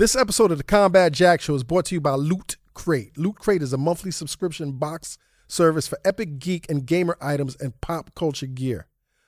This episode of the Combat Jack Show is brought to you by Loot Crate. Loot Crate is a monthly subscription box service for epic geek and gamer items and pop culture gear.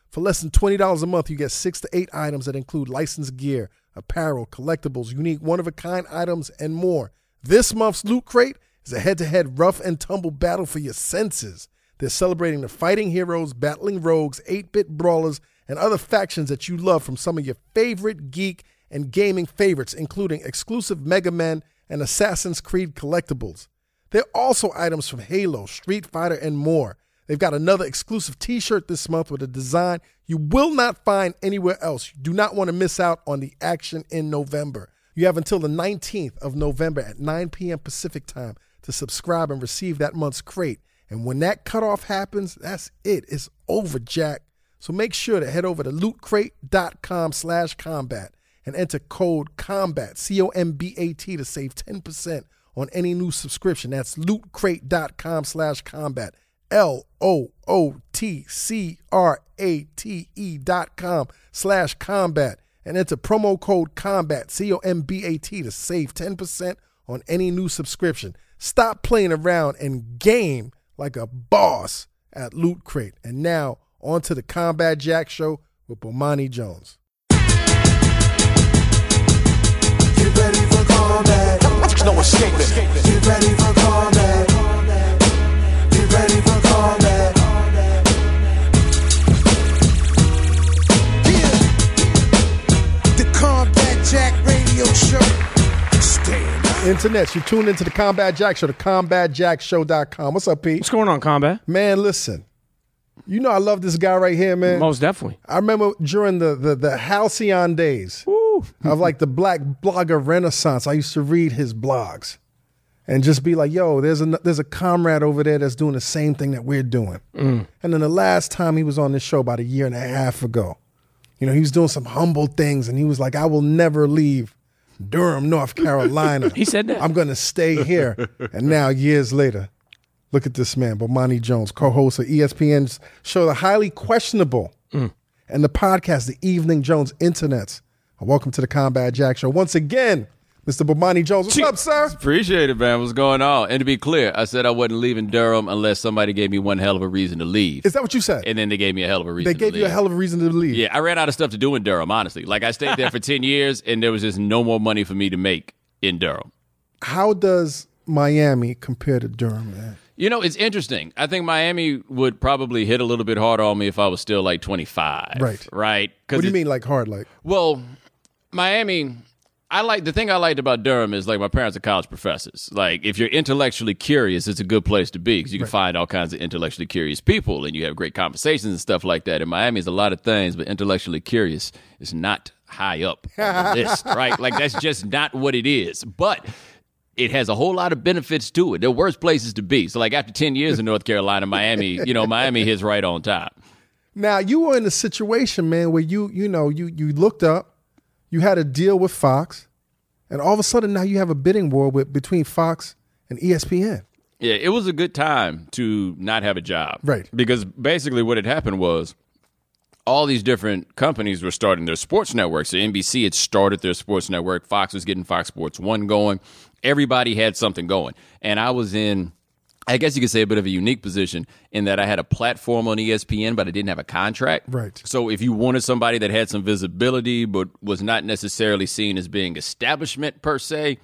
For less than $20 a month, you get six to eight items that include licensed gear, apparel, collectibles, unique one of a kind items, and more. This month's Loot Crate is a head to head rough and tumble battle for your senses. They're celebrating the fighting heroes, battling rogues, 8 bit brawlers, and other factions that you love from some of your favorite geek and gaming favorites, including exclusive Mega Man and Assassin's Creed collectibles. There are also items from Halo, Street Fighter, and more. They've got another exclusive t shirt this month with a design you will not find anywhere else. You do not want to miss out on the action in November. You have until the 19th of November at 9 p.m. Pacific time to subscribe and receive that month's crate. And when that cutoff happens, that's it. It's over, Jack. So make sure to head over to lootcrate.com slash combat and enter code COMBAT, C-O-M-B-A-T, to save 10% on any new subscription. That's lootcrate.com slash combat. L-O-O-T-C-R-A-T-E dot com slash combat and enter promo code COMBAT, C-O-M-B-A-T, to save 10% on any new subscription. Stop playing around and game like a boss at Loot Crate. And now, on to the Combat Jack Show with Bomani Jones. Ready for combat. No escaping. Get ready for combat. Get ready for combat. Yeah. The Combat Jack Radio Show. Stand up. Internet, you tuned into the Combat Jack Show, the combatjackshow.com. What's up, Pete? What's going on, Combat? Man, listen. You know I love this guy right here, man. Most definitely. I remember during the the, the halcyon days Woo. of like the black blogger renaissance, I used to read his blogs and just be like, yo, there's a there's a comrade over there that's doing the same thing that we're doing. Mm. And then the last time he was on this show about a year and a half ago, you know, he was doing some humble things and he was like, I will never leave Durham, North Carolina. He said that. I'm gonna stay here. and now years later, look at this man, Bomani Jones, co-host of E ESPN's show The Highly Questionable mm. and the podcast, The Evening Jones Internets. Welcome to the Combat Jack Show. Once again, Mr. Bomani Jones. What's up, sir? Appreciate it, man. What's going on? And to be clear, I said I wasn't leaving Durham unless somebody gave me one hell of a reason to leave. Is that what you said? and then they gave me a hell of a reason. they to gave you a hell of a reason to leave. Yeah, I ran out of stuff to do in Durham. Honestly, like I stayed there for ten years, and there was just no more money for me to make in Durham. How does Miami compare to Durham, man? You know, it's interesting. I think Miami would probably hit a little bit harder on me if I was still like twenty five. Right. Right. 'Cause What do you mean, like hard? Like, Well, Miami. I like the thing I liked about Durham is like my parents are college professors. Like if you're intellectually curious, it's a good place to be because you can find all kinds of intellectually curious people and you have great conversations and stuff like that. In Miami, is a lot of things, but intellectually curious is not high up on the list, right? Like that's just not what it is. But it has a whole lot of benefits to it. There are worse places to be. So like after ten years in North Carolina, Miami, you know, Miami hits right on top. now you were in a situation, man, where you, you know, you you looked up, you had a deal with Fox, and all of a sudden now you have a bidding war with between Fox and ESPN. Yeah, it was a good time to not have a job. Right. Because basically what had happened was all these different companies were starting their sports networks. So NBC had started their sports network. Fox was getting Fox Sports 1 going. Everybody had something going. And I was in, I guess you could say, a bit of a unique position in that I had a platform on ESPN, but I didn't have a contract. Right. So if you wanted somebody that had some visibility, but was not necessarily seen as being establishment per se,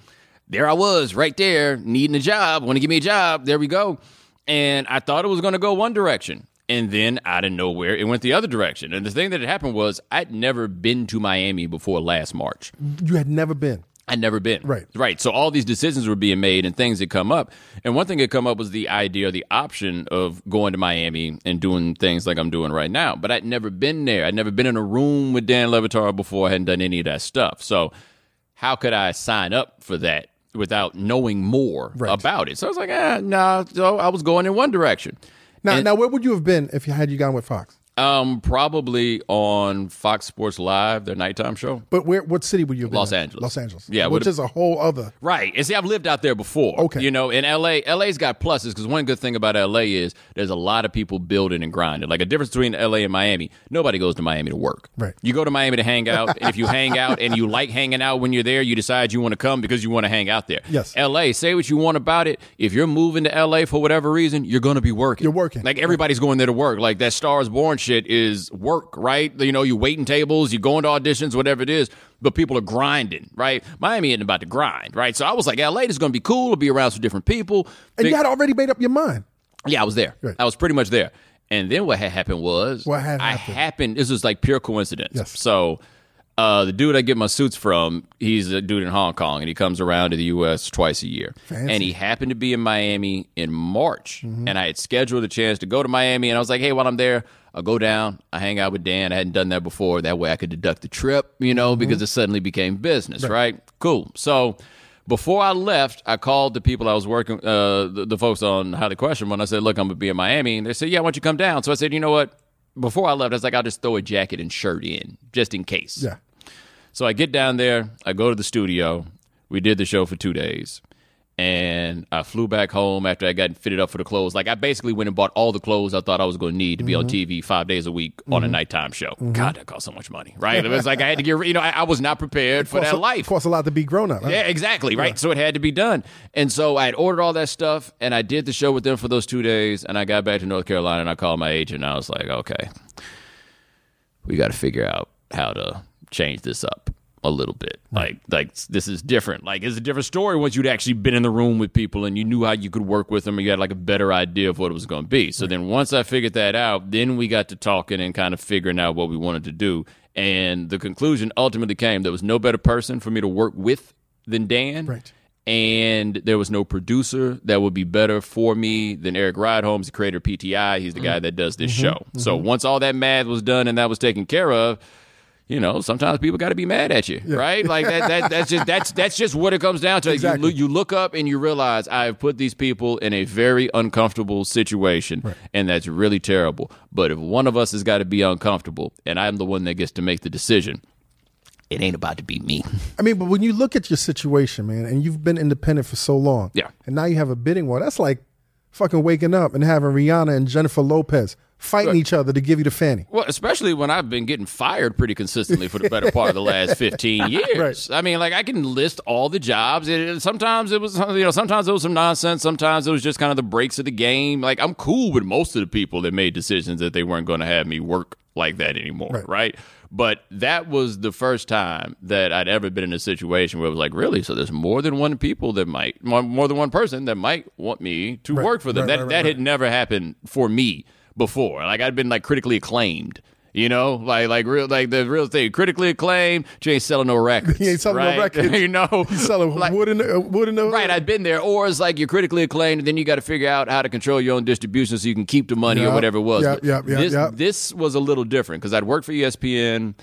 there I was right there needing a job, want to give me a job. There we go. And I thought it was going to go one direction. And then out of nowhere, it went the other direction. And the thing that had happened was I'd never been to Miami before last March. You had never been. I'd never been. Right. Right. So all these decisions were being made and things had come up. And one thing that come up was the idea, the option of going to Miami and doing things like I'm doing right now. But I'd never been there. I'd never been in a room with Dan Le Batard before. I hadn't done any of that stuff. So how could I sign up for that without knowing more Right. about it? So I was like, eh, nah. So I was going in one direction. Now, And- now where would you have been if you had you gone with Fox? Um, probably on Fox Sports Live, their nighttime show. But where? What city would you? been Los in? Angeles. Los Angeles. Yeah, which is a whole other. Right. And see, I've lived out there before. Okay. You know, in LA, LA's got pluses because one good thing about LA is there's a lot of people building and grinding. Like a difference between LA and Miami, nobody goes to Miami to work. Right. You go to Miami to hang out. and if you hang out and you like hanging out when you're there, you decide you want to come because you want to hang out there. Yes. LA, say what you want about it. If you're moving to LA for whatever reason, you're going to be working. You're working. Like everybody's going there to work. Like that Stars Born shit is work, right? You know, you waiting tables, you going to auditions, whatever it is, but people are grinding, right? Miami isn't about to grind, right? So I was like, LA is going to be cool. It'll be around some different people. And Big- you had already made up your mind. yeah, I was there. I was pretty much there. And then what had happened was What had I happened? happened. This was like pure coincidence. Yes. So uh, the dude I get my suits from, he's a dude in Hong Kong, and he comes around to the U.S. twice a year. Fancy. Mm-hmm. And he happened to be in Miami in March, and I had scheduled a chance to go to Miami, and I was like, hey, while I'm there. I'll go down. I hang out with Dan. I hadn't done that before. That way I could deduct the trip, you know, Mm-hmm. because it suddenly became business, right? Cool. So before I left, I called the people I was working, uh, the, the folks on How to Question when I said, look, I'm going to be in Miami. And they said, yeah, why don't you come down? So I said, you know what? Before I left, I was like, I'll just throw a jacket and shirt in just in case. Yeah. So I get down there, I go to the studio. We did the show for two days. And I flew back home after I got fitted up for the clothes. Like I basically went and bought all the clothes I thought I was going to need to be on Mm-hmm. TV five days a week on a nighttime show. God, that cost so much money, right? It was like I had to get, you know, I, I was not prepared for that a- life. Costs a lot to be grown up. Yeah, exactly. Right. So it had to be done. And so I had ordered all that stuff and I did the show with them for those two days. And I got back to North Carolina and I called my agent and I was like, okay, we got to figure out how to change this up a little bit. Like, like this is different. Like, it's a different story once you'd actually been in the room with people and you knew how you could work with them and you had like a better idea of what it was going to be. So then once I figured that out, then we got to talking and kind of figuring out what we wanted to do. And the conclusion ultimately came there was no better person for me to work with than Dan. Right. And there was no producer that would be better for me than Eric Rydholm, the creator of PTI. He's the mm-hmm. guy that does this mm-hmm. show. So mm-hmm. once all that math was done and that was taken care of, you know, sometimes people got to be mad at you, right? Like that, that. That's just that's that's just what it comes down to. Exactly. You, look, you look up and you realize I have put these people in a very uncomfortable situation, and that's really terrible. But if one of us has got to be uncomfortable, and I'm the one that gets to make the decision, it ain't about to be me. I mean, but when you look at your situation, man, and you've been independent for so long, Yeah. and now you have a bidding war, that's like fucking waking up and having Rihanna and Jennifer Lopez fighting each other to give you the fanny. Well, especially when I've been getting fired pretty consistently for the better part of the last 15 years. Right. I mean, like I can list all the jobs. It, sometimes it was, you know, sometimes it was some nonsense. Sometimes it was just kind of the breaks of the game. Like I'm cool with most of the people that made decisions that they weren't going to have me work like that anymore. Right. Right. But that was the first time that I'd ever been in a situation where it was like, really? So there's more than one people that might, more, more than one person that might want me to Right. work for them. That that had never happened for me before. Like I'd been like critically acclaimed. You know, like like real like the real thing, critically acclaimed. You ain't selling no records. He ain't selling no right? records. you know, He's selling like, wood in the uh, wood in the Right, I'd been there. Or it's like you're critically acclaimed, and then you got to figure out how to control your own distribution so you can keep the money or whatever it was. yep, But yep, yep, this, yep. this was a little different because I'd worked for ESPN.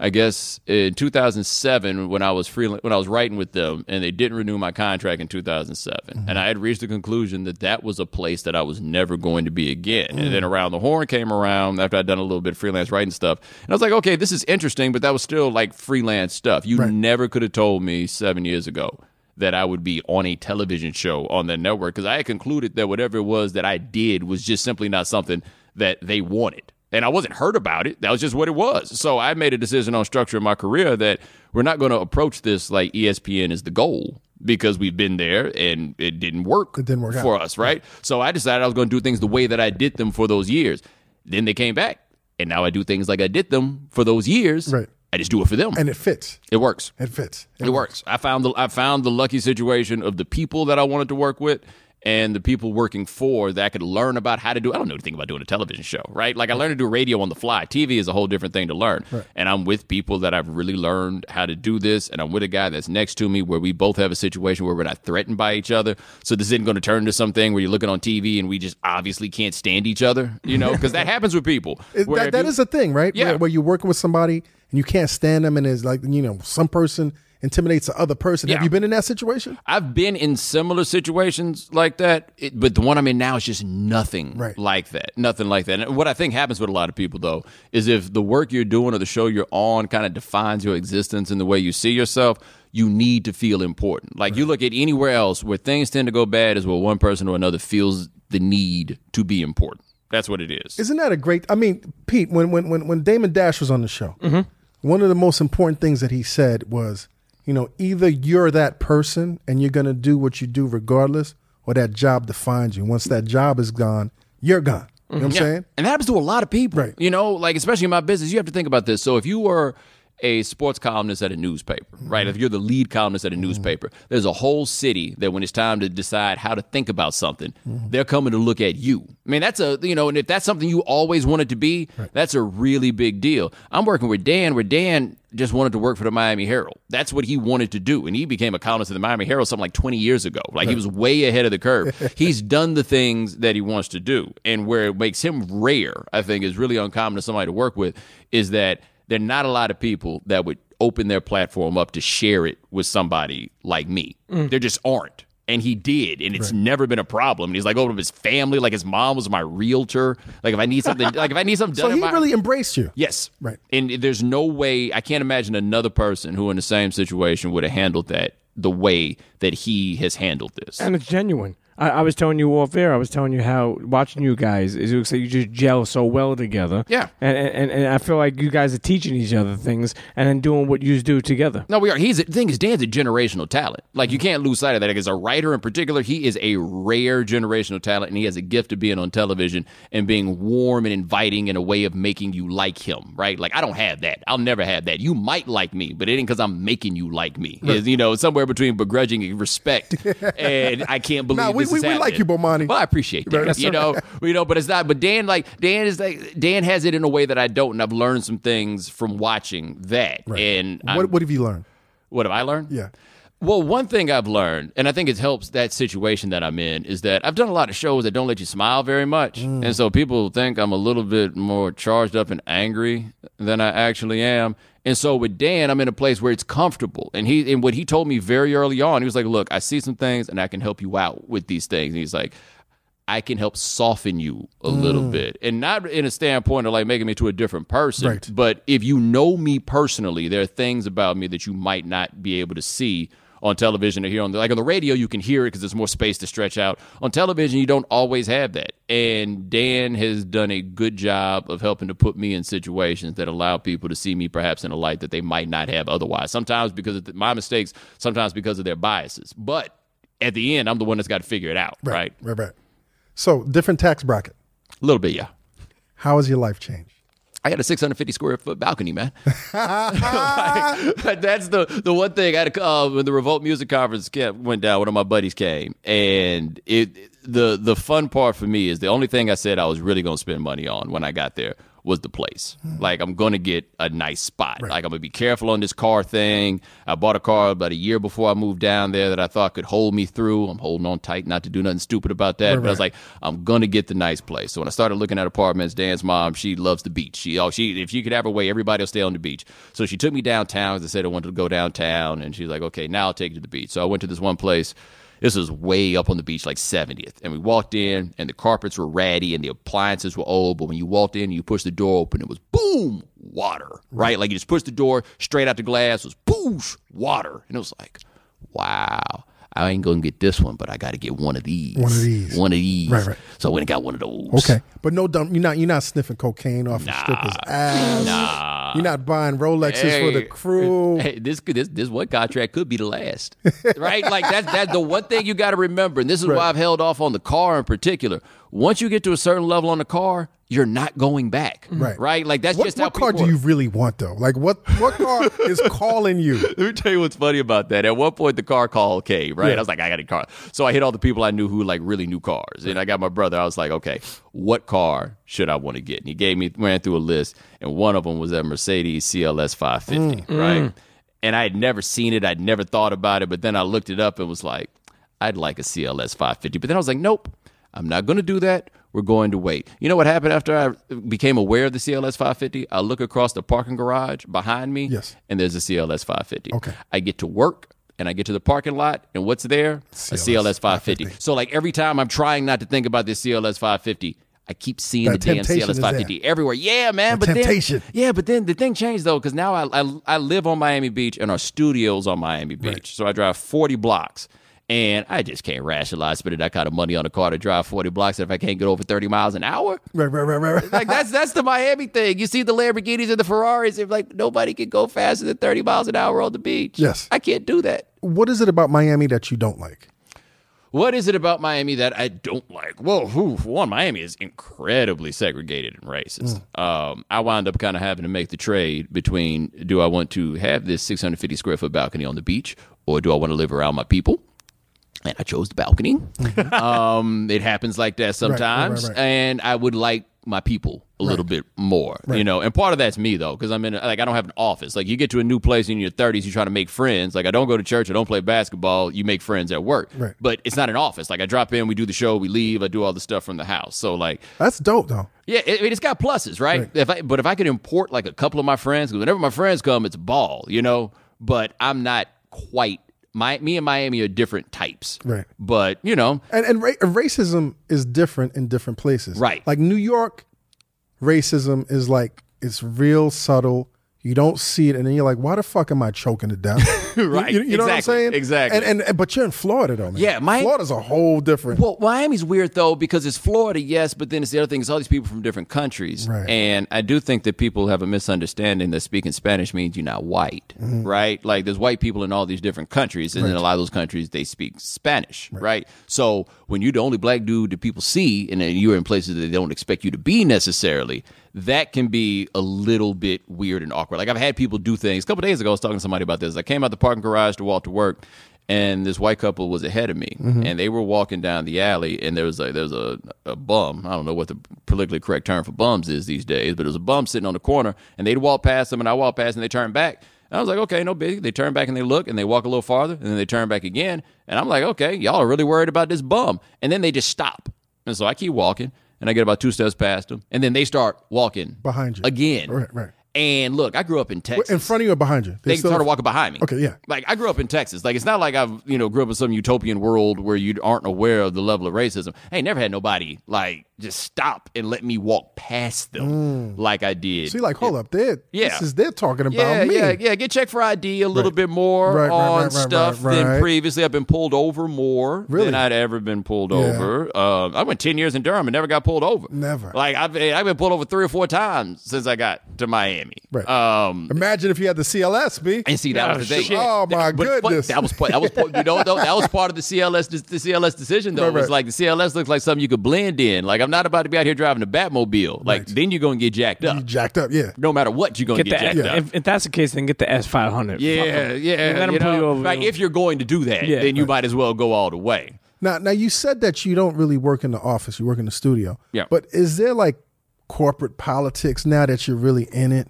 I guess in 2007 when I was free when I was writing with them and they didn't renew my contract in 2007 Mm-hmm. and I had reached the conclusion that that was a place that I was never going to be again and Mm. then around the horn came around after I'd done a little bit of freelance writing stuff and I was like okay this is interesting but that was still like freelance stuff you Right. never could have told me 7 years ago that I would be on a television show on that network because I had concluded that whatever it was that I did was just simply not something that they wanted. And I wasn't hurt about it. That was just what it was. So I made a decision on structuring my career that we're not going to approach this like ESPN is the goal because we've been there and it didn't work, It didn't work out. for us, right? So I decided I was going to do things the way that I did them for those years. Then they came back. And now I do things like I did them for those years. Right. I just do it for them. and it fits. it works. It fits. It works. I found the I found the lucky situation of the people that I wanted to work with and the people working for that I could learn about how to do. I don't know anything about doing a television show, right? Like I learned to do radio on the fly. TV is a whole different thing to learn. And I'm with people that I've really learned how to do this. And I'm with a guy that's next to me where we both have a situation where we're not threatened by each other. So this isn't going to turn into something where you're looking on TV and we just obviously can't stand each other, you know? Because that happens with people. It- where that, that you- is a thing, right? Yeah. Where, where you're working with somebody and you can't stand them, and it's like you know some person intimidates the other person. Have Yeah. you been in that situation? I've been in similar situations like that, it, but the one I'm in now is just nothing Right. like that. Nothing like that. And what I think happens with a lot of people, though, is if the work you're doing or the show you're on kind of defines your existence and the way you see yourself, you need to feel important. Like you look at anywhere else where things tend to go bad is where one person or another feels the need to be important. That's what it is. Isn't that a great? I mean, Pete, when when when, when Damon Dash was on the show, mm-hmm. one of the most important things that he said was, you know, either you're that person and you're going to do what you do regardless, or that job defines you. Once that job is gone, you're gone. You know what I'm mm-hmm. Yeah. saying? And that happens to a lot of people. Right. You know, like especially in my business, you have to think about this. So if you were a sports columnist at a newspaper, right? Mm-hmm. If you're the lead columnist at a mm-hmm. newspaper, there's a whole city that when it's time to decide how to think about something, mm-hmm. they're coming to look at you. I mean, that's a, you know, and if that's something you always wanted to be, that's a really big deal. I'm working with Dan where Dan just wanted to work for the Miami Herald. That's what he wanted to do. And he became a columnist at the Miami Herald something like 20 years ago. Like he was way ahead of the curve. He's done the things that he wants to do. And where it makes him rare, I think, is really uncommon to somebody to work with, is that there are not a lot of people that would open their platform up to share it with somebody like me. Mm. There just aren't. And he did, and it's never been a problem. And he's like, over his family, like his mom was my realtor. Like if I need something, like if I need something done, So he my- really embraced you. Yes. Right. And there's no way I can't imagine another person who in the same situation would have handled that the way that he has handled this. and it's genuine. I, I was telling you off air. I was telling you how watching you guys is it looks like you just gel so well together. Yeah. and and, and I feel like you guys are teaching each other things and then doing what you do together. No, we are. He's the thing is Dan's a generational talent. Like you can't lose sight of that. Like, as a writer in particular, he is a rare generational talent, and he has a gift of being on television and being warm and inviting in a way of making you like him. Right? Like I don't have that. I'll never have that. You might like me, but it ain't because I'm making you like me. It's, you know, somewhere between begrudging and respect, and I can't believe Nah, we- this we- is we like you, Bomani. Well, I appreciate that. Right. You know, you know, but it's not. But Dan, like Dan is like Dan has it in a way that I don't, and I've learned some things from watching that. And What what have you learned? what have I learned? Yeah. Well, one thing I've learned, and I think it helps that situation that I'm in, is that I've done a lot of shows that don't let you smile very much. Mm. And so people think I'm a little bit more charged up and angry than I actually am. And so with Dan, I'm in a place where it's comfortable. And he and what he told me very early on, he was like, Look, I see some things and I can help you out with these things. And he's like, I can help soften you a little mm. bit. And not in a standpoint of like making me to a different person. Right. But if you know me personally, there are things about me that you might not be able to see on television or here on the, like on the radio you can hear it because there's more space to stretch out on television you don't always have that and dan has done a good job of helping to put me in situations that allow people to see me perhaps in a light that they might not have otherwise sometimes because of the, my mistakes sometimes because of their biases but at the end i'm the one that's got to figure it out right, Right, right. So different tax bracket. a little bit yeah How has your life changed? I had a 650 square foot balcony, man. Like, that's the the one thing. I had a, uh, when the Revolt Music Conference kept, went down. One of my buddies came, and it the the fun part for me is the only thing I said I was really going to spend money on when I got there was the place. Hmm. Like I'm to get a nice spot. Like I'm to be careful on this car thing. I bought a car about a year before I moved down there that I thought could hold me through. I'm holding on tight not to do nothing stupid about that. but I was like, I'm to get the nice place. So when I started looking at apartments, Dan's mom, she loves the beach. She, oh, she, if she could have her way, everybody will stay on the beach. So she took me downtown. 'cause I said I wanted to go downtown, and she's like, okay, now I'll take you to the beach. So I went to this one place. This was way up on the beach, like 70th. And we walked in, and the carpets were ratty, and the appliances were old. But when you walked in, you pushed the door open, it was boom, water, right? Like you just pushed the door straight out the glass, was boosh, water. And it was like, wow. I ain't gonna get this one, but I got to get one of these. One of these. One of these. Right, right. So I went and got one of those. Okay, but no dumb. You're not. You're not sniffing cocaine off the stripper's ass. Nah. You're not buying Rolexes for the crew. Hey, this could- this this one contract could be the last, right? Like that's that's the one thing you got to remember, and this is why I've held off on the car in particular. Once you get to a certain level on the car, you're not going back, mm-hmm. Right. Right? Like that's What, just how what car do you really want though? Like what? What car is calling you? Let me tell you what's funny about that. At one point, the car call came, right? Yeah. I was like, I got a car. So I hit all the people I knew who like really knew cars. And I got my brother. I was like, okay, what car should I want to get? And he gave me, ran through a list. And one of them was that Mercedes CLS 550, mm. right? Mm. And I had never seen it. I'd never thought about it. But then I looked it up and was like, I'd like a CLS 550. But then I was like, nope, I'm not going to do that. we're going to wait. You know what happened after I became aware of the CLS 550? I look across the parking garage behind me, Yes. and there's a CLS 550. Okay. I get to work and I get to the parking lot, and what's there? a CLS 550. 550. So like every time I'm trying not to think about this CLS 550, I keep seeing That the damn CLS is 550 everywhere. Yeah, man. The but temptation. Then, yeah, but then the thing changed though, because now I, I I live on Miami Beach and our studios on Miami Beach. So I drive 40 blocks. And I just can't rationalize spending that kind of money on a car to drive 40 blocks if I can't get over 30 miles an hour. Right, right, right, right. Like that's that's the Miami thing. You see the Lamborghinis and the Ferraris. If like nobody can go faster than 30 miles an hour on the beach. Yes. I can't do that. what is it about Miami that you don't like? What is it about Miami that I don't like? Well, whew, for one, Miami is incredibly segregated and racist. Um, I wound up kind of having to make the trade between do I want to have this 650 square foot balcony on the beach or do I want to live around my people? And I chose the balcony. um, it happens like that right, sometimes. right. And I would like my people a little bit more, you know. And part of that's me though, because I'm in a, like I don't have an office. Like you get to a new place in your 30s, you try to make friends. Like I don't go to church, I don't play basketball. You make friends at work, Right. but it's not an office. Like I drop in, we do the show, we leave, I do all the stuff from the house. So like, That's dope, though. yeah, it, it's got pluses, right? Right. If I, but if I could import like a couple of my friends, because whenever my friends come, it's ball, you know. But I'm not quite. My me and Miami are different types, Right. But you know, And and ra- racism is different in different places. Right. Like New York, racism is like it's real subtle. You don't see it, and then you're like, "Why the fuck am I choking to death?" Right. You, you know what I'm saying? Exactly. And, and but you're in Florida though, man. Yeah, my- Florida's a whole different. Well, Miami's weird though because it's Florida, yes, but then it's the other thing. It's all these people from different countries, Right. and I do think that people have a misunderstanding that speaking Spanish means you're not white, mm-hmm. right? Like there's white people in all these different countries, and in a lot of those countries they speak Spanish, right. So when you're the only black dude that people see, and then you're in places that they don't expect you to be necessarily, that can be a little bit weird and awkward. Like I've had people do things. A couple days ago, I was talking to somebody about this. I came out the parking garage to walk to work, and this white couple was ahead of me, mm-hmm. and they were walking down the alley, and there was a there was a, a bum. I don't know what the politically correct term for bums is these days, but there was a bum sitting on the corner, and they'd walk past them, and I walked past, and they turned back. And I was like, okay, no big. They turn back and they look, and they walk a little farther, and then they turn back again, and I'm like, okay, y'all are really worried about this bum, and then they just stop, and so I keep walking, and I get about two steps past them, and then they start walking Behind you. again, Right, right. And look, I grew up in Texas in front of you or behind you? they still- started walking behind me. Okay, yeah. Like I grew up in Texas. Like it's not like I've you know grew up in some utopian world where you aren't aware of the level of racism. I ain't never had nobody like just stop and let me walk past them like I did. So you're like, hold up, they're Yeah. this is they're talking about yeah, me. yeah, yeah. Get checked for ID a little Right. bit more Right, right, on right, right, stuff right, than right. previously. I've been pulled over more Really? than I'd ever been pulled Yeah. over. Uh, I went ten years in Durham and never got pulled over. Never. Like I've I've been pulled over three or four times since I got to Miami. Right. Um, Imagine if you had the CLS, B. and see that Oh, was the thing. shit. Oh, my But fu- goodness. that was part- that was part- you know that was part of the CLS the CLS decision though. Right, It was right. like the CLS looks like something you could blend in. Like I'm not about to be out here driving a Batmobile. Like Right. then you're gonna get jacked up. You jacked up, yeah. No matter what, you're gonna Get get, the, jacked up. if, if that's the case, then get the S five hundred. Yeah, yeah. Let 'em you pull know, you over. Like if you're going to do that, Yeah. then you might as well go all the way. Now, now you said that you don't really work in the office; you work in the studio. Yeah. But is there like corporate politics now that you're really in it?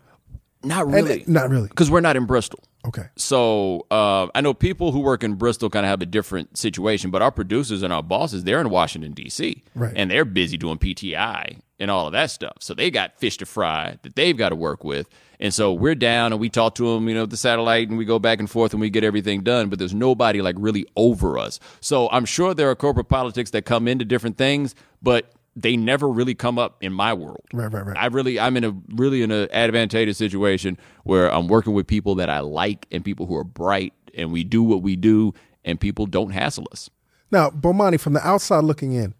Not And- really. not really. Because we're not in Bristol. Okay. So uh, I know people who work in Bristol kind of have a different situation, but our producers and our bosses, they're in Washington D.C. Right. and they're busy doing PTI and all of that stuff. So they got fish to fry that they've got to work with, and so we're down and we talk to them, you know, the satellite, and we go back and forth and we get everything done. But there's nobody like really over us. So I'm sure there are corporate politics that come into different things, but they never really come up in my world. Right, right, right. I really, I'm in a really in an advantageous situation where I'm working with people that I like and people who are bright, and we do what we do, and people don't hassle us. Now, Bomani, from the outside looking in,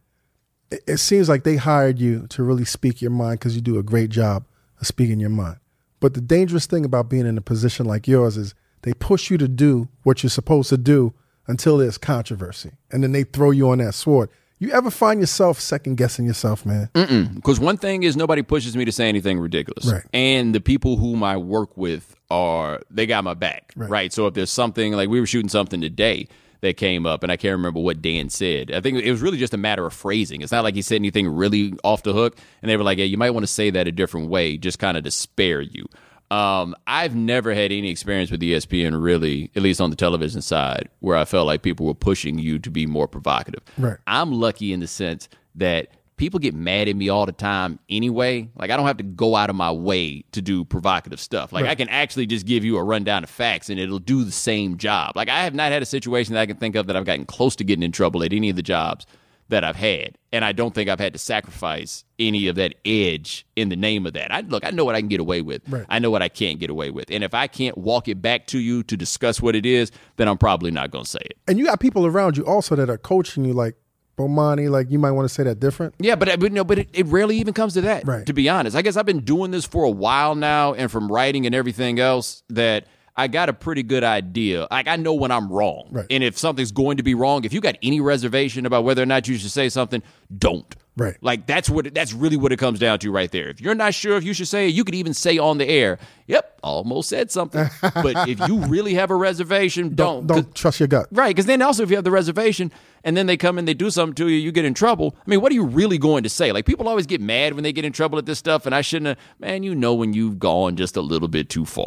it, it seems like they hired you to really speak your mind because you do a great job of speaking your mind. But the dangerous thing about being in a position like yours is they push you to do what you're supposed to do until there's controversy, and then they throw you on that sword. You ever find yourself second guessing yourself, man? Because one thing is nobody pushes me to say anything ridiculous, Right. and the people whom I work with are they got my back, Right. right? So if there's something like we were shooting something today that came up, and I can't remember what Dan said. I think it was really just a matter of phrasing. It's not like he said anything really off the hook, and they were like, "Yeah, you might want to say that a different way, just kind of to spare you." Um, I've never had any experience with ESPN, really, at least on the television side, where I felt like people were pushing you to be more provocative. Right. I'm lucky in the sense that people get mad at me all the time anyway. Like I don't have to go out of my way to do provocative stuff. Like I can actually just give you a rundown of facts and it'll do the same job. Like I have not had a situation that I can think of that I've gotten close to getting in trouble at any of the jobs that I've had. And I don't think I've had to sacrifice any of that edge in the name of that. I look, I know what I can get away with. Right. I know what I can't get away with. And if I can't walk it back to you to discuss what it is, then I'm probably not going to say it. And you got people around you also that are coaching you, like Bomani. Like you might want to say that different. Yeah, but but no, but it, it rarely even comes to that. Right. To be honest, I guess I've been doing this for a while now, and from writing and everything else, that I got a pretty good idea. Like I know when I'm wrong, Right. and if something's going to be wrong, if you got any reservation about whether or not you should say something, don't. Right. Like that's what that's really what it comes down to right there. If you're not sure if you should say it, you could even say on the air, "Yep, almost said something." but if you really have a reservation, don't. Don't trust your gut. Right, because then also if you have the reservation and then they come and they do something to you, you get in trouble. I mean, what are you really going to say? Like people always get mad when they get in trouble at this stuff, and I shouldn't have. Man, you know when you've gone just a little bit too far.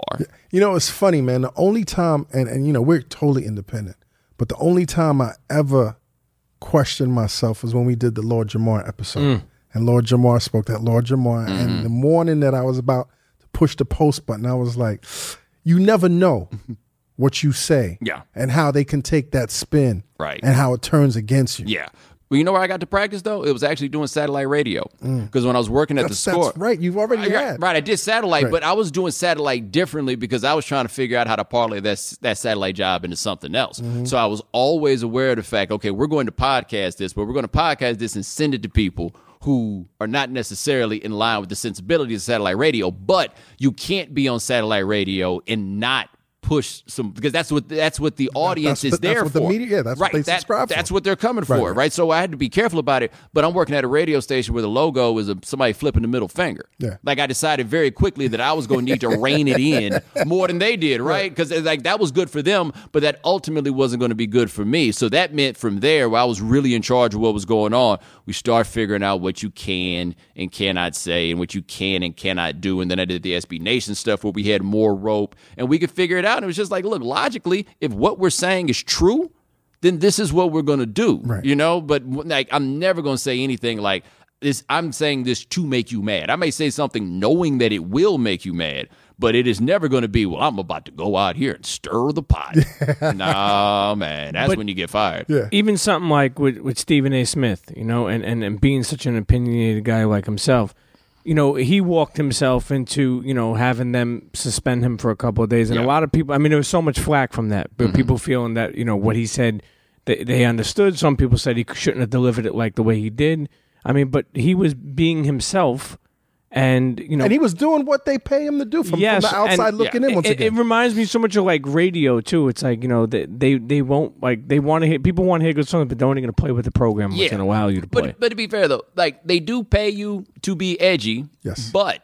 You know, it's funny, man. The only time, and, and you know, we're totally independent, but the only time I ever questioned myself was when we did the Lord Jamar episode. Mm. And Lord Jamar spoke that Lord Jamar. And mm-hmm. the morning that I was about to push the post button, I was like, you never know what you say Yeah. and how they can take that spin Right. and how it turns against you. Yeah. Well, you know where I got to practice though? It was actually doing satellite radio because when I was working at Mm. That's, the score, that's right. You've already I had. right, I did satellite, Right. but I was doing satellite differently because I was trying to figure out how to parlay that that satellite job into something else. Mm-hmm. So I was always aware of the fact, okay, we're going to podcast this, but we're going to podcast this and send it to people who are not necessarily in line with the sensibilities of satellite radio. But you can't be on satellite radio and not push some because that's what that's what the audience that's is there what the media- yeah, that's what right. they that- subscribe for. That's what they're coming for, right. right? So I had to be careful about it. But I'm working at a radio station where the logo is a, somebody flipping the middle finger. Yeah. Like I decided very quickly that I was going to need to rein it in more than they did, right? Because uh, like that was good for them, but that ultimately wasn't going to be good for me. So that meant from there, where I was really in charge of what was going on, we start figuring out what you can and cannot say, and what you can and cannot do. And then I did the SB Nation stuff where we had more rope, and we could figure it out. And it was just like, look, logically, if what we're saying is true, then this is what we're going to do. Right. You know, but like I'm never going to say anything like this. I'm saying this to make you mad. I may say something knowing that it will make you mad, but it is never going to be, well, I'm about to go out here and stir the pot. nah, man, that's But- when you get fired. Yeah. even something like with, with Stephen A. Smith, you know, and, and, and being such an opinionated guy like himself, you know, he walked himself into, you know, having them suspend him for a couple of days. And Yeah. a lot of people, I mean, there was so much flack from that, but mm-hmm. people feeling that, you know, what he said, they, they understood. Some people said he shouldn't have delivered it like the way he did. I mean, but he was being himself. And, you know, And he was doing what they pay him to do from, from the outside and- looking yeah, in once it, again. it reminds me so much of like radio too. It's like you know they they, they won't like they want to hear people want to hear good songs, but they're only going to play with the program what's Yeah. going to allow you to play. But but to be fair though, like they do pay you to be edgy. Yes. But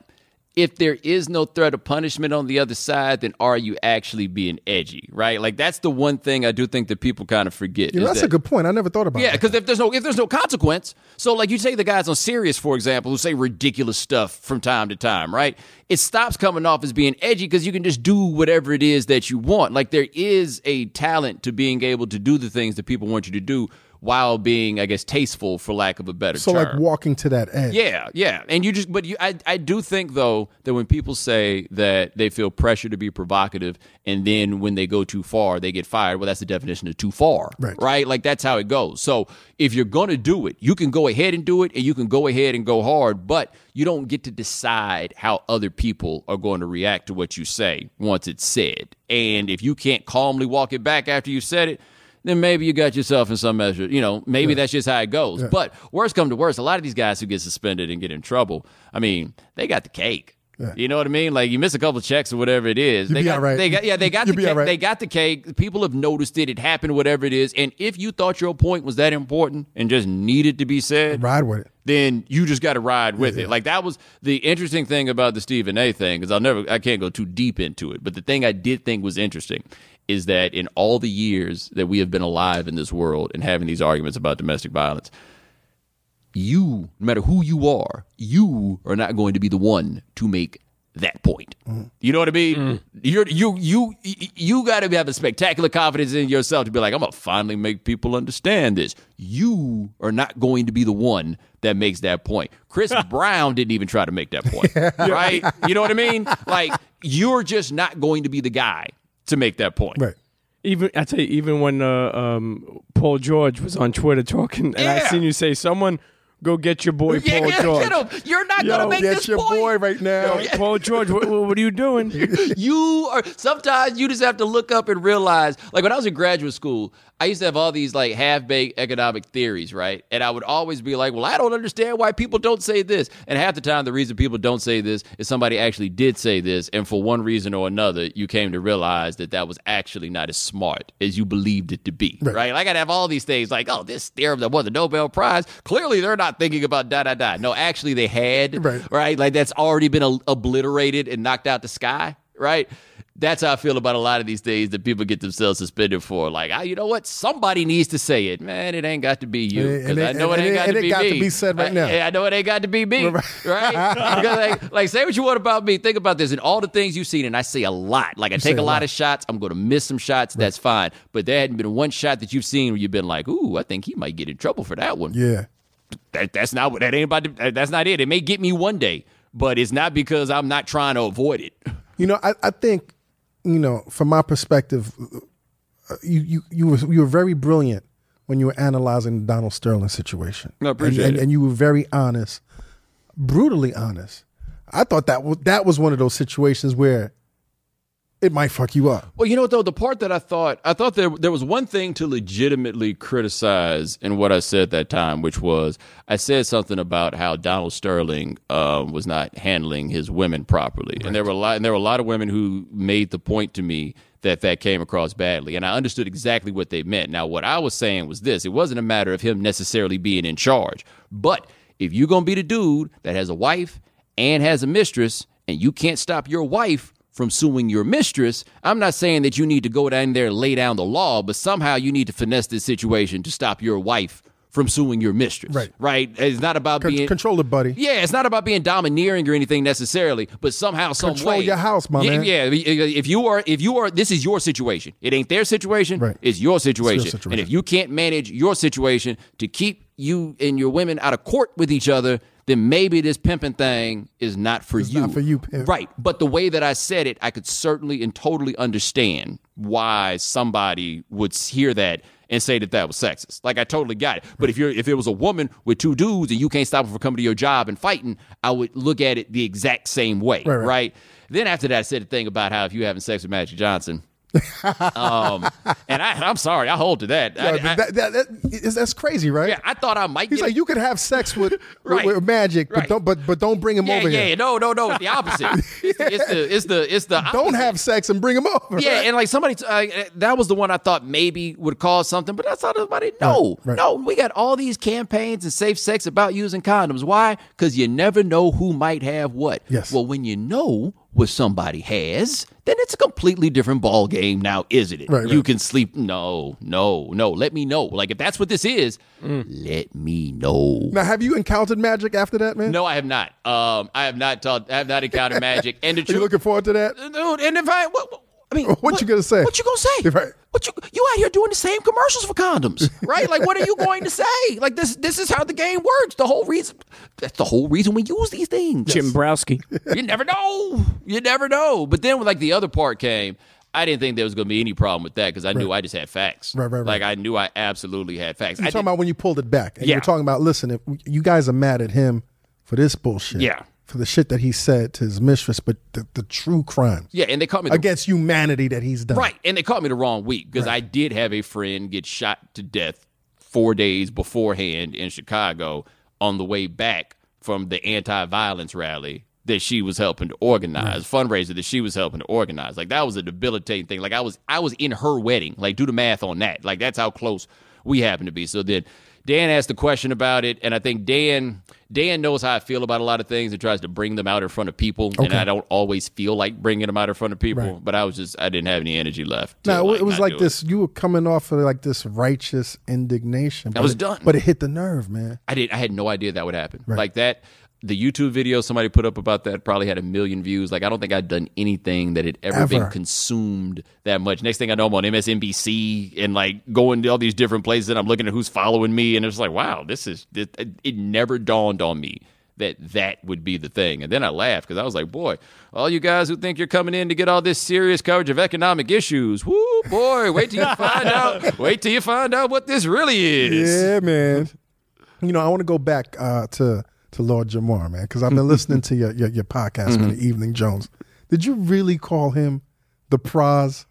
if there is no threat of punishment on the other side, then are you actually being edgy? Right? Like that's the one thing I do think that people kind of forget. is that's that- a good point. I never thought about Yeah, because if there's no if there's no consequence, so like you take the guys on Sirius, for example, who say ridiculous stuff from time to time, right? It stops coming off as being edgy because you can just do whatever it is that you want. Like there is a talent to being able to do the things that people want you to do while being, I guess, tasteful, for lack of a better So term. So like walking to that edge. Yeah, yeah, and you just, but you, I, I do think though that when people say that they feel pressure to be provocative, and then when they go too far, they get fired. Well, that's the definition of too far, Right. Right? Like that's how it goes. So if you're gonna do it, you can go ahead and do it, and you can go ahead and go hard, but you don't get to decide how other people are going to react to what you say once it's said. And if you can't calmly walk it back after you said it. Then maybe you got yourself in some measure, you know, maybe that's just how it goes. But worst come to worst, a lot of these guys who get suspended and get in trouble, I mean, they got the cake. You know what I mean? Like you miss a couple checks or whatever it is. they got, right. They got, yeah, they got You'll the cake. right. They got the cake. People have noticed it. It happened. Whatever it is. And if you thought your point was that important and just needed to be said, Ride with it. then you just got to ride with it. Like that was the interesting thing about the Stephen A. thing because I'll never, I can't go too deep into it. But the thing I did think was interesting is that in all the years that we have been alive in this world and having these arguments about domestic violence, you, no matter who you are, you are not going to be the one to make that point. Mm-hmm. You know what I mean? Mm-hmm. You're you you you got to have a spectacular confidence in yourself to be like, I'm gonna finally make people understand this. You are not going to be the one that makes that point. Chris Brown didn't even try to make that point, right? You know what I mean? Like you're just not going to be the guy to make that point. Right. Even I tell you, even when uh, um, Paul George was on Twitter talking, and I Yeah. seen you say, "Someone go get your boy Yeah, Paul get, George." get him. You're not Yo, gonna make That's this your point. boy right now. Yo, Paul George, what, what are you doing? you are sometimes you just have to look up and realize like when i was in graduate school i used to have all these like half-baked economic theories right and i would always be like well i don't understand why people don't say this and half the time the reason people don't say this is somebody actually did say this and for one reason or another you came to realize that that was actually not as smart as you believed it to be right, like i'd have all these things like oh this theorem that won the nobel prize clearly they're not thinking about da da da no actually they had Right. right? Like that's already been o- obliterated and knocked out the sky, right? That's how I feel about a lot of these things that people get themselves suspended for. Like, ah, you know what? Somebody needs to say it, man. It ain't got to be you because I know it ain't got and to it be got to be said right I- now. I, know it ain't got to be me, right? because like, like, say what you want about me. Think about this and all the things you've seen, and I say a lot. Like, I say take a lot lot. of shots. I'm going to miss some shots. That's fine. But there hadn't been one shot that you've seen where you've been like, ooh, I think he might get in trouble for that one Yeah. that, that's not what that ain't about. To, that's not it. It may get me one day, but it's not because I'm not trying to avoid it. You know, I, I think, you know, from my perspective, uh, you you you were you were very brilliant when you were analyzing the Donald Sterling situation. I appreciate and, and, it. and you were very honest, brutally honest. I thought that was that was one of those situations where it might fuck you up. Well, you know what though, the part that I thought I thought there there was one thing to legitimately criticize in what I said at that time, which was I said something about how Donald Sterling um, was not handling his women properly, and there were a lot and there were a lot of women who made the point to me that that came across badly, and I understood exactly what they meant. Now, what I was saying was this: it wasn't a matter of him necessarily being in charge, but if you're gonna be the dude that has a wife and has a mistress, and you can't stop your wife from suing your mistress, I'm not saying that you need to go down there and lay down the law, but somehow you need to finesse this situation to stop your wife from suing your mistress. Right. Right. It's not about Con- being control it, buddy. Yeah, it's not about being domineering or anything necessarily, but somehow, some Control way, your house, my yeah, man. Yeah, if you are, if you are, this is your situation. It ain't their situation. Right. It's your situation. situation. And if you can't manage your situation to keep you and your women out of court with each other, then maybe this pimping thing is not for you. not for you, pimp. Right. But the way that I said it, I could certainly and totally understand why somebody would hear that and say that that was sexist. Like I totally got it. But if you're if it was a woman with two dudes and you can't stop them from coming to your job and fighting, I would look at it the exact same way. Right, right. Then after that, I said a thing about how if you having sex with Magic Johnson. um, and I, I'm sorry, I hold to that. Yeah, I- that, that, that's crazy, right? yeah, I thought I might He's like, you could have sex with, Right. with, with Magic, but Right. don't but but don't bring him yeah, over yeah, here. no, no, no, it's the opposite. It's the, it's the, it's the, it's the Don't opposite. have sex and bring him over. Yeah, right? and like somebody, uh, that was the one I thought maybe would cause something, but that's not everybody. No, no, we got all these campaigns and safe sex about using condoms. Why? Because you never know who might have what. Yes. Well, when you know what somebody has, then it's a completely different ball game now, isn't it? Right, you right. can sleep. No, no, no. Let me know. Like if that's what this is, let me know. Now, have you encountered Magic after that, man? No, I have not. Um, I have not taught. I have not encountered magic. And the Are you truth, looking forward to that? dude. And if I, what- I mean, What you gonna say? What you gonna say? Right. What you you out here doing the same commercials for condoms, right? Like, what are you going to say? Like this this is how the game works. The whole reason that's the whole reason we use these things. Jim Browski. You never know. You never know. But then when like the other part came. I didn't think there was going to be any problem with that because I knew I just had facts. Right, right, right. Like I knew I absolutely had facts. You're I talking did- about when you pulled it back. And Yeah. you're talking about, listen, if you guys are mad at him for this bullshit. Yeah. For the shit that he said to his mistress, but the, the true crimes yeah, and they caught me the against humanity that he's done. Right. And they caught me the wrong week because I did have a friend get shot to death four days beforehand in Chicago on the way back from the anti violence rally that she was helping to organize, fundraiser that she was helping to organize. Like that was a debilitating thing. Like I was I was in her wedding. Like do the math on that. Like that's how close we happen to be. So then Dan asked the question about it, and I think Dan Dan knows how I feel about a lot of things and tries to bring them out in front of people. And I don't always feel like bringing them out in front of people, Right. but I was just I didn't have any energy left. to, Now it was like do it. this. You were coming off of like this righteous indignation. but was it- done. but it hit the nerve, man. I did. I had no idea that would happen. Like that. The YouTube video somebody put up about that probably had a million views. Like I don't think I'd done anything that had ever, been consumed that much. Next thing I know, I'm on MSNBC and like going to all these different places, and I'm looking at who's following me, and it's like, wow, this is it, it never dawned on me that that would be the thing. And then I laughed because I was like, boy, all you guys who think you're coming in to get all this serious coverage of economic issues, whoo, boy, wait till you find out. Wait till you find out what this really is. Yeah, man. You know, I want to go back uh, to to Lord Jamar, man, because I've been listening to your your, your podcast Mm-hmm. on the Evening Jones. Did you really call him the Pras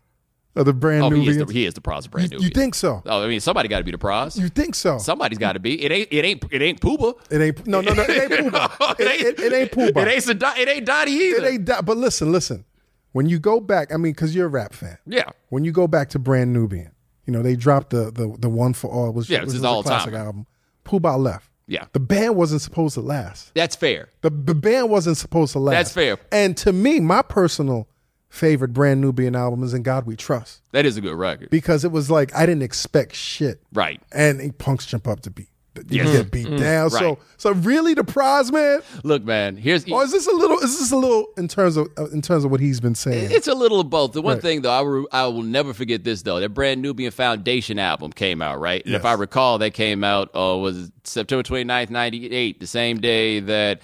of the brand Oh, new? he is the, he is the Pras brand you, new. you think so? Oh, I mean, somebody got to be the Pras. You think so? Somebody's got to be. It ain't. It ain't. It ain't Puba. It ain't no no no. It ain't Pooh. It, it, it ain't Pooh. It ain't. It ain't Dottie either. It ain't that. But listen, listen. When you go back, I mean, because you're a rap fan. Yeah. When you go back to Brand Nubian, you know they dropped the the the one for all. Was Yeah, which it's his was a all-timer. classic album. Puba left. Yeah. The band wasn't supposed to last. That's fair. The the band wasn't supposed to last. That's fair. And to me, my personal favorite Brand Nubian album is "In God We Trust" That is a good record. because it was like I didn't expect shit. Right. And punks jump up to beat. You Yes. get beat down. So Right. so really the Pras, man. Look, man. Here's. Or is this a little? Is this a little in terms of uh, in terms of what he's been saying? It's a little of both. The one Right. thing though, I will, I will never forget this though. That brand Nubian Foundation album came out, right? And if I recall, that came out uh, was September 29th, 98, the same day that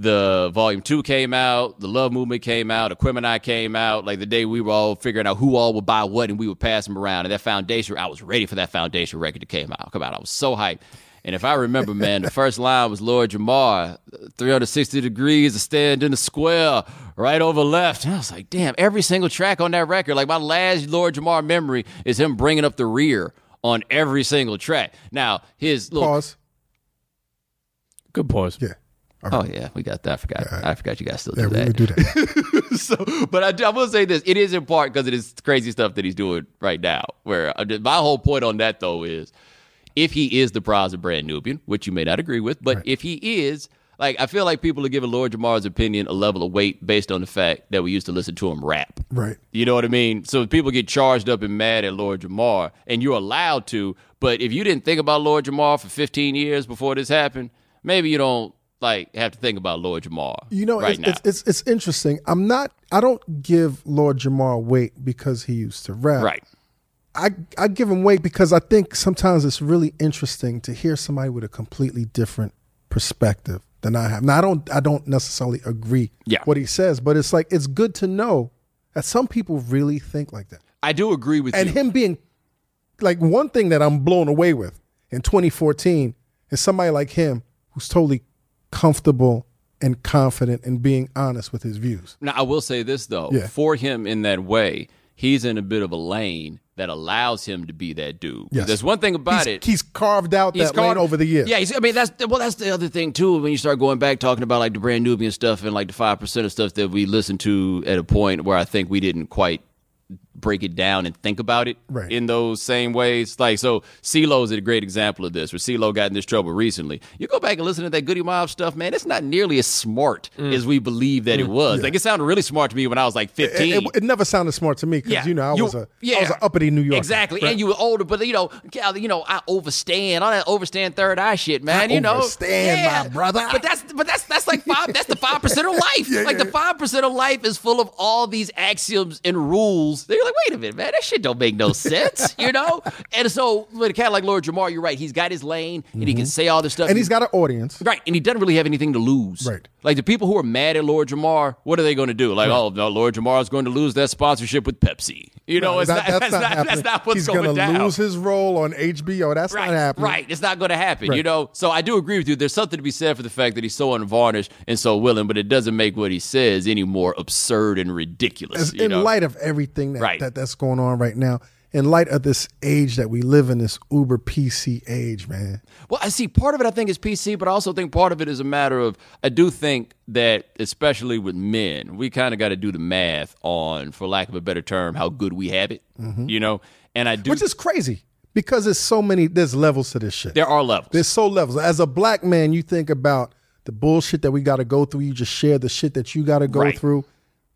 the volume two came out, the Love Movement came out, Aquemini came out, like the day we were all figuring out who all would buy what and we would pass them around. And that foundation, I was ready for that foundation record to came out. Come out. I was so hyped. And if I remember, man, the first line was Lord Jamar, 360 degrees, a stand in the square, right over left. And I was like, damn, every single track on that record, like my last Lord Jamar memory is him bringing up the rear on every single track. Now, his little. Pause. Good pause. Yeah. Oh, yeah, we got that. I forgot. I forgot you guys still Yeah, do we that. would do that. so, but I, I will say this: it is in part because it is crazy stuff that he's doing right now. Where I my whole point on that though is, if he is the Pras of Brand Nubian, which you may not agree with, but if he is, like, I feel like people are giving Lord Jamar's opinion a level of weight based on the fact that we used to listen to him rap. right. You know what I mean? So people get charged up and mad at Lord Jamar, and you're allowed to. But if you didn't think about Lord Jamar for 15 years before this happened, maybe you don't like have to think about Lord Jamar. You know, right it's, now. it's, it's it's interesting. I'm not. I don't give Lord Jamar weight because he used to rap. right. I I give him weight because I think sometimes it's really interesting to hear somebody with a completely different perspective than I have. Now I don't I don't necessarily agree Yeah. what he says, but it's like it's good to know that some people really think like that. I do agree with And you. him being like one thing that I'm blown away with in 2014 is somebody like him who's totally comfortable and confident in being honest with his views. Now, I will say this though, Yeah. for him in that way, he's in a bit of a lane that allows him to be that dude. Yes. There's one thing about he's, it. He's carved out that lane called- over the years. Yeah, he's, I mean that's well, that's the other thing too. When you start going back talking about like the brand Nubian stuff and like the five percent of stuff that we listened to at a point where I think we didn't quite break it down and think about it Right. in those same ways. Like so, CeeLo is a great example of this. Where CeeLo got in this trouble recently. You go back and listen to that Goodie Mob stuff, man. It's not nearly as smart Mm. as we believe that it was. Like it sounded really smart to me when I was like fifteen. it- it never sounded smart to me because you know I was a I was an uppity New Yorker. Exactly, and you were older, but you know, you know, I overstand all that overstand third eye shit, man. I you know, overstand, my brother. But that's but that's that's like five. that's the five percent of life. like the five percent of life is full of all these axioms and rules. They're like, wait a minute, man, that shit don't make no sense, you know. And so with a cat like Lord Jamar, you're right. He's got his lane, and he can say all this stuff, Mm-hmm. and he's got an audience. Right, and he doesn't really have anything to lose. Right. Like the people who are mad at Lord Jamar, what are they going to do? Like, oh no, Lord Jamar is going to lose that sponsorship with Pepsi. You know, it's That- not, that's, not, happening. that's not what's he's going gonna down. lose his role on HBO. That's right, not happening. right. It's not going to happen. You Right. know. So I do agree with you. There's something to be said for the fact that he's so unvarnished and so willing, but it doesn't make what he says any more absurd and ridiculous. As- you in know? light of everything that, Right. that that's going on right now, in light of this age that we live in, this Uber PC age, man. Well, I see part of it I think is PC, but I also think part of it is a matter of I do think that especially with men, we kind of got to do the math on, for lack of a better term, how good we have it. You know, and I do. Mm-hmm. Which is crazy because there's so many. There's levels to this shit. there are levels. There's so levels. As a black man, you think about the bullshit that we got to go through. You just share the shit that you got to go Right. through.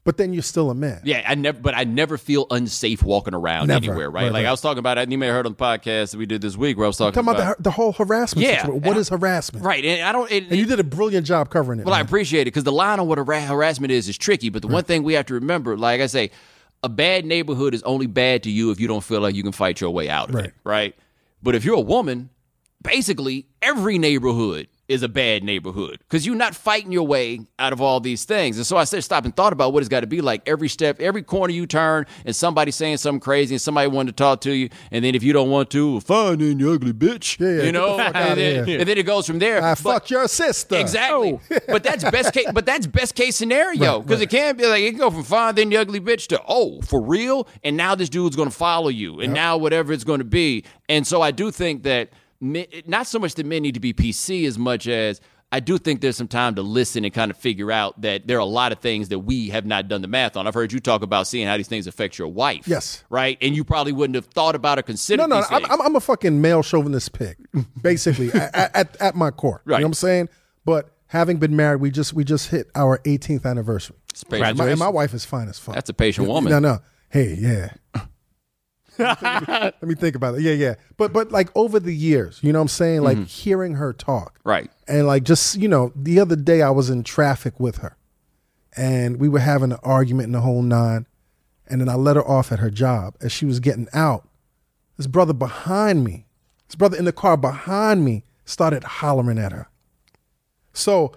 But then you're still a man. Yeah, I never, but I never feel unsafe walking around Never. anywhere. Right? Right, like right. I was talking about, and you may have heard on the podcast that we did this week, where I was talking, Talking about the, the whole harassment Yeah. situation. What is harassment? right, and I don't. It, And you did a brilliant job covering it. Well, I appreciate it because the line on what hara- harassment is is tricky. But the one thing we have to remember, like I say, a bad neighborhood is only bad to you if you don't feel like you can fight your way out of Right. it, right? But if you're a woman, basically every neighborhood is a bad neighborhood because you're not fighting your way out of all these things. And so I said, stop and thought about what it's got to be like every step, every corner you turn, and somebody saying something crazy, and somebody wanting to talk to you, and then if you don't want to, well, fine, then you ugly bitch, Yeah, you know, the and, then, and then it goes from there. I But- fucked your sister. Exactly. Oh. but that's best case. But that's best case scenario because right. it can be like it can go from fine then the ugly bitch to oh for real, and now this dude's going to follow you, and now whatever it's going to be. And so I do think that men, not so much that men need to be PC as much as. I do think there's some time to listen and kind of figure out that there are a lot of things that we have not done the math on. I've heard you talk about seeing how these things affect your wife. Yes. Right? And you probably wouldn't have thought about or considered No, no, I'm. I'm, a fucking male chauvinist pig, basically, at, at, at my core. You Right. know what I'm saying? But having been married, we just we just hit our 18th anniversary. And my, and my wife is fine as fuck. That's a patient woman. No, no. Hey, yeah. Let me think about it. Yeah, yeah. But but like over the years, you know what I'm saying? Like hearing her talk. Mm-hmm. Right. And like just, you know, the other day I was in traffic with her and we were having an argument in the whole nine. And then I let her off at her job. As she was getting out, this brother behind me, this brother in the car behind me started hollering at her. So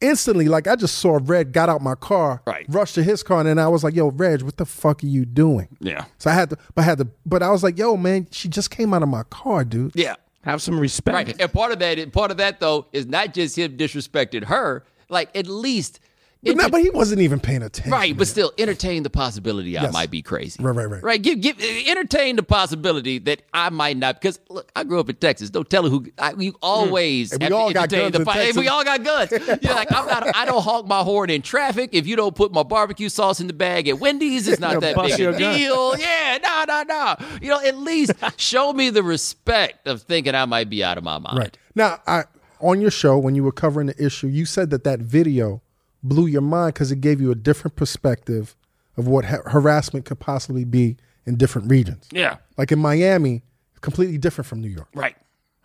instantly, like I just saw Red got out my car, Right. rushed to his car, and then I was like, "Yo, Reg, what the fuck are you doing?" Yeah. So I had to, but I had to, but I was like, "Yo, man, she just came out of my car, dude." Yeah. Have some respect. Right. And part of that, part of that though, is not just him disrespected her. Like at least, But, not, but he wasn't even paying attention. right. But still, entertain the possibility I Yes. might be crazy. Right, right, right. Right. Give, give, entertain the possibility that I might not. Because look, I grew up in Texas. Don't tell her who. I, you mm. always And we have to all got entertain guns the in po- Texas. We all got guns. You're like I'm not. I don't honk my horn in traffic. If you don't put my barbecue sauce in the bag at Wendy's, it's not that Bust big your a gun. deal. Yeah. No. No. No. You know, at least show me the respect of thinking I might be out of my mind. Right. Now, I on your show when you were covering the issue, you said that that video blew your mind because it gave you a different perspective of what ha- harassment could possibly be in different regions. Yeah. Like in Miami, completely different from New York. Right.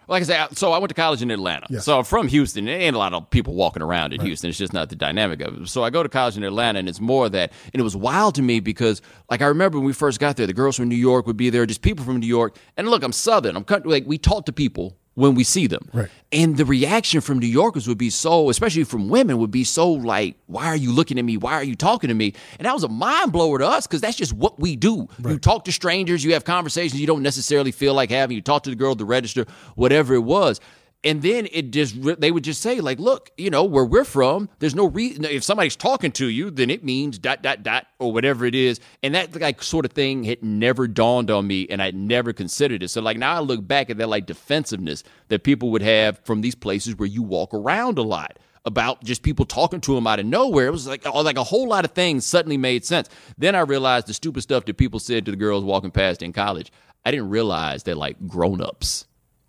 Like I said, so I went to college in Atlanta. Yes. So I'm from Houston. There ain't a lot of people walking around in Houston. It's just not the dynamic of it. So I go to college in Atlanta, and it's more of that. And it was wild to me because, like, I remember when we first got there, the girls from New York would be there, just people from New York. And look, I'm Southern. I'm. Like, we talk to people when we see them. Right. And the reaction from New Yorkers would be so, especially from women, would be so like, why are you looking at me? Why are you talking to me? And that was a mind blower to us because that's just what we do. You talk to strangers, you have conversations you don't necessarily feel like having. You talk to the girl at the register, whatever it was. And then it just, they would just say, like, look, you know, where we're from, there's no reason. If somebody's talking to you, then it means dot, dot, dot, or whatever it is. And that, like, sort of thing had never dawned on me, and I'd never considered it. So, like, now I look back at that, like, defensiveness that people would have from these places where you walk around a lot about just people talking to them out of nowhere. It was like, oh, like a whole lot of things suddenly made sense. Then I realized the stupid stuff that people said to the girls walking past in college. I didn't realize that, like, grown ups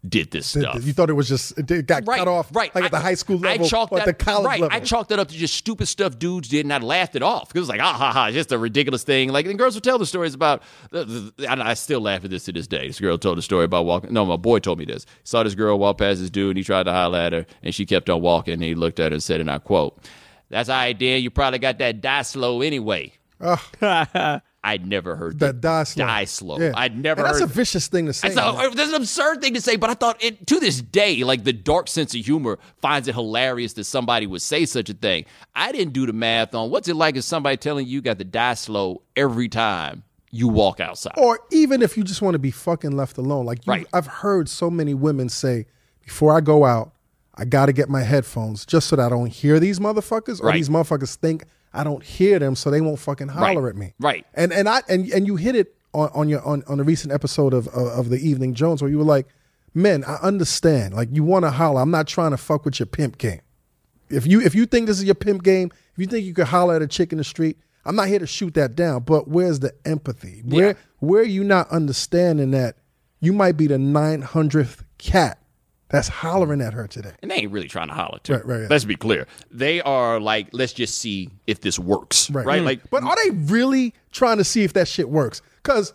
did this Th- stuff. You thought it was just it did- got cut off right. like at the high school level I chalked or at that, the college right. level. I chalked that up to just stupid stuff dudes did, and I laughed it off because it was like, ah, ha, ha, just a ridiculous thing. Like, and girls would tell the stories about, the, the, and I still laugh at this to this day. This girl told a story about walking. No, my boy told me this. Saw this girl walk past this dude, and he tried to holler at her, and she kept on walking. And he looked at her and said, and I quote, "That's all right, Dan. You probably got that die slow anyway." I'd never heard that die slow. Die slow. Yeah. I'd never heard. And that's heard a vicious thing to say. that's, a, that's an absurd thing to say, but I thought it, to this day, like the dark sense of humor finds it hilarious that somebody would say such a thing. I didn't do the math on what's it like if somebody telling you you got to die slow every time you walk outside. or even if you just want to be fucking left alone. Like you, Right. I've heard so many women say, before I go out, I got to get my headphones just so that I don't hear these motherfuckers, or Right. these motherfuckers think I don't hear them, so they won't fucking holler Right. at me. Right. And and I and and you hit it on, on your on on a recent episode of of, of the Evening Jones where you were like, men, I understand. Like you want to holler. I'm not trying to fuck with your pimp game. If you if you think this is your pimp game, if you think you could holler at a chick in the street, I'm not here to shoot that down. But where's the empathy? Where Yeah. where are you not understanding that you might be the 900th cat that's hollering at her today. and they ain't really trying to holler to. Right, right, right. Let's be clear. They are like, let's just see if this works. Right. Mm. Like, but are they really trying to see if that shit works? Because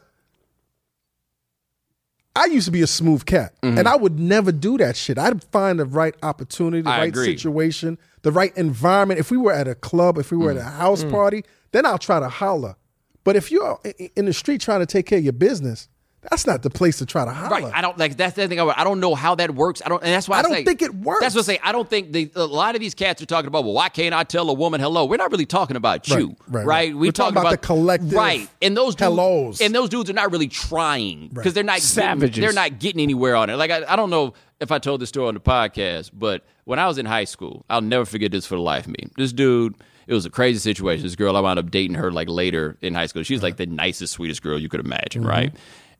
I used to be a smooth cat, mm-hmm. and I would never do that shit. I'd find the right opportunity, the I right agree. situation, the right environment. If we were at a club, if we were at mm. a house mm. party, then I'll try to holler. But if you're in the street trying to take care of your business, that's not the place to try to holler. Right. I don't like that's the thing. I I don't know how that works. I don't, and that's why I, I don't say- think it works. That's what I say. I don't think the, a lot of these cats are talking about. Well, why can't I tell a woman hello? We're not really talking about you, Right, right, right. We We're talking about the collective right? And those dudes, hellos. and those dudes are not really trying because they're not getting- Savages. they're not getting anywhere on it. Like I, I don't know if I told this story on the podcast, but when I was in high school, I'll never forget this for the life of me. This dude. It was a crazy situation. This girl, I wound up dating her like later in high school. She's uh-huh. like the nicest, sweetest girl you could imagine, mm-hmm. right?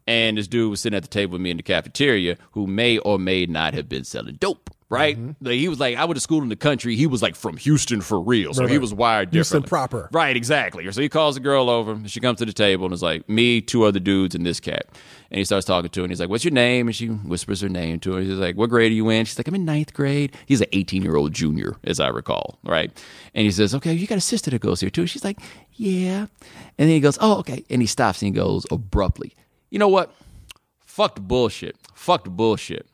And this dude was sitting at the table with me in the cafeteria who may or may not have been selling dope, right? Mm-hmm. Like, he was like, I went to school in the country. He was like from Houston for real. So Right, he was wired Houston differently. proper. Right, exactly. So he calls the girl over. and She comes to the table and is like, me, two other dudes, and this cat. And he starts talking to her. And he's like, what's your name? And she whispers her name to him. He's like, what grade are you in? She's like, I'm in ninth grade. He's an 18 year old junior, as I recall, right? And he says, okay, you got a sister that goes here too. She's like, yeah. And then he goes, oh, okay. And he stops and he goes abruptly, you know what? Fuck the bullshit. Fuck the bullshit.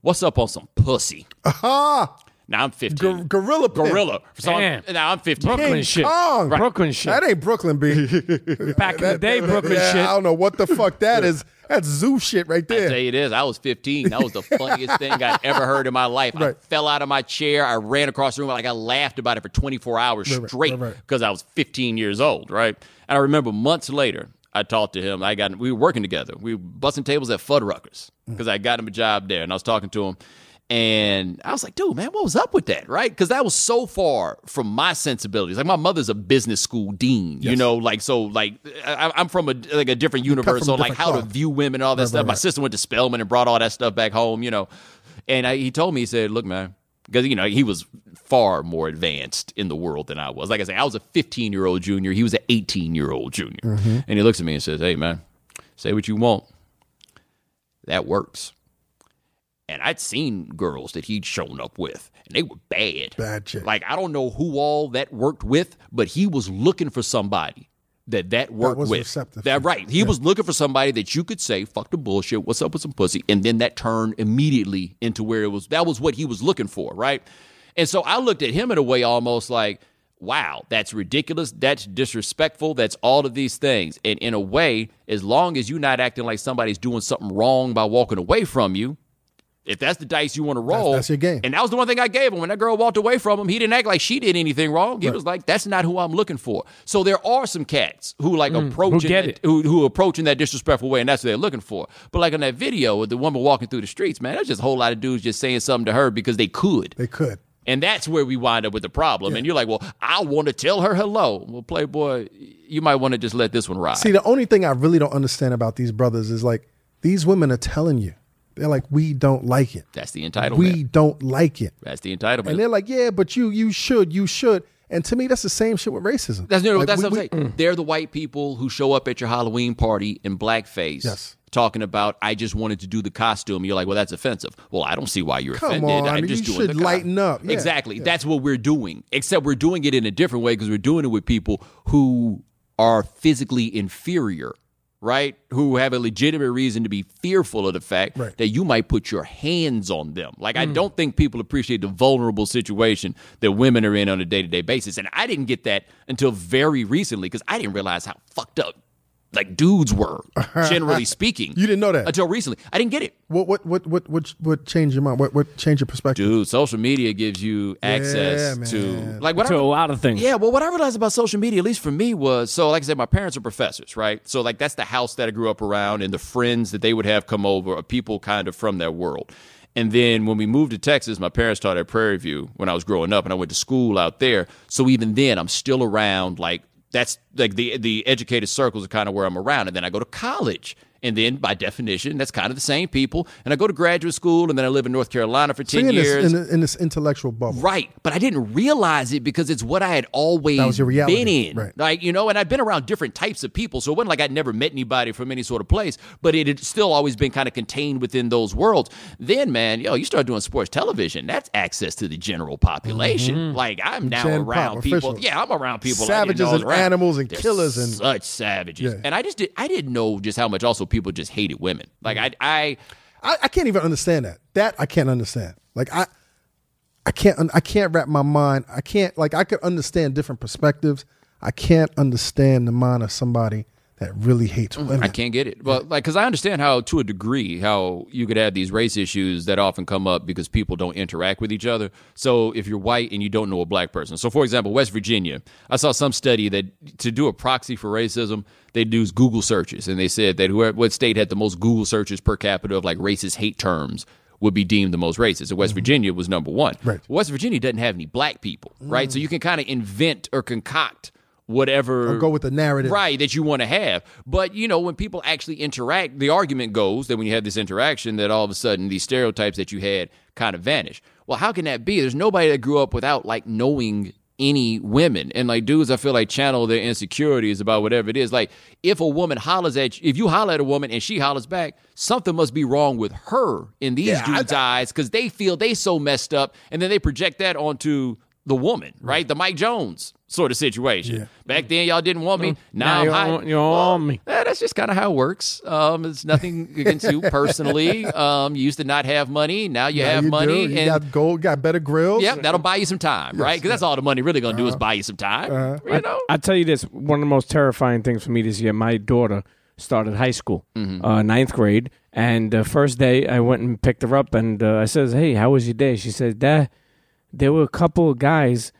What's up on some pussy? Ah, Now I'm 15. Gor- gorilla pimp. Gorilla. So I'm, now I'm 15. Brooklyn King shit. Kong. Brooklyn shit. that ain't Brooklyn, B. Back in the day, Brooklyn yeah, shit. I don't know what the fuck that is. That's zoo shit right there. I tell there. you this, I was 15. That was the funniest thing I'd ever heard in my life. I fell out of my chair. I ran across the room. Like I laughed about it for 24 hours Right, right, straight right, right. because I was 15 years old, right? And I remember months later, I talked to him. I got we were working together. We were busting tables at Fuddruckers because I got him a job there, and I was talking to him. And I was like, dude, man, what was up with that? Right? Because that was so far from my sensibilities. Like my mother's a business school dean, you know, like so like I, I'm from a like a different universe. So like how to view women and all that Right, stuff. right, My sister went to Spelman and brought all that stuff back home, you know. And I, he told me, he said, look, man, because, you know, he was far more advanced in the world than I was. Like I said, I was a 15 year old junior. He was an 18 year old junior. Mm-hmm. And he looks at me and says, hey, man, say what you want. That works. And I'd seen girls that he'd shown up with, and they were bad. Bad chick. Like, I don't know who all that worked with, but he was looking for somebody that that worked was with. receptive. That right. He was looking for somebody that you could say, "Fuck the bullshit. What's up with some pussy?" And then that turned immediately into where it was. That was what he was looking for, right? And so I looked at him in a way almost like, "Wow, that's ridiculous. That's disrespectful. That's all of these things." And in a way, as long as you're not acting like somebody's doing something wrong by walking away from you, if that's the dice you want to roll, that's your game. And that was the one thing I gave him. When that girl walked away from him, he didn't act like she did anything wrong. He was like, "That's not who I'm looking for." So there are some cats who like mm, approaching get that- it. who who approach in that disrespectful way, and that's what they're looking for. But like on that video with the woman walking through the streets, man, that's just a whole lot of dudes just saying something to her because they could. They could. And that's where we wind up with the problem. And you're like, well, I want to tell her hello. Well, Playboy, you might want to just let this one ride. See, the only thing I really don't understand about these brothers is like these women are telling you. They're like, we don't like it. that's the entitlement. We don't like it. that's the entitlement. And they're like, yeah, but you you should, you should. And to me, that's the same shit with racism. That's no, Like, that's we- what I'm we- mm. saying. They're the white people who show up at your Halloween party in blackface. Yes. Talking about, I just wanted to do the costume. You're like, well, that's offensive. Well, I don't see why you're Come offended. on, I'm just you doing should lighten up. Yeah, exactly. yeah. That's what we're doing. Except we're doing it in a different way because we're doing it with people who are physically inferior, right? Who have a legitimate reason to be fearful of the fact Right. that you might put your hands on them. Like, Mm. I don't think people appreciate the vulnerable situation that women are in on a day to day basis. And I didn't get that until very recently because I didn't realize how fucked up. Like dudes were, generally speaking. You didn't know that? until recently. I didn't get it, What what what what what what changed your mind? What what changed your perspective? dude. Social media gives you access Yeah, to like what to I- a lot of things. Yeah, well, what I realized about social media, at least for me, was so, like I said, my parents are professors, right? So, like, that's the house that I grew up around, and the friends that they would have come over are people kind of from that world. And then when we moved to Texas, my parents taught at Prairie View when I was growing up, and I went to school out there. So even then, I'm still around. Like that's like the the educated circles are kind of where I'm around. And then I go to college, And then, by definition, that's kind of the same people. And I go to graduate school, and then I live in North Carolina for So 10 you're in years. this, in, in this intellectual bubble. Right, but I didn't realize it because it's what I had always That was your reality, been in. right. Like, you know, and I'd been around different types of people. So it wasn't like I'd never met anybody from any sort of place, but it had still always been kind of contained within those worlds. Then, man, yo, you start doing sports television. That's access to the general population. Like, I'm now Mm-hmm. Gen around pop, people. Yeah, I'm around people. Savages and around. animals and They're killers and- such savages. Yeah. And I just did. I didn't know just how much also people just hated women. Like, mm. I, I I, I can't even understand that. That I can't understand. Like I, I can't. I can't wrap my mind. I can't. Like I could understand different perspectives. I can't understand the mind of somebody that really hates women. Mm, I can't get it. Well, like, because I understand how, to a degree, how you could have these race issues that often come up because people don't interact with each other. So, if you're white and you don't know a black person, so for example, West Virginia, I saw some study that to do a proxy for racism, they do Google searches, and they said that whoever what state had the most Google searches per capita of like racist hate terms would be deemed the most racist. And West Virginia was number one. Mm-hmm. Right. West Virginia doesn't have any black people, right? So you can kind of invent or concoct whatever Or go with the narrative. right that you want to have. But you know when people actually interact the argument goes that when you have this interaction that all of a sudden these stereotypes that you had kind of vanish. Well how can that be? There's nobody that grew up without like knowing any women. And like dudes i feel like channel their insecurities about whatever it is. Like if a woman hollers at you if you holler at a woman and she hollers back something must be wrong with her in these Yeah, I- dudes eyes because they feel they so messed up and then they project that onto the woman right? The mike jones sort of situation back then y'all didn't want me now, Now I'm you're hot. you're on me. Eh, that's just kind of how it works. Um, it's nothing against you personally. Um, you used to not have money. Now you Now have you money. Do. You and got gold. Got better grills. Yep, that'll buy you some time, right? Because that's all the money really going to do is buy you some time. You know? I tell you this: one of the most terrifying things for me this year. My daughter started high school, Mm-hmm. uh, ninth grade, and the first day I went and picked her up, and uh, I says, "Hey, how was your day?" She said, "Dad, there were a couple of guys."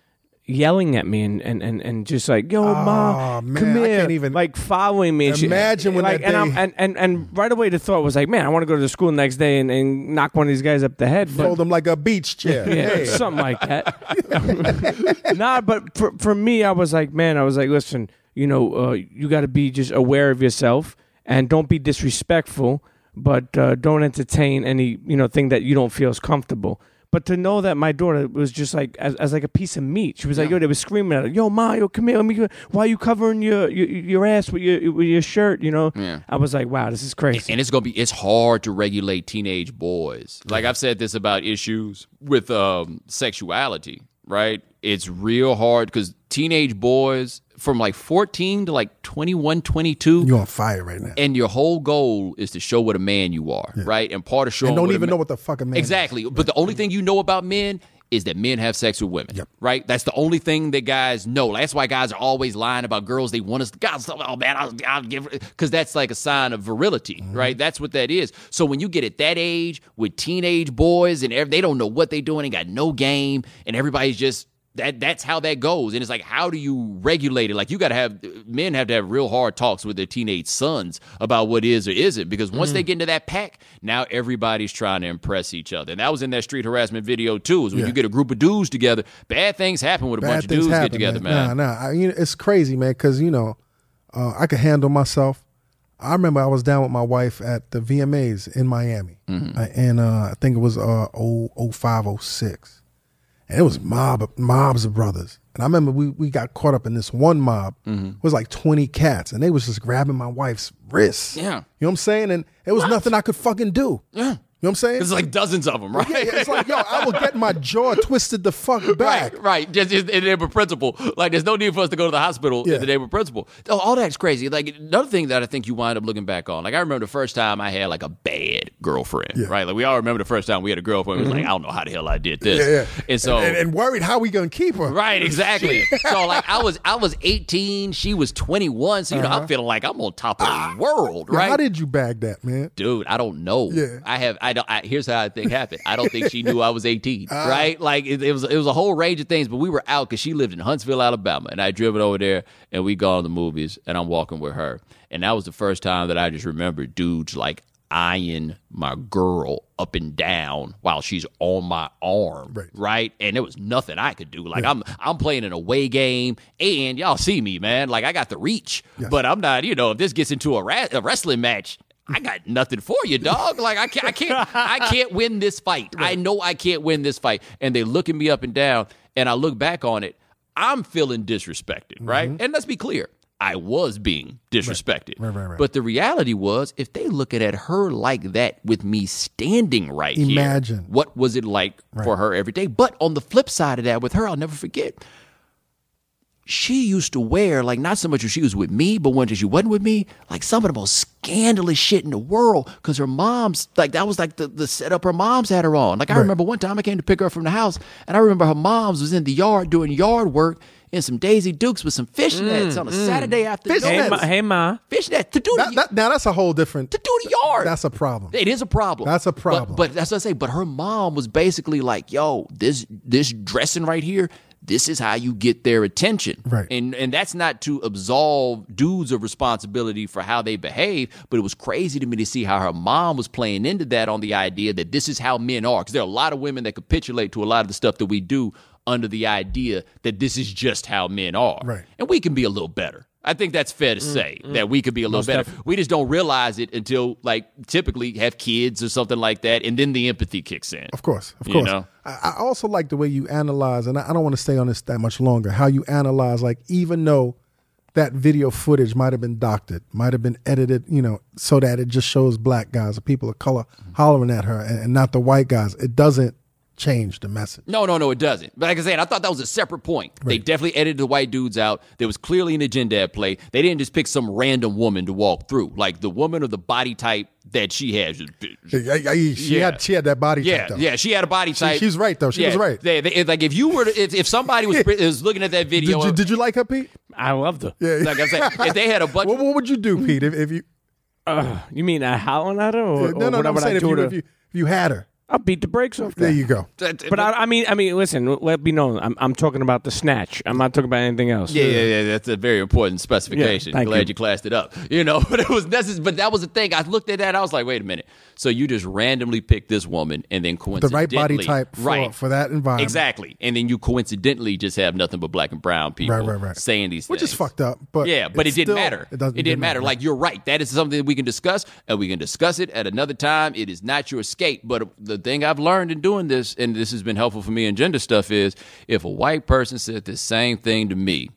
Yelling at me and, and, and, and just like yo ma, Oh, man, come I here, can't even like following me. She- imagine when like, that and, I'm, day- and and and right away the thought was like, man, I want to go to the school the next day and, and knock one of these guys up the head. But Fold them like a beach chair. yeah, Hey. something like that. nah, but for for me, I was like, man, I was like, listen, you know, uh, you got to be just aware of yourself and don't be disrespectful, but uh, don't entertain any you know thing that you don't feel is comfortable. But to know that my daughter was just like as, as like a piece of meat, she was like, "Yo," they were screaming at her, "Yo, Ma, yo, come here, let me. Why are you covering your your, your ass with your with your shirt?" You know. Yeah. I was like, "Wow, this is crazy." and it's gonna be it's hard to regulate teenage boys. Like I've said this about issues with um, sexuality, right? It's real hard because teenage boys from like 14 to like 21, 22, You're on fire right now. and your whole goal is to show what a man you are, right? And part of showing And don't even ma- know what the fuck a man. is. Exactly. But the only thing you know about men is that men have sex with women. Yep. Right? That's the only thing that guys know. That's why guys are always lying about girls they want us. Guys, oh man, I'll, I'll give because that's like a sign of virility, Mm-hmm. right? That's what that is. So when you get at that age with teenage boys and ev- they don't know what they're doing, they got no game, and everybody's just that that's how that goes and it's like how do you regulate it like you got to have men have to have real hard talks with their teenage sons about what is or isn't because once Mm. they get into that pack now everybody's trying to impress each other and that was in that street harassment video too is when Yeah. you get a group of dudes together bad things happen when a bunch of dudes happen, get together man, Nah, nah. I, you know, it's crazy, man. Because you know, uh, I could handle myself. I remember I was down with my wife at the VMAs in Miami, Mm-hmm. uh, and uh, I think it was uh, 05, 06. And it was mob mobs of brothers. And I remember we we got caught up in this one mob. Mm-hmm. It was like twenty cats, and they was just grabbing my wife's wrists. Yeah. you know what I'm saying? And it was nothing I could fucking do. Yeah. You know what I'm saying? There's like dozens of them, right? yeah, it's like, yo, I will get my jaw twisted the fuck back. Right, right. Just, just in the name of principle. Like, there's no need for us to go to the hospital Yeah. in the name of principle. Oh, all that's crazy. Like, another thing that I think you wind up looking back on. Like, I remember the first time I had like a bad girlfriend. Yeah. Mm-hmm. Right. Like, we all remember the first time we had a girlfriend. It was like, I don't know how the hell I did this. Yeah, yeah. And so. and, and worried how we gonna keep her. Right, exactly. so like I was I was 18, she was 21, so you know I'm feeling like I'm on top of the world, Now, right? Uh-huh. How did you bag that, man? dude, I don't know. Yeah. I have. I don't. I, here's how I think happened. I don't think she knew I was 18. Uh. right? Like it, it was. It was a whole range of things. But we were out because she lived in Huntsville, Alabama, and I driven over there, and we gone to the movies, and I'm walking with her, and that was the first time that I just remember dudes like eyeing my girl up and down while she's on my arm Right. and there was nothing i could do like i'm i'm playing an away game and y'all see me man like i got the reach but i'm not you know if this gets into a, ra- a wrestling match I got nothing for you, dog. Like I can't, I can't, I can't win this fight. I know I can't win this fight. And they looking me up and down, and I look back on it. I'm feeling disrespected, right? And let's be clear. I was being disrespected. Mm-hmm. Right, right, right. But the reality was, if they looking at her like that with me standing right here, Imagine. what was it like for her every day? But on the flip side of that, with her, I'll never forget she used to wear like not so much when she was with me, but when she wasn't with me, like some of the most scandalous shit in the world. Because her mom's like that was like the, the setup her mom's had her on. Like I remember one time I came to pick her up from the house, and I remember her mom's was in the yard doing yard work in some Daisy Dukes with some fishnets on a mm, mm. Saturday afternoon. Fishnets? Hey, ma, hey, ma. Fishnets to do That, the, that, now that's a whole different. to do the yard. That's a problem. It is a problem. That's a But- problem. But, that's what I say. But her mom was basically like, "Yo, this this dressing right here, this is how you get their attention." Right. And and that's not to absolve dudes of responsibility for how they behave, but it was crazy to me to see how her mom was playing into that on the idea that this is how men are. Because there are a lot of women that capitulate to a lot of the stuff that we do under the idea that this is just how men are. Right. And we can be a little better. I think that's fair to mm, say mm. that we could be a little better. def- We just don't realize it until, like, typically have kids or something like that, and then the empathy kicks in. Of course, of You course. know? I, I also like the way you analyze, and I, I don't want to stay on this that much longer. How you analyze, like even though that video footage might have been doctored, might have been edited, you know, so that it just shows black guys or people of color mm. hollering at her, and, and not the white guys. It doesn't change the message. No, no, no, it doesn't. But like I said, I thought that was a separate point. They definitely edited the white dudes out. There was clearly an agenda at play. They didn't just pick some random woman to walk through. Like the woman of the body type that she has. Yeah, yeah, yeah, She Yeah. had she had that body Yeah, type though. yeah, she had a body type. she's right, though. She was right. They, they, like if you were, to, if, if somebody was, was looking at that Did video, you did you like her, Pete? I loved her. Yeah. like I'm saying, if they had a bunch, What, what would you do, Pete, if, if you? uh, You mean I howling at her, or, no, or no, no. I'm saying I if you, to? if you if you had her, I'll beat the brakes off. there that. you go. But I, I mean, I mean, listen. Let me know. I'm, I'm talking about the snatch. I'm not talking about anything else. Yeah, yeah, yeah. That's a very important specification. Yeah, thank Glad you. you. classed it up. You know, but it was necessary. But that was the thing. I looked at that. I was like, wait a minute. So you just randomly picked this woman, and then coincidentally, The right body type for, right? for that environment. Exactly. And then you coincidentally just have nothing but black and brown people Right, right, right. saying these things. Which things. is fucked up, but yeah, but it didn't still- matter. it doesn't- It didn't matter. Like you're right. That is something that we can discuss, and we can discuss it at another time. It is not your escape. But the thing I've learned in doing this, and this has been helpful for me in gender stuff, is if a white person said the same thing to me,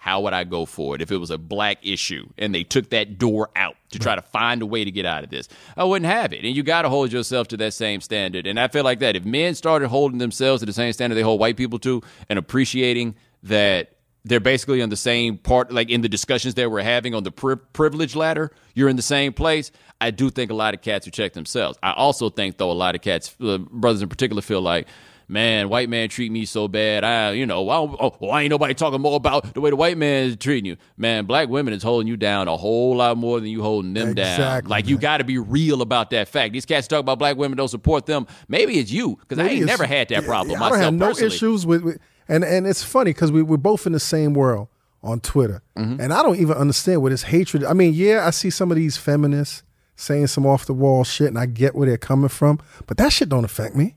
how would I go for it if it was a black issue and they took that door out to try to find a way to get out of this? I wouldn't have it. And you got to hold yourself to that same standard. And I feel like that if men started holding themselves to the same standard they hold white people to and appreciating that they're basically on the same part, like in the discussions that we're having on the pri- privilege ladder, you're in the same place. I do think a lot of cats who check themselves. I also think, though, a lot of cats, uh, brothers in particular, feel like, man, white man treat me so bad. I, you know, why, oh, why ain't nobody talking more about the way the white man is treating you? Man, black women is holding you down a whole lot more than you holding them down. Exactly, Like you got to be real about that fact. These cats talk about black women don't support them. Maybe it's you because I ain't never had that problem I myself don't have no personally. issues with, with and and it's funny because we we're both in the same world on Twitter, Mm-hmm. and I don't even understand what this hatred. I mean, yeah, I see some of these feminists saying some off the wall shit, and I get where they're coming from, but that shit don't affect me.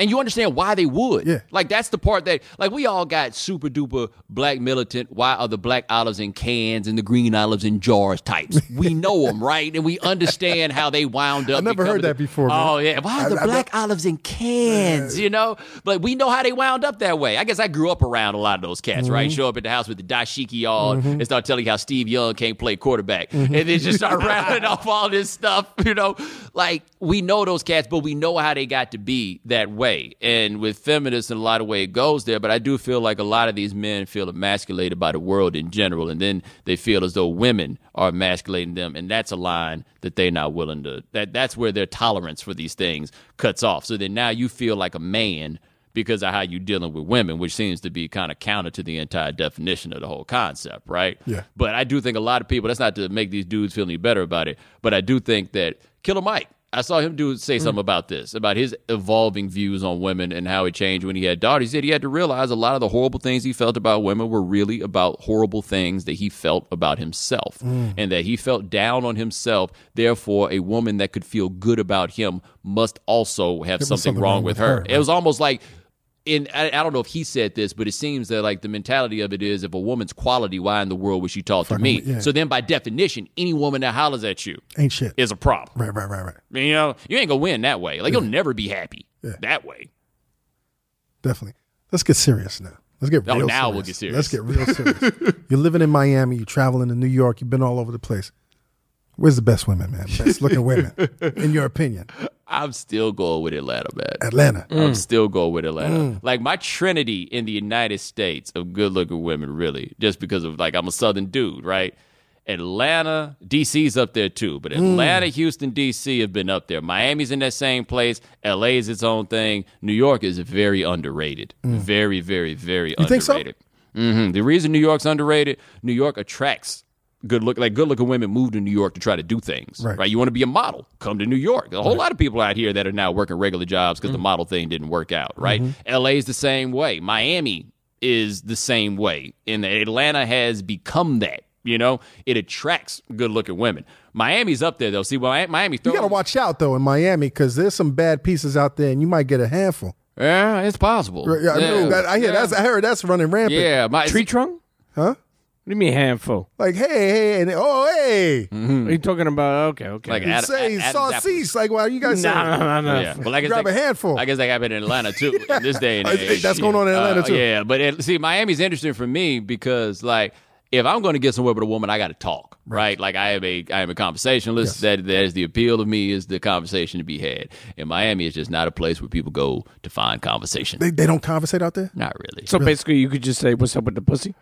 And you understand why they would. Yeah. Like that's the part that like we all got super duper black militant. Why are the black olives in cans and the green olives in jars types? We know them, right? And we understand how they wound up. I never heard that the- before, man. Oh yeah. Why are the I- I- black olives in cans? You know? But we know how they wound up that way. I guess I grew up around a lot of those cats, Mm-hmm. right? Show up at the house with the dashiki on and start telling you how Steve Young can't play quarterback. Mm-hmm. And then just start rattling off all this stuff, you know? Like we know those cats, but we know how they got to be that way. And with feminists in a lot of way it goes there, but I do feel like a lot of these men feel emasculated by the world in general, and then they feel as though women are emasculating them, and that's a line that they're not willing to that that's where their tolerance for these things cuts off. So then now you feel like a man because of how you're dealing with women, which seems to be kind of counter to the entire definition of the whole concept, right? Yeah. But I do think a lot of people, that's not to make these dudes feel any better about it, but I do think that Killer Mike, I saw him do say mm. something about this, about his evolving views on women and how it changed when he had daughters. He said he had to realize a lot of the horrible things he felt about women were really about horrible things that he felt about himself. Mm. And that he felt down on himself. Therefore, a woman that could feel good about him must also have was something, wrong, with her. It was almost like in I, I don't know if he said this, but it seems that like the mentality of it is if a woman's quality, why in the world would she talk to me? yeah. So then by definition, any woman that hollers at you Ain't shit. is a problem. Right, right, right, right. I mean, you know, you ain't gonna win that way. Like you'll never be happy Yeah. that way. Definitely. Let's get serious now. Let's get Oh, real now serious. we'll get serious. Let's get real serious. You're living in Miami. You're traveling to New York. You've been all over the place. Where's the best women, man? Best looking women, in your opinion? I'm still going with Atlanta, man. Atlanta. I'm mm. still going with Atlanta. Mm. Like my trinity in the United States of good looking women, really, just because of like I'm a Southern dude, right? Atlanta, DC's up there too, but mm. Atlanta, Houston, DC have been up there. Miami's in that same place. LA is its own thing. New York is very underrated. Very, very, very You think so? underrated. hmm The reason New York's underrated, New York attracts good look like good looking women move to New York to try to do things. Right. You want to be a model, come to New York. A whole lot of people out here that are now working regular jobs because the mm-hmm. model thing didn't work out. Right. Mm-hmm. LA is the same way. Miami is the same way. And Atlanta has become that. You know, it attracts good looking women. Miami's up there though. See, well, Miami. You got to watch out though in Miami because there's some bad pieces out there, and you might get a handful. Yeah, it's possible. Yeah, I, know that, I hear yeah. that's. I heard that's running rampant. Yeah, my, Tree trunk? Huh? What do you mean handful? Like hey, hey, and oh hey, Mm. Are you talking about? Okay, okay. Like you Ad- say Ad- Adam's apple. saucisse. Like why you guys no, say? no, no, no. Yeah, well, I guess Grab they- a handful. I guess that happened in Atlanta too in this day and age. that's going on in Atlanta, Uh, too. Yeah, but it, see, Miami's interesting for me because like if I'm going to get somewhere with a woman, I got to talk, right? Like I am a I am a conversationalist. That that is the appeal of me is the conversation to be had. And Miami is just not a place where people go to find conversation. They, they don't conversate out there. not really. So basically, you could just say, "What's up with the pussy?"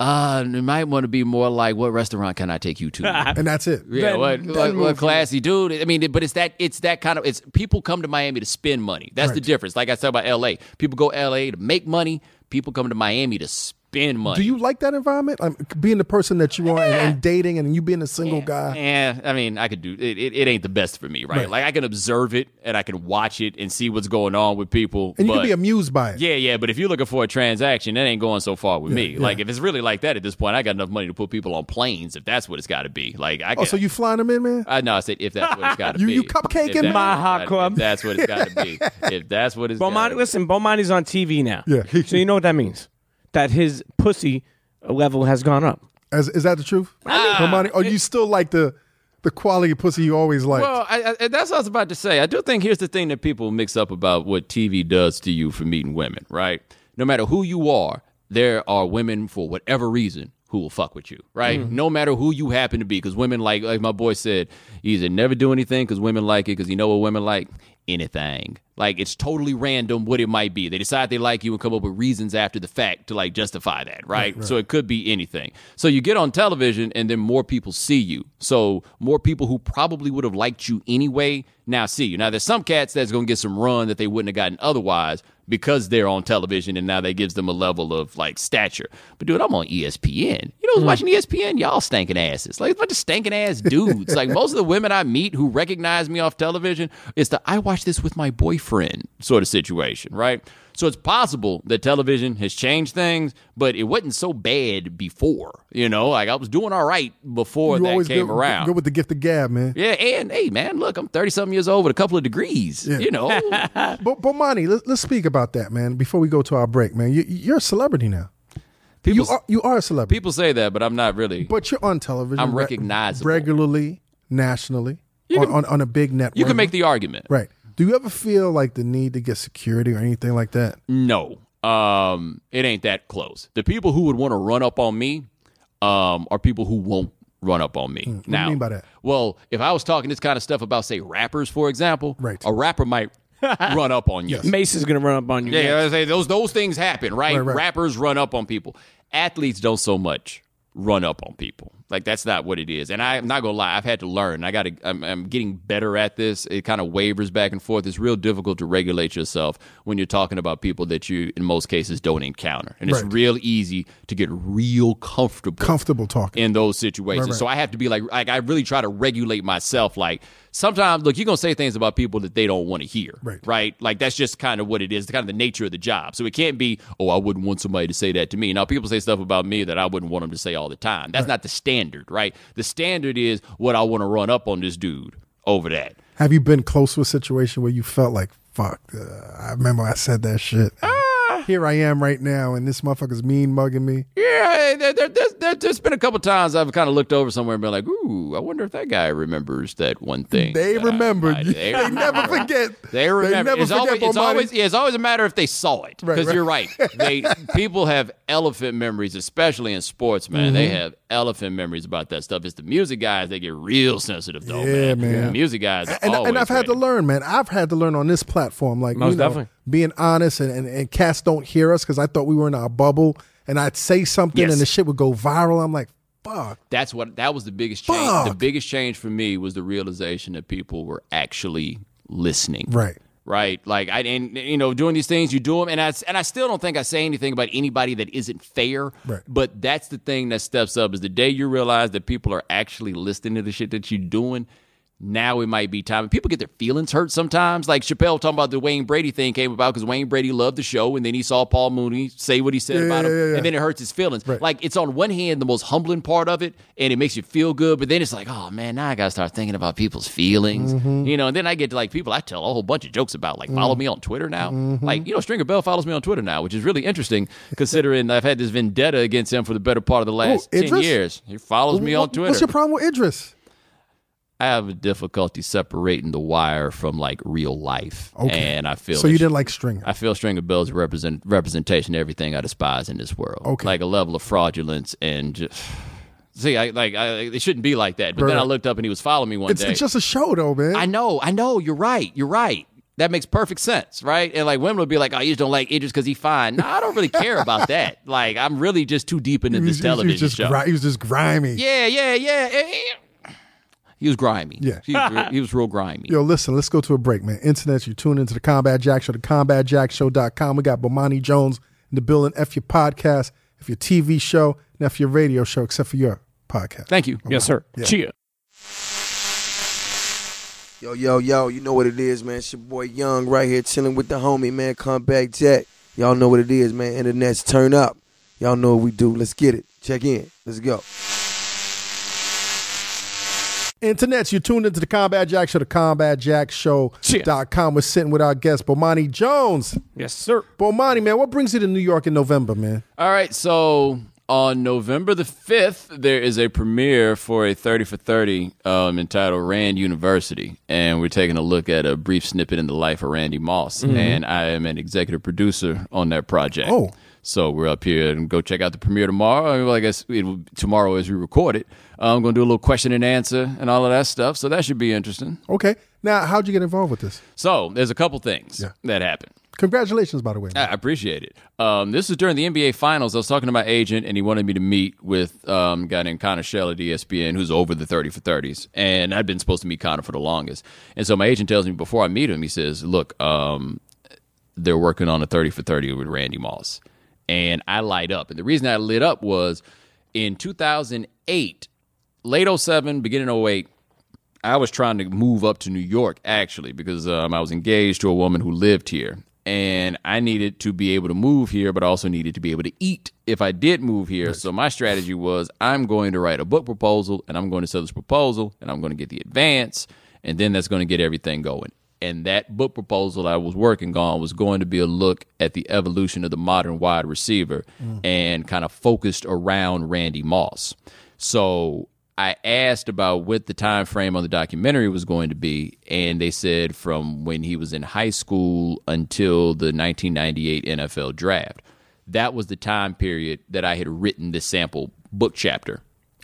Uh, it might want to be more like, what restaurant can I take you to? And that's it. Yeah, Then- what, then what, what classy dude. I mean, but it's that it's that kind of it's people come to Miami to spend money. That's the difference. Like I said about L.A., people go L.A. to make money. People come to Miami to spend money. Do you like that environment? Um, being the person that you are and, and dating, and you being a single guy. Yeah, I mean, I could do it, it. It ain't the best for me, right? Right. Like I can observe it and I can watch it and see what's going on with people. And you but, can be amused by it. Yeah, yeah, but if you're looking for a transaction, that ain't going so far with me. yeah. Like if it's really like that at this point, I got enough money to put people on planes if that's what it's got to be. Like I. Oh, so you flying them in, man? I know. I said if that's what it's got to be. you cupcaking? If that's My what hot gotta- club. That's what it's got to be. If that's what it's. Bomani, listen, Bomani's on TV now. Yeah. so you know what that means? That his pussy level has gone up. Is, is that the truth? Ah. Bomani, or you still like the the quality of pussy you always liked? Well, I, I, that's what I was about to say. I do think here's the thing that people mix up about what TV does to you for meeting women, right? No matter who you are, there are women for whatever reason who will fuck with you, right? Mm-hmm. No matter who you happen to be, because women like, like my boy said, either never do anything because women like it, because you know what women like? Anything. Like it's totally random what it might be. They decide they like you and come up with reasons after the fact to like justify that, right? So it could be anything. So you get on television and then more people see you. So more people who probably would have liked you anyway now see you. Now there's some cats that's gonna get some run that they wouldn't have gotten otherwise because they're on television and now that gives them a level of like stature. But dude, I'm on ESPN. You know who's mm. watching ESPN? Y'all stinking asses. Like a bunch of stinking ass dudes. like most of the women I meet who recognize me off television, it's the I watch this with my boyfriend sort of situation, right? So it's possible that television has changed things, but it wasn't so bad before. You know, like I was doing all right before you that always came good, around. good with the gift of gab, man. yeah, and hey, man, look, I'm 30 something years old with a couple of degrees. You know, But Bomani, let's, let's speak about that, man. Before we go to our break, man, you, you're a celebrity now. people, You are you are a celebrity, people say that, but I'm not really. but you're on television. I'm re- recognizable. regularly, nationally, on, on on a big network. You can make the argument. right. Do you ever feel like the need to get security or anything like that? No, um, it ain't that close. The people who would want to run up on me, um, are people who won't run up on me. Hmm. do you now, mean by that? Well, if I was talking this kind of stuff about, say, rappers, for example, Right. a rapper might run up on you. Mase is gonna run up on you. Yeah, next. I say those those things happen, right? Right, right. Rappers run up on people. Athletes don't so much run up on people. Like that's not what it is. And I'm not gonna lie, I've had to learn. I got to. I'm, I'm getting better at this. It kind of wavers back and forth. It's real difficult to regulate yourself when you're talking about people that you, in most cases, don't encounter. And it's real easy to get real comfortable Comfortable talking. in those situations. Right, right. So I have to be like, like I really try to regulate myself. Like sometimes, look, you're gonna say things about people that they don't want to hear, Right. Right? Like that's just kind of what it is. It's kind of the nature of the job. So it can't be, oh, I wouldn't want somebody to say that to me. Now people say stuff about me that I wouldn't want them to say all the time. That's not the standard, right? The standard is what I want to run up on this dude over that. Have you been close to a situation where you felt like, fuck, uh, I remember I said that shit? Here I am right now, and this motherfucker's mean mugging me. Yeah, there, there, there's, there, there's been a couple times I've kind of looked over somewhere and been like, "Ooh, I wonder if that guy remembers that one thing." They that I remembered. might- They, never forget. They remember. never it's forget always, it's always, yeah, it's always a matter if they saw it. Right, Because right. you're right. They people have elephant memories, especially in sports, man. They Mm-hmm. have elephant memories about that stuff. It's the music guys that get real sensitive, though. Yeah, man. man. The music guys, and, and I've had to learn, man. I've had to learn on this platform, like Most you know, definitely. Being honest, and, and and cats don't hear us because I thought we were in our bubble, and I'd say something Yes. and the shit would go viral. I'm like, fuck. That's what that was the biggest change. Fuck. The biggest change for me was the realization that people were actually listening. Right. Right. Like I and you know doing these things you do them and I and I still don't think I say anything about anybody that isn't fair. Right. But that's the thing that steps up is the day you realize that people are actually listening to the shit that you're doing. Now it might be time. And People get their feelings hurt sometimes. Like Chappelle talking about the Wayne Brady thing came about because Wayne Brady loved the show, and then he saw Paul Mooney say what he said Yeah, about him, yeah, yeah. and then it hurts his feelings. Right. Like it's on one hand the most humbling part of it, and it makes you feel good, but then it's like, oh man, now I gotta start thinking about people's feelings, Mm-hmm. you know. And then I get to like people I tell a whole bunch of jokes about, like follow me on Twitter now. Mm-hmm. Like you know, Stringer Bell follows me on Twitter now, which is really interesting considering I've had this vendetta against him for the better part of the last ten years. He follows me on Twitter. What's your problem with Idris? I have a difficulty separating the wire from like real life, Okay. and I feel So you didn't like Stringer. I feel Stringer Bell's a represent representation of everything I despise in this world. Okay. Like a level of fraudulence and just see, I like I, it shouldn't be like that. But then I looked up and he was following me one it's, day. it's just a show, though, man. I know, I know. You're right. You're right. That makes perfect sense, right? And like women would be like, "Oh, you just don't like Idris because he's fine." No, I don't really care about that. Like, I'm really just too deep into he this was, he was television just show. gri- he was just grimy. Yeah, yeah, yeah. Eh, eh, He was grimy. Yeah. he was, real- he was real grimy. Yo, listen, let's go to a break, man. Internet, you tune into the Combat Jack Show, the combatjackshow.com. We got Bomani Jones in the building. F your podcast, F your TV show, and F your radio show, except for your podcast. Thank you. Yes, sir. Cheer. Yo, yo, yo, you know what it is, man. It's your boy Young right here chilling with the homie, man. Combat Jack. Y'all know what it is, man. Internet's turn up. Y'all know what we do. Let's get it. Check in. Let's go. Internet, you tuned into the Combat Jack Show, the combatjackshow.com. We're sitting with our guest, Bomani Jones. Yes, sir. Bomani, man, what brings you to New York in November, man? All right, so on November the 5th, there is a premiere for a 30 for 30 um, entitled Rand University. And we're taking a look at a brief snippet in the life of Randy Moss. And I am an executive producer on that project. Oh. So we're up here and go check out the premiere tomorrow. Well, I guess will- tomorrow as we record it. I'm going to do a little question and answer and all of that stuff. So that should be interesting. Okay. Now, how'd you get involved with this? So there's a couple things Yeah. that happened. Congratulations, by the way. I appreciate it. Um, this was during the NBA Finals. I was talking to my agent, and he wanted me to meet with um, a guy named Connor Schell at ESPN, who's over the 30 for 30s. And I'd been supposed to meet Connor for the longest. And so my agent tells me before I meet him, he says, Look, um, they're working on a 30 for 30 with Randy Moss. And I light up. And the reason I lit up was in 2008, late 07, beginning 08, I was trying to move up to New York actually because um, I was engaged to a woman who lived here. And I needed to be able to move here, but also needed to be able to eat if I did move here. So my strategy was I'm going to write a book proposal and I'm going to sell this proposal and I'm going to get the advance and then that's going to get everything going. And that book proposal I was working on was going to be a look at the evolution of the modern wide receiver mm. and kind of focused around Randy Moss. So I asked about what the time frame on the documentary was going to be, and they said from when he was in high school until the 1998 NFL draft. That was the time period that I had written this sample book chapter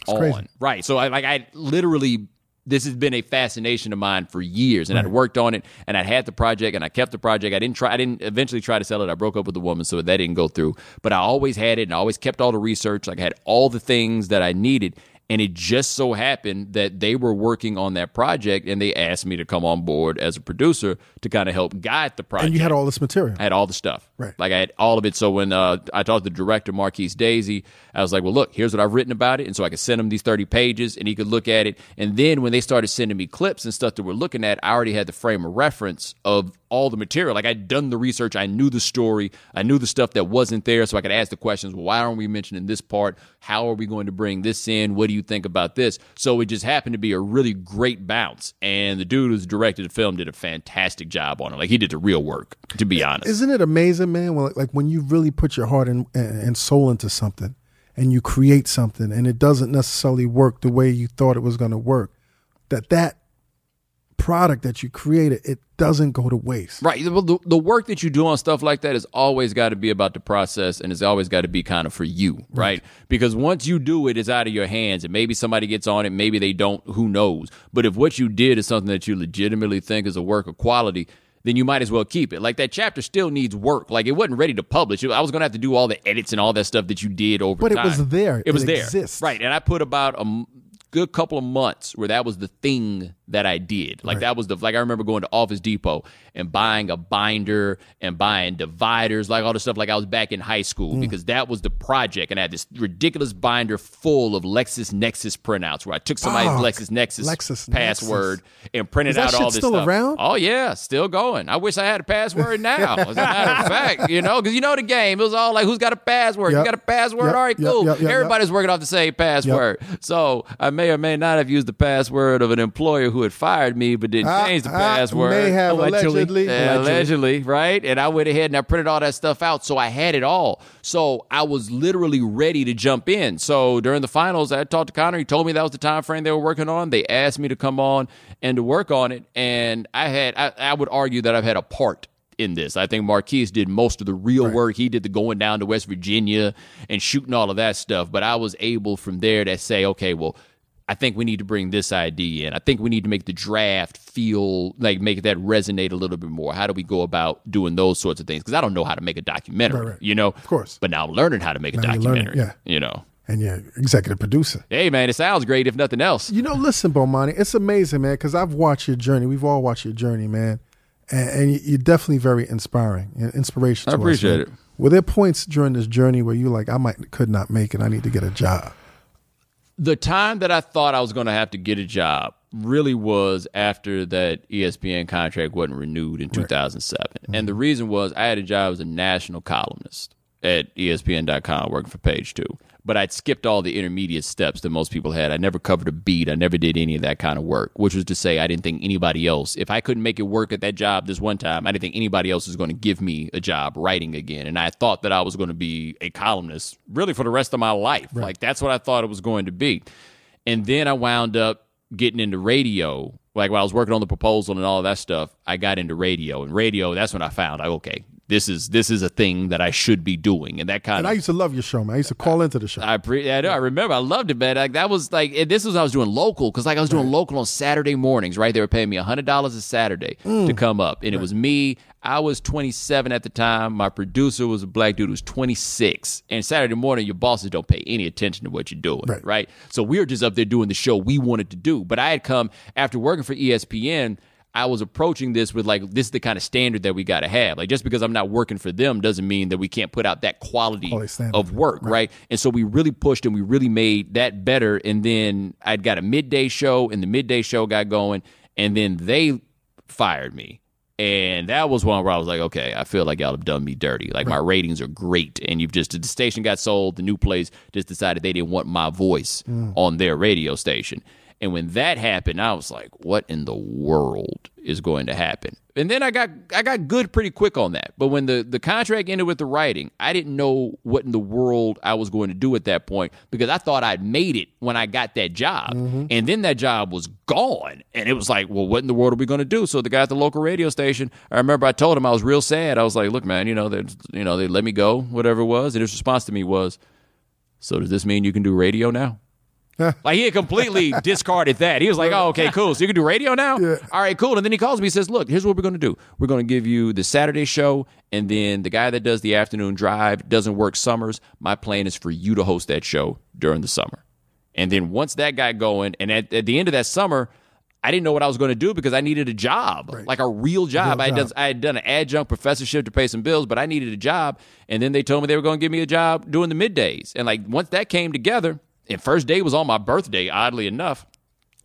on. crazy. Right. So I like I literally this has been a fascination of mine for years and I'd worked on it and I'd had the project and I kept the project. I didn't try I didn't eventually try to sell it. I broke up with the woman so that didn't go through. But I always had it and I always kept all the research. Like I had all the things that I needed. And it just so happened that they were working on that project and they asked me to come on board as a producer to kind of help guide the project. and you had all this material. I had all the stuff. Right. Like I had all of it. So when uh, I talked to the director, Marquis Daisy, I was like, well, look, here's what I've written about it. And so I could send him these 30 pages and he could look at it. And then when they started sending me clips and stuff that we're looking at, I already had the frame of reference of all the material. Like I'd done the research, I knew the story, I knew the stuff that wasn't there, so I could ask the questions. Well, why aren't we mentioning this part? How are we going to bring this in? What do you think about this? So it just happened to be a really great bounce, and the dude who's directed the film did a fantastic job on it. Like he did the real work, to be honest. Isn't it amazing, man? When, like when you really put your heart and, and soul into something, and you create something, and it doesn't necessarily work the way you thought it was going to work, that that product that you created it doesn't go to waste. Right. The, the, the work that you do on stuff like that has always got to be about the process and it's always got to be kind of for you, right? Because once you do it, it's out of your hands and maybe somebody gets on it, maybe they don't, who knows. But if what you did is something that you legitimately think is a work of quality, then you might as well keep it. Like that chapter still needs work. Like it wasn't ready to publish. I was going to have to do all the edits and all that stuff that you did over But it was there. It was It there. Right. And I put about a good couple of months where that was the thing that I did. Like that was the like I remember going to Office Depot and buying a binder and buying dividers, like all the stuff like I was back in high school Mm. because that was the project. And I had this ridiculous binder full of LexisNexis printouts where I took somebody's Fuck. LexisNexis LexisNexis. password and printed out all this still stuff. around? Oh yeah, still going. I wish I had a password now. As a matter of fact, you know, because you know the game. It was all like, who's got a password? Yep. You got a password? Yep, All right, cool. yep. Everybody's working off the same password. So I may or may not have used the password of an employer who had fired me, but didn't I- change the I password. may have Allegedly. allegedly. Yeah, allegedly, right? And I went ahead and I printed all that stuff out, so I had it all. So I was literally ready to jump in. So during the finals, I talked to Connor. He told me that was the time frame they were working on. They asked me to come on and to work on it, and I had. I, I would argue that I've had a part in this. I think Marquis did most of the real work. He did the going down to West Virginia and shooting all of that stuff. But I was able from there to say, okay, well. I think we need to bring this idea in. I think we need to make the draft feel like make that resonate a little bit more. How do we go about doing those sorts of things? Because I don't know how to make a documentary, Right, right. you know. Of course. But now I'm learning how to make a Now learning, documentary. yeah. You know. And yeah, executive producer. Hey man, it sounds great if nothing else. You know, listen, Bomani, it's amazing, man, because I've watched your journey. We've all watched your journey, man, and, and you- you're definitely very inspiring and inspiration. I to us, appreciate man. it. Were there points during this journey where you like, I might could not make it. I need to get a job. The time that I thought I was going to have to get a job really was after that ESPN contract wasn't renewed in 2007. And the mm-hmm. reason was I had a job as a national columnist at ESPN.com working for Page Two. But I'd skipped all the intermediate steps that most people had. I never covered a beat. I never did any of that kind of work, which was to say, I didn't think anybody else, if I couldn't make it work at that job this one time, I didn't think anybody else was going to give me a job writing again. And I thought that I was going to be a columnist really for the rest of my life. Like, that's what I thought it was going to be. And then I wound up getting into radio. Like while I was working on the proposal and all of that stuff, I got into radio. And radio, that's when I found like, okay, this is this is a thing that I should be doing. And that kind And of I used to love your show, man. I used to call into the show. I pre- I, know, I remember I loved it, man. Like that was like this was when I was doing local because like I was doing local on Saturday mornings, right? They were paying me hundred dollars a Saturday to mm. come up, and it was me. I was 27 at the time. My producer was a black dude who was 26. And Saturday morning, your bosses don't pay any attention to what you're doing, Right. right? So we were just up there doing the show we wanted to do. But I had come after working for ESPN. I was approaching this with like this is the kind of standard that we got to have. Like just because I'm not working for them doesn't mean that we can't put out that quality Quality of work, right. And so we really pushed and we really made that better. And then I'd got a midday show, and the midday show got going, and then they fired me. And that was one where I was like, okay, I feel like y'all have done me dirty. Like my ratings are great, and you've just the station got sold. The new place just decided they didn't want my voice mm. on their radio station. And when that happened, I was like, what in the world is going to happen? And then I got I got good pretty quick on that. But when the, the contract ended with the writing, I didn't know what in the world I was going to do at that point because I thought I'd made it when I got that job. Mm-hmm. And then that job was gone. And it was like, well, what in the world are we going to do? So the guy at the local radio station, I remember I told him I was real sad. I was like, look, man, you know, they you know, they let me go, whatever it was. And his response to me was, so does this mean you can do radio now? Like he had completely discarded that. He was like, "Oh, okay, cool. So you can do radio now. All right, cool." And then he calls me. He says, "Look, here's what we're going to do. We're going to give you the Saturday show, and then the guy that does the afternoon drive doesn't work summers. My plan is for you to host that show during the summer. And then once that got going, and at, at the end of that summer." I didn't know what I was going to do because I needed a job, like a real job. Real I, had done, job. I had done an adjunct professorship to pay some bills, but I needed a job. And then they told me they were going to give me a job doing the middays. And like once that came together, and first day was on my birthday, oddly enough.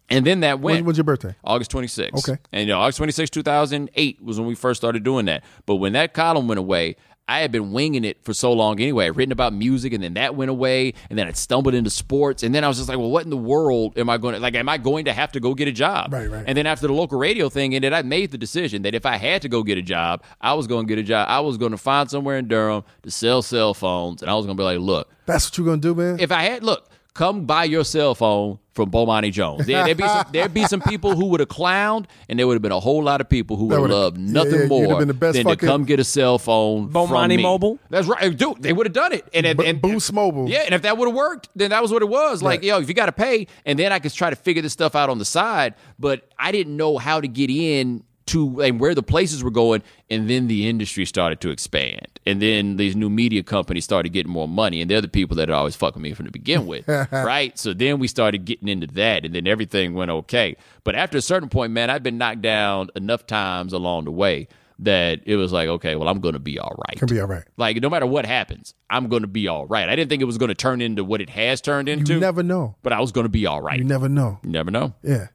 And then that went. When, when's your birthday? August 26th. Okay. And you know, August 26, 2008 was when we first started doing that. But when that column went away, I had been winging it for so long anyway. I'd written about music and then that went away. And then I stumbled into sports. And then I was just like, well, what in the world am I going to, like, am I going to have to go get a job? Right, right. And then after the local radio thing ended, I made the decision that if I had to go get a job, I was going to get a job. I was going to find somewhere in Durham to sell cell phones. And I was going to be like, look, That's what you're gonna do, man. if I had look, come buy your cell phone from Bomani Jones. There, would be some, there'd be some people who would have clowned, and there would have been a whole lot of people who would have loved nothing yeah, you'd more the best than to come get a cell phone from Bomani me. Mobile? That's right, dude. They would have done it, and and, and Boost Mobile. Yeah, and if that would have worked, then that was what it was. Like, Right. yo, if you got to pay, and then I could try to figure this stuff out on the side, but I didn't know how to get in to and where the places were going, and then the industry started to expand, and then these new media companies started getting more money, and they're the people that are always fucking me from the begin with, right? So then we started getting into that, and then everything went okay. But after a certain point, man, I'd been knocked down enough times along the way that it was like, okay, well, I'm going to be all right. Can be all right. Like no matter what happens, I'm going to be all right. I didn't think it was going to turn into what it has turned into. You never know. but I was going to be all right. You never know. You never know. Yeah.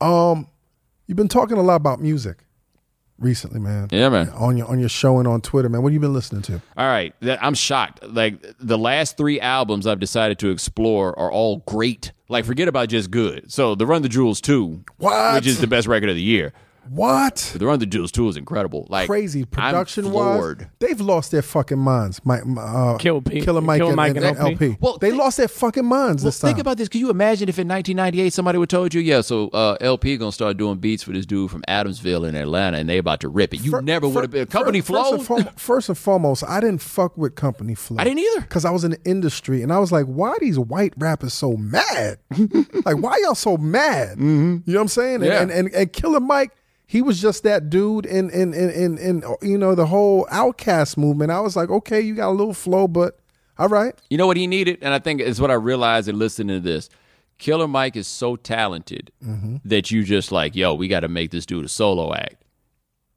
Um, you've been talking a lot about music recently, man. Yeah, man. On your on your show and on Twitter, man. What have you been listening to? All right, I'm shocked. Like the last three albums I've decided to explore are all great. Like forget about just good. So the Run the Jewels two, What? which is the best record of the year. What? The Run the Jewels two is incredible. Like Crazy production wise. They've lost their fucking minds. Mike, uh, Kill P- Killer Mike, Killer and, Mike and, and and El-P. El-P. Well, they think- lost their fucking minds Well, this time. think about this. Could you imagine if in 1998 somebody would told you, yeah, so uh, El-P gonna start doing beats for this dude from Adamsville in Atlanta, and they about to rip it? You Fir- never would have been. Company first Flow. and forem- first and foremost, I didn't fuck with Company Flow. I didn't either. Because I was in the industry and I was like, why are these white rappers so mad? like, why y'all so mad? You know what I'm saying? And, Yeah. and, and, and Killer Mike, he was just that dude in, in, in, in, in, you know, the whole OutKast movement. I was like, okay, you got a little flow, but all right. You know what he needed, and I think it's what I realized in listening to this. Killer Mike is so talented Mm-hmm. that you just like, yo, we got to make this dude a solo act,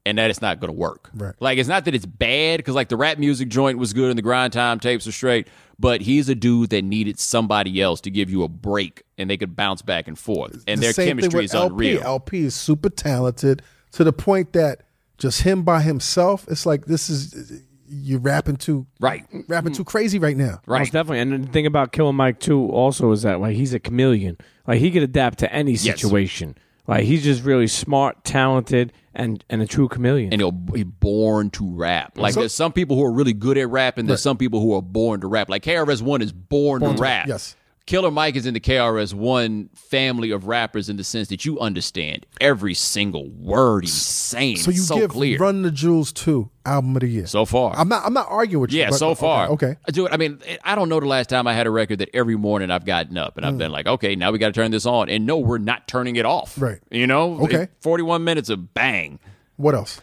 and that it's not going to work. Right. Like it's not that it's bad because like the rap music joint was good and the grind time tapes are straight, but he's a dude that needed somebody else to give you a break and they could bounce back and forth, and The their chemistry is El-P. unreal. El-P is super talented to the point that just him by himself, it's like this is you're rapping too Right. rapping too crazy right now. Right. Most definitely. And the thing about Killer Mike too also is that like he's a chameleon. Like he could adapt to any situation. Like he's just really smart, talented, and and a true chameleon. and he'll be born to rap. Like So- there's some people who are really good at rap, and there's some people who are born to rap. Like KRS One is born, to rap. yes. Killer Mike is in the KRS One family of rappers in the sense that you understand every single word he's saying. So you so give clear. Run the Jewels two album of the year. so far. I'm not I'm not arguing with you. yeah, but- so far. Okay. okay. Dude, I mean, I don't know the last time I had a record that every morning I've gotten up and I've mm. been like, okay, now we got to turn this on. And no, we're not turning it off. Right. You know? Okay. 41 minutes of bang. What else?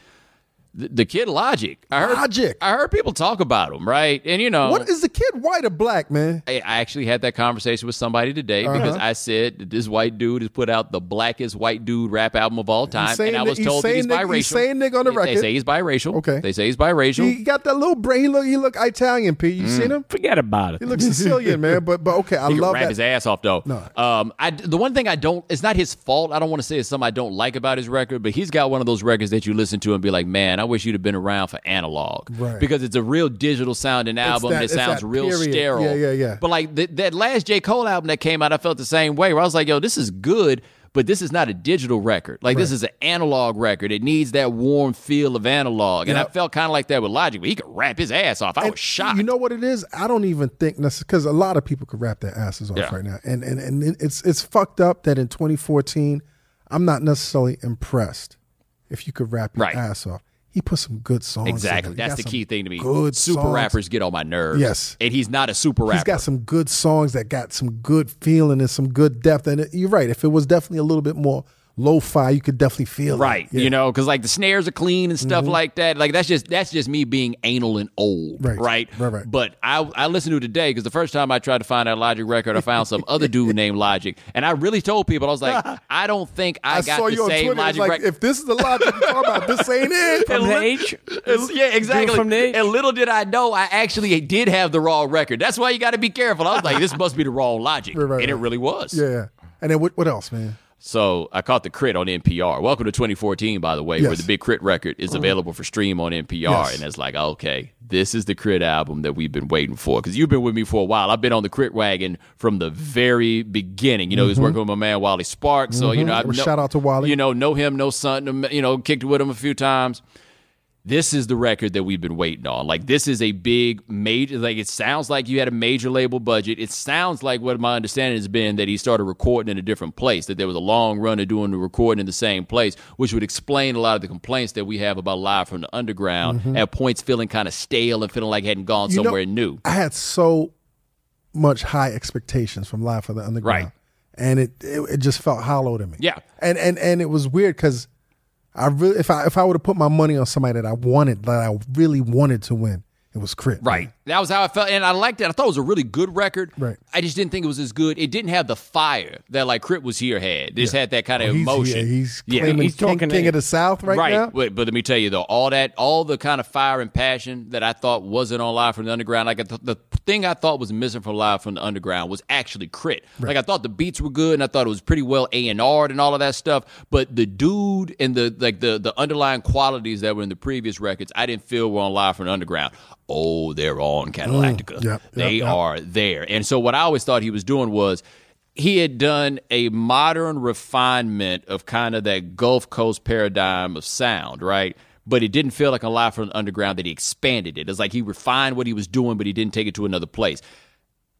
The, the kid Logic. I heard, Logic. I heard people talk about him, right? And you know, What is the kid white or black, man? I I actually had that conversation with somebody today Uh-huh. because I said this white dude has put out the blackest white dude rap album of all time, and I that- was he's told that he's nigga- biracial. he's saying nigga on the They- record. They say he's biracial. Okay. They say he's biracial. He got that little brain. He look he look Italian, P. You seen him? Forget about it. He looks Sicilian, man. But but okay, I he can love rap that. his ass off though. No. Um, I the one thing I don't. It's not his fault. I don't want to say it's something I don't like about his record, but he's got one of those records that you listen to and be like, man, I wish you'd have been around for analog, Right. Because it's a real digital sounding album. that- and it sounds real period. sterile. Yeah, yeah, yeah. But like th- that last J Cole album that came out, I felt the same way. Where I was like, yo, this is good. But this is not a digital record. Like this is an analog record. It needs that warm feel of analog, and. I felt kind of like that with Logic. But he could rap his ass off. I And was shocked. You know what it is? I don't even think because a lot of people could rap their asses off Yeah. right now, and and and it's it's fucked up that in 2014, I'm not necessarily impressed if you could rap your Right. ass off. He put some good songs. in Exactly. He the key thing to me. Good super songs. rappers get on my nerves. Yes. And he's not a super rapper. He's got some good songs that got some good feeling and some good depth. And it, you're right. If it was definitely a little bit more lo-fi, you could definitely feel it. Right, Yeah. Mm-hmm. you know, because like the snares are clean and stuff like that. Like that's just that's just me being anal and old, Right. right? Right, right. But I I listened to it today because the first time I tried to find that Logic record, I found some other dude named Logic, and I really told people I was like, I don't think I, I got saw the you on same Twitter. Logic like, record. if this is the logic you're talking about, this ain't it. From the H. Yeah, exactly. from the H. And little did I know, I actually did have the raw record. That's why you got to be careful. I was like, this must be the raw Logic, Right, right, and it really was. Yeah, yeah. And then what, what else, man? So I caught the KRIT on NPR. Welcome to 2014, by the way, where the big KRIT record is uh-huh. available for stream on NPR. Yes. And it's like, okay, this is the KRIT album that we've been waiting for. Because you've been with me for a while. I've been on the KRIT wagon from the very beginning. You know, he was mm-hmm. working with my man Wally Sparks. So, you know, mm-hmm. I've Well, know- shout out to Wally. You know, know him, know something, you know, kicked with him a few times this is the record that we've been waiting on. Like this is a big major like it sounds like you had a major label budget. It sounds like what my understanding has been that he started recording in a different place, that there was a long run of doing the recording in the same place, which would explain a lot of the complaints that we have about live from the underground at points feeling kind of stale and feeling like it hadn't gone Mm-hmm. You know, somewhere new. I had so much high expectations from Live for the Underground, Right. and it, it it just felt hollow to me. Yeah. and and and it was weird because I really if I if I would have put my money on somebody that I wanted that I really wanted to win, it was KRIT. Right. That was how I felt. And I liked it. I thought it was a really good record. Right. I just didn't think it was as good. It didn't have the fire that like KRIT was here had. This had that kind of Oh, He's, emotion. yeah, he's Yeah. he's king, talking king of the South right, now. But, but let me tell you though, all that, all the kind of fire and passion that I thought wasn't on Live from the Underground, like the, the thing I thought was missing from Live from the Underground was actually KRIT. Like I thought the beats were good, and I thought it was pretty well A and R'd and all of that stuff. But the dude and the like the the underlying qualities that were in the previous records, I didn't feel were on Live from the Underground. Oh, they're on Cadillactica. Mm, yep, they yep, yep. are there. And so what I always thought he was doing was he had done a modern refinement of kind of that Gulf Coast paradigm of sound, right? But it didn't feel like a live from the underground that he expanded it. It's like he refined what he was doing, but he didn't take it to another place.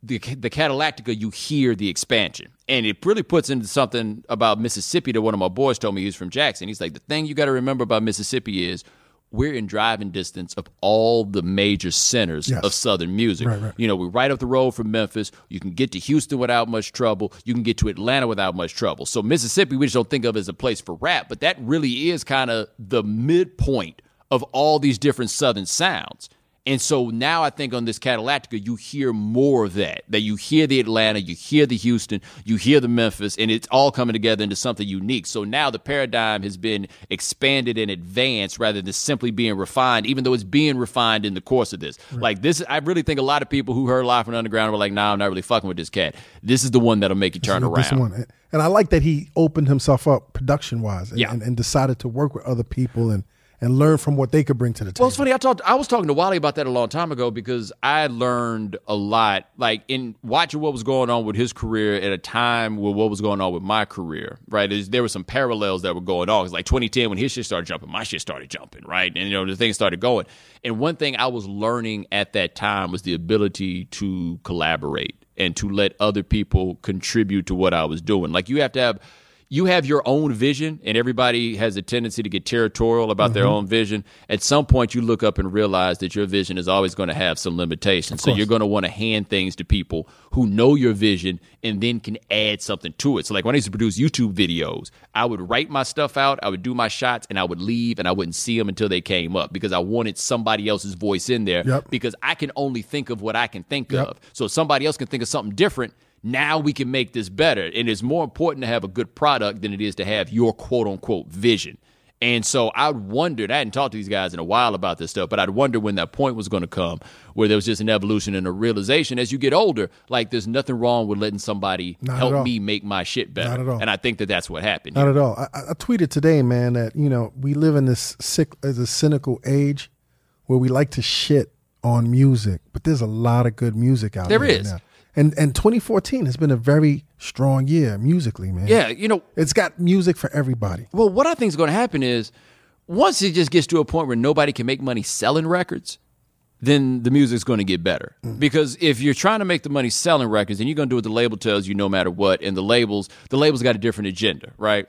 The, the Cadillactica, you hear the expansion. And it really puts into something about Mississippi that one of my boys told me he's from Jackson. He's like, the thing you got to remember about Mississippi is we're in driving distance of all the major centers Yes. of Southern music. Right, right. You know, we're right up the road from Memphis. You can get to Houston without much trouble. You can get to Atlanta without much trouble. So Mississippi, we just don't think of as a place for rap, but that really is kind of the midpoint of all these different Southern sounds. And so now I think on this Cadillactica, you hear more of that. That you hear the Atlanta, you hear the Houston, you hear the Memphis, and it's all coming together into something unique. So now the paradigm has been expanded and advanced rather than simply being refined, even though it's being refined in the course of this. Like this, I really think a lot of people who heard Live from the Underground were like, nah, I'm not really fucking with this cat. This is the one that'll make you turn This around. one. And I like that he opened himself up production wise and, Yeah. and, and decided to work with other people and, and learn from what they could bring to the table. Well, it's funny. I talked. I was talking to Wally about that a long time ago because I learned a lot, like in watching what was going on with his career at a time with what was going on with my career. Right, There's- there were some parallels that were going on. It's like 2010 when his shit started jumping, my shit started jumping. Right, and you know the things started going. And one thing I was learning at that time was the ability to collaborate and to let other people contribute to what I was doing. Like you have to have you have your own vision and everybody has a tendency to get territorial about their mm-hmm. own vision. At some point you look up and realize that your vision is always going to have some limitations. So you're going to want to hand things to people who know your vision and then can add something to it. So like when i used to produce youtube videos i would write my stuff out i would do my shots and i would leave and i wouldn't see them until they came up because i wanted somebody else's voice in there Yep. because i can only think of what i can think Yep. of. So if somebody else can think of something different now we can make this better. And it's more important to have a good product than it is to have your quote unquote vision. And so I'd wondered, I hadn't talked to these guys in a while about this stuff, but I'd wonder when that point was going to come where there was just an evolution and a realization as you get older, like there's nothing wrong with letting somebody Not help me make my shit better. Not at all. And I think that that's what happened. Not here. at all. I, I I tweeted today, man, that you know we live in this sick, as a cynical age where we like to shit on music, but there's a lot of good music out There there. is. now. And and 2014 has been a very strong year musically, man. Yeah, you know, it's got music for everybody. Well, what I think is going to happen is once it just gets to a point where nobody can make money selling records, then the music's going to get better. Mm. Because if you're trying to make the money selling records, then you're going to do what the label tells you no matter what. And the labels, the labels got a different agenda, right?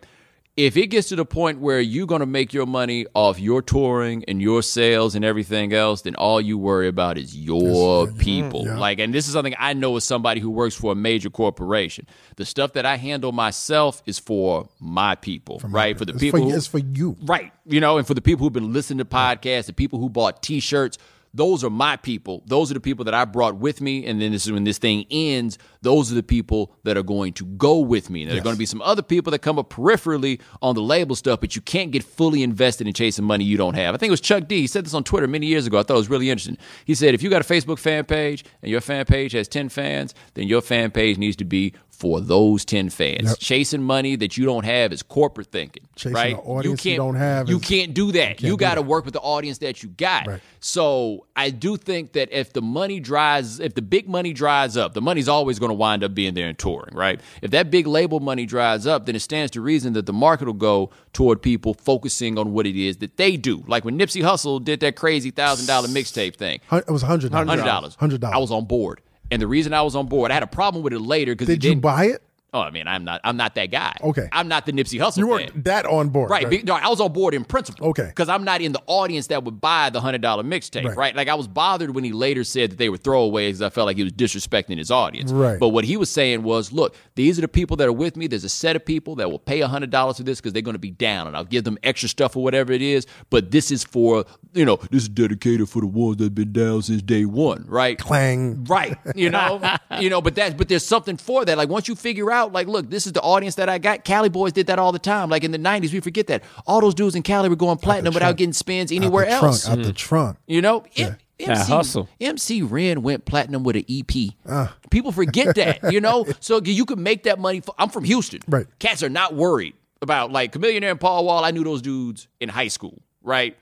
If it gets to the point where you're going to make your money off your touring and your sales and everything else, then all you worry about is your people. Like, and this is something I know as somebody who works for a major corporation. The stuff that I handle myself is for my people, right? For the people, for, who- it's for you. Right. You know, and for the people who've been listening to podcasts, the people who bought t shirts, those are my people. Those are the people that I brought with me. And then this is when this thing ends, those are the people that are going to go with me. And there are going to be some other people that come up peripherally on the label stuff, but you can't get fully invested in chasing money you don't have. I think it was Chuck D. He said this on Twitter many years ago. I thought it was really interesting. He said, if you got a Facebook fan page and your fan page has 10 fans, then your fan page needs to be for those 10 fans. Yep. Chasing money that you don't have is corporate thinking. Chasing right? you can't, don't have You is- can't do that. You, do got to work with the audience that you got. Right. So I do think that if the money dries, if the big money dries up, the money's always going to wind up being there and touring, right? If that big label money dries up, then it stands to reason that the market will go toward people focusing on what it is that they do. Like when Nipsey Hussle did that crazy thousand dollar mixtape thing, It was hundred dollars. hundred dollars, Hundred dollars. I was on board, and the reason I was on board, I had a problem with it later because Did you buy it? Oh, I mean, I'm not. I'm not that guy. Okay. I'm not the Nipsey Hussle You weren't that on board, Right. be- no, I was on board in principle. Okay. Because I'm not in the audience that would buy the hundred dollar mixtape. Right. Right. Like I was bothered when he later said that they were throwaways. I felt like he was disrespecting his audience. Right. But what he was saying was, look, these are the people that are with me. There's a set of people that will pay hundred dollars for this because they're going to be down, and I'll give them extra stuff or whatever it is. But this is for you know, this is dedicated for the ones that've been down since day one. Right. Clang. Right. You know, you know, but that's but there's something for that. Like once you figure out, like, look, this is the audience that I got. Cali boys did that all the time. Like in the '90s, we forget that all those dudes in Cali were going platinum without trunk. getting spins Out anywhere the else. Trunk, Out the trunk. You know, M- Yeah, MC, hustle. MC Ren went platinum with an EP. Ah. People forget that, you know. so you could make that money. For, I'm from Houston. Right. Cats are not worried about like Chamillionaire and Paul Wall. I knew those dudes in high school. Right.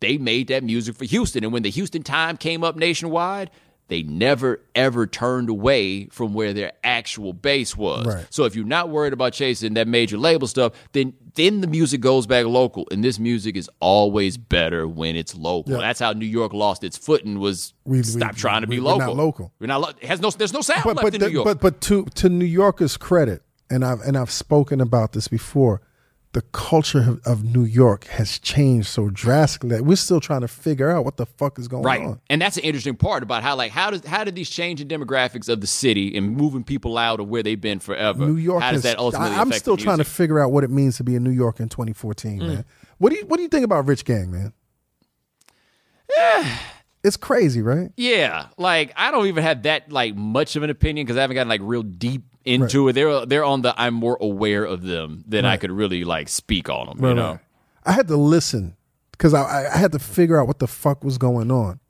They made that music for Houston, and when the Houston Time came up nationwide. They never ever turned away from where their actual base was. Right. So if you're not worried about chasing that major label stuff, then then the music goes back local, and this music is always better when it's local. Yeah. That's how New York lost its footing. Was We- we- stop trying to be we're local. not local. We're not. Lo- it has no. There's no sound But left but in the- New York. but but to to New Yorkers' credit, and I've and I've spoken about this before. The culture of, New York has changed so drastically that we're still trying to figure out what the fuck is going Right, on. and that's an interesting part about how like how does how did these changing demographics of the city and moving people out of where they've been forever? New York How does has, that ultimately? I, am still the trying to figure out what it means to be in New York in 2014, Mm. man. What do you what do you think about Rich Gang, man? Yeah. It's crazy, right? Yeah, like I don't even have that like much of an opinion because I haven't gotten like real deep into it. They're they're on the I'm more aware of them than I could really like speak on them. you Right, know, right. I had to listen because I, I I had to figure out what the fuck was going on.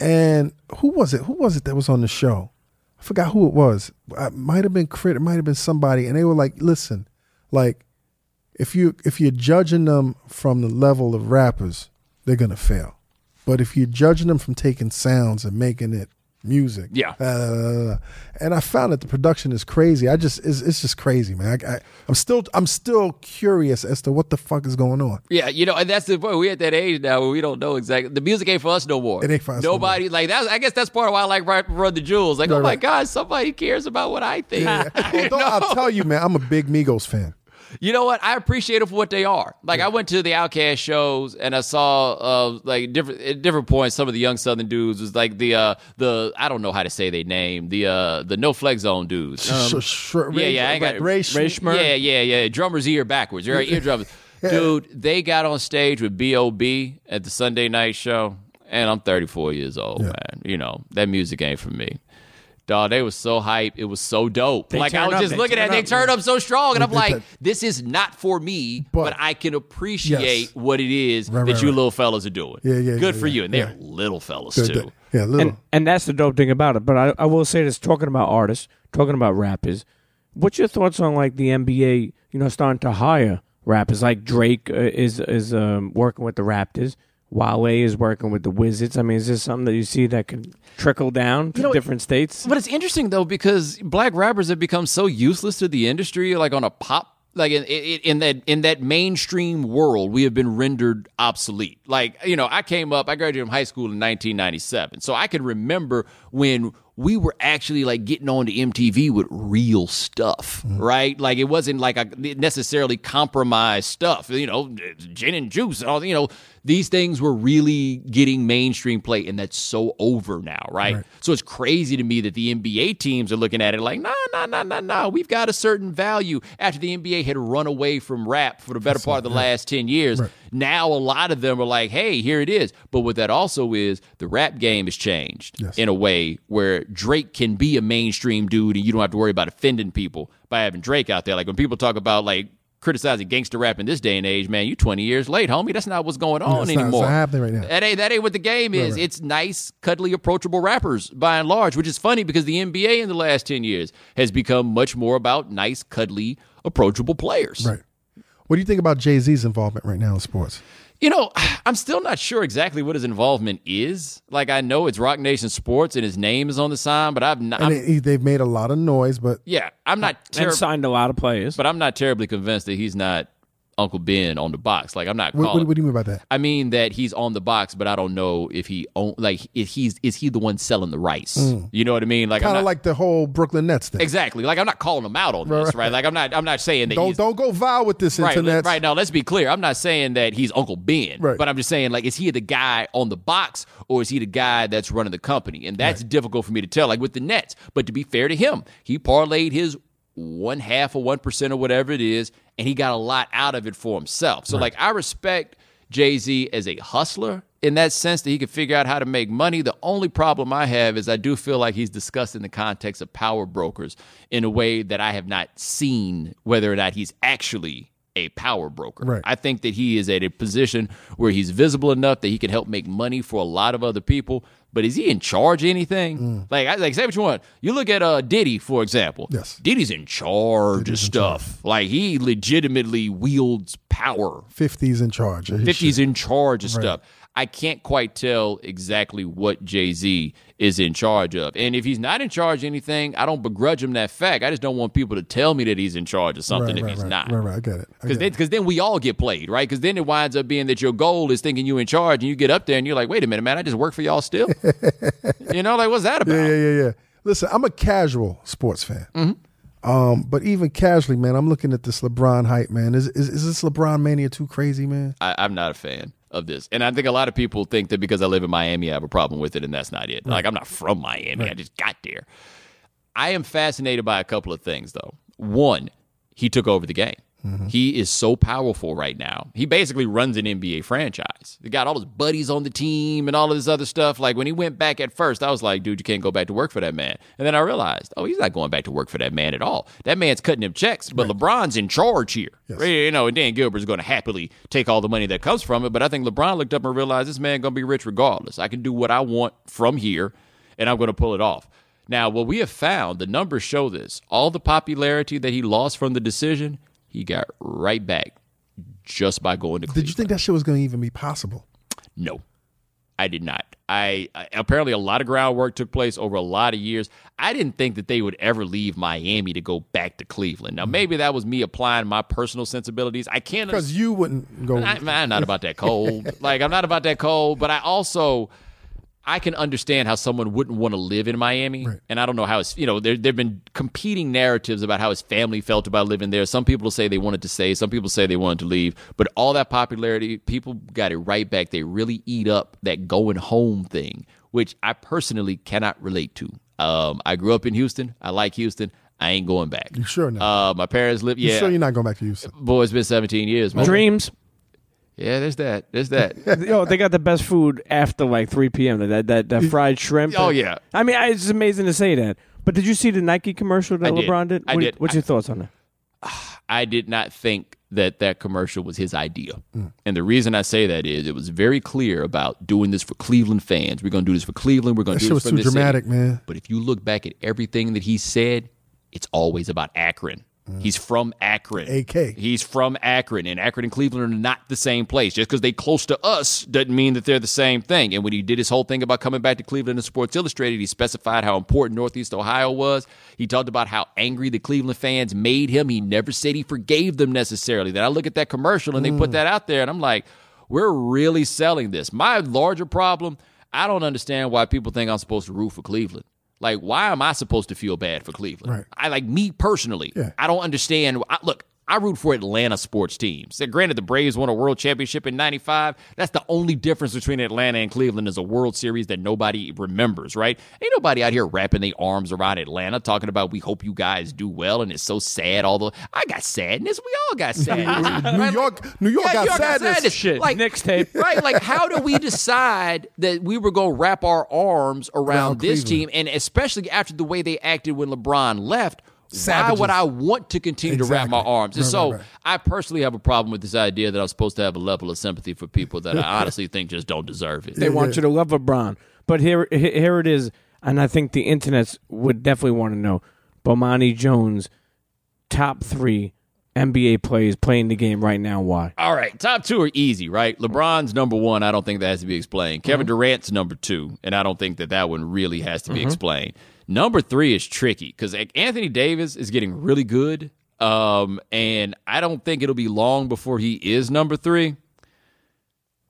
And who was it? Who was it that was on the show? I forgot who it was. It might have been KRIT. It might have been somebody. And they were like, "Listen, like if you if you're judging them from the level of rappers, they're gonna fail. But if you're judging them from taking sounds and making it music, Yeah. uh, and I found that the production is crazy. I just it's, it's just crazy, man. I, I, I'm still I'm still curious as to what the fuck is going on. Yeah, you know, and that's the point. We're at that age now where we don't know exactly. The music ain't for us no more. It ain't for us no Nobody like that. I guess that's part of why I like Run, the Jewels. Like, oh my right. God, somebody cares about what I think. Although I'll tell you, man, I'm a big Migos fan. You know what? I appreciate them for what they are. Like I went to the OutKast shows and I saw uh like different at different points some of the young Southern dudes was like the uh the I don't know how to say their name the uh the No Flex Zone dudes. Um, yeah, yeah, I got Ray, Ray. Yeah, yeah, yeah. Drummer's ear backwards. Your eardrums. Dude, they got on stage with B.O.B. at the Sunday night show, and I'm 34 years old, man. You know, that music ain't for me. Dog, they was so hype. It was so dope. They like I was up, just looking at it, they turned up so strong, and I'm like, turn- this is not for me, but, But- I can appreciate Yes. what it is Right, that right, you right. little fellas are doing. Yeah, yeah, Good yeah, for yeah, you, and they're yeah. little fellas The- too. the- yeah, little. And, and that's the dope thing about it. But I, I will say this: talking about artists, talking about rappers. What's your thoughts on like the NBA? You know, starting to hire rappers like Drake uh, is is um, working with the Raptors. Wale is working with the Wizards. I mean, is this something that you see that could trickle down to know, different states? But it's interesting though because black rappers have become so useless to the industry, like on a pop. Like in, in, in that in that mainstream world, we have been rendered obsolete. Like you know, I came up, I graduated from high school in 1997, so I can remember when we were actually like getting on to MTV with real stuff, mm-hmm. right? Like it wasn't like a necessarily compromised stuff. You know, gin and juice and all. You know, these things were really getting mainstream play, and that's so over now, right? So it's crazy to me that the NBA teams are looking at it like, nah, nah, nah, nah, nah. We've got a certain value after the NBA had run away from rap for the better part of the last 10 years. Now a lot of them are like, hey, here it is. But what that also is, the rap game has changed Yes. in a way where Drake can be a mainstream dude and you don't have to worry about offending people by having Drake out there. Like when people talk about like criticizing gangster rap in this day and age, man, you 20 years late, homie. That's not what's going on That's anymore. not happening right now. That ain't, that ain't what the game is. right. It's nice, cuddly, approachable rappers by and large, which is funny because the NBA in the last 10 years has become much more about nice, cuddly, approachable players. Right. What do you think about Jay Z's involvement right now in sports? You know, I'm still not sure exactly what his involvement is. Like, I know it's Roc Nation Sports and his name is on the sign, but I've not. And it- they've made a lot of noise, but yeah, I'm not and terribly. signed a lot of players. But I'm not terribly convinced that he's not Uncle Ben on the box. Like I'm not what, calling. what, what do you mean by that? I mean that he's on the box, but I don't know if he own like if he's is he the one selling the rice? Mm. You know what I mean? Like I'm Kind of like the whole Brooklyn Nets thing. exactly. Like I'm not calling him out on this, Right, right? Like I'm not I'm not saying that Don't he's, don't go vile with this Right, internet. right. Now, let's be clear. I'm not saying that he's Uncle Ben, Right. but I'm just saying, like, is he the guy on the box or is he the guy that's running the company? And that's difficult for me to tell, like with the Nets. But to be fair to him, he parlayed his one half or one percent or whatever it is, and he got a lot out of it for himself. So, like, I respect Jay Z as a hustler in that sense that he can figure out how to make money. The only problem I have is I do feel like he's discussed in the context of power brokers in a way that I have not seen whether or not he's actually a power broker. Right. I think that he is at a position where he's visible enough that he can help make money for a lot of other people. But is he in charge of anything? Mm. Like, I, like say what you want. You look at uh, Diddy, for example. Yes. Diddy's in charge of stuff. Like he legitimately wields power. 50's in charge. He 50's should. in charge of stuff. I can't quite tell exactly what Jay Z is in charge of. And if he's not in charge of anything, I don't begrudge him that fact. I just don't want people to tell me that he's in charge of something right, if right, he's right, not. Right, right. I get it. Because then, cause then we all get played, right? Because then it winds up being that your goal is thinking you in charge, and you get up there and you're like, wait a minute, man, I just work for y'all still. you know, like what's that about? Yeah, yeah, yeah, yeah. Listen, I'm a casual sports fan. Mm-hmm. Um, but even casually, man, I'm looking at this LeBron hype, man. Is is, is this LeBron mania too crazy, man? I, I'm not a fan of this, and I think a lot of people think that because I live in Miami, I have a problem with it, and that's not it. Like I'm not from Miami; I just got there. I am fascinated by a couple of things, though. One, he took over the game. Mm-hmm. He is so powerful right now. He basically runs an NBA franchise. He got all his buddies on the team and all of this other stuff. Like when he went back at first, I was like, dude, you can't go back to work for that man. And then I realized, oh, he's not going back to work for that man at all. That man's cutting him checks, but LeBron's in charge here. You know, and Dan Gilbert's going to happily take all the money that comes from it. But I think LeBron looked up and realized this man going to be rich regardless. I can do what I want from here, and I'm going to pull it off. Now, what we have found, the numbers show this. All the popularity that he lost from the decision, he got right back just by going to Cleveland. Did you think that shit was going to even be possible? No, I did not. I, I apparently a lot of groundwork took place over a lot of years. I didn't think that they would ever leave Miami to go back to Cleveland. Now, mm-hmm. maybe that was me applying my personal sensibilities. I can't Because you wouldn't go. I, I'm not about that cold. like I'm not about that cold, but I also I can understand how someone wouldn't want to live in Miami. And I don't know how it's you know there there've been competing narratives about how his family felt about living there. Some people say they wanted to stay, some people say they wanted to leave. But all that popularity, people got it right back. They really eat up that going home thing, which I personally cannot relate to. Um, I grew up in Houston. I like Houston. I ain't going back. You sure not? Uh, my parents live. you Yeah, sure you're not going back to Houston? boy, it's been 17 years. Man. Dreams. Yeah, there's that. There's that. Yo, they got the best food after like 3 p.m. That that, that fried shrimp. Oh, yeah. I mean, I- it's amazing to say that. But did you see the Nike commercial that I did. LeBron did? I What- did. What's your thoughts on that? I did not think that that commercial was his idea. Mm. And the reason I say that is it was very clear about doing this for Cleveland fans. We're going to do this for Cleveland. We're going That to shit do was this for too this city. dramatic, man. But if you look back at everything that he said, it's always about Akron. Mm. He's from Akron. AK. He's from Akron, and Akron and Cleveland are not the same place. Just because they close to us doesn't mean that they're the same thing. And when he did his whole thing about coming back to Cleveland in Sports Illustrated, he specified how important Northeast Ohio was. He talked about how angry the Cleveland fans made him. He never said he forgave them necessarily. Then I look at that commercial and they put mm. that out there, and I'm like, we're really selling this. My larger problem, I don't understand why people think I'm supposed to root for Cleveland. Like, why am I supposed to feel bad for Cleveland? Right. I like me personally. Yeah. I don't understand. I, look, I root for Atlanta sports teams. And granted, the Braves won a world championship in '95. That's the only difference between Atlanta and Cleveland is a World Series that nobody remembers. Right? Ain't nobody out here wrapping their arms around Atlanta talking about we hope you guys do well and it's so sad. Although I got sadness, we all got sadness. New Right? York, New York Yeah, got New York got sadness. sadness. Shit, Like- next tape. right? Like, how do we decide that we were going to wrap our arms around Around this Cleveland. team? And especially after the way they acted when LeBron left, Savages. why would I want to continue to wrap my arms? And Right, so right, right. I personally have a problem with this idea that I'm supposed to have a level of sympathy for people that I honestly think just don't deserve it. They want you to love LeBron. But here, here it is, and I think the internet would definitely want to know: Bomani Jones, top three NBA players playing the game right now. Why? All right, top two are easy, right? LeBron's number one. I don't think that has to be explained. Kevin uh-huh. Durant's number two, and I don't think that that one really has to be uh-huh. explained. Number three is tricky because Anthony Davis is getting really good, um, and I don't think it'll be long before he is number three.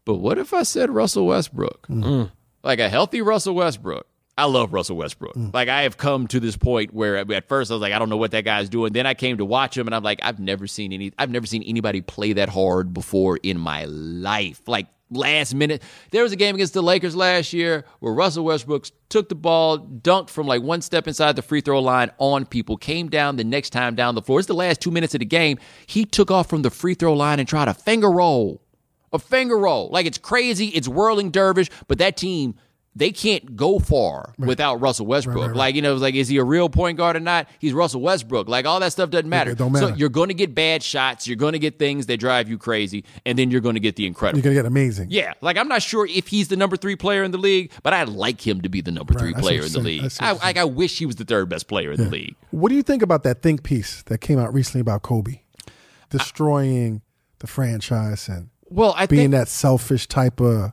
But what if I said Russell Westbrook? Mm. Mm. Like a healthy Russell Westbrook. I love Russell Westbrook. Mm. Like I have come to this point where at first I was like, I don't know what that guy's doing. Then I came to watch him and I'm like, I've never seen any I've never seen anybody play that hard before in my life. Like last minute. There was a game against the Lakers last year where Russell Westbrook took the ball, dunked from like one step inside the free throw line on people, came down the next time down the floor. It's the last two minutes of the game. He took off from the free throw line and tried a finger roll a finger roll. Like it's crazy, it's whirling dervish, but that team they can't go far without Russell Westbrook. Like you know, like is he a real point guard or not? He's Russell Westbrook. Like all that stuff doesn't matter. it don't So you're going to get bad shots. You're going to get things that drive you crazy, and then you're going to get the incredible. You're gonna get amazing. Yeah, like I'm not sure if he's the number three player in the league, but I'd like him to be the number Right, three player in the. I league. see I, I wish he was the third best player in the league. What do you think about that think piece that came out recently about Kobe destroying the franchise and Well, I being think that selfish type of?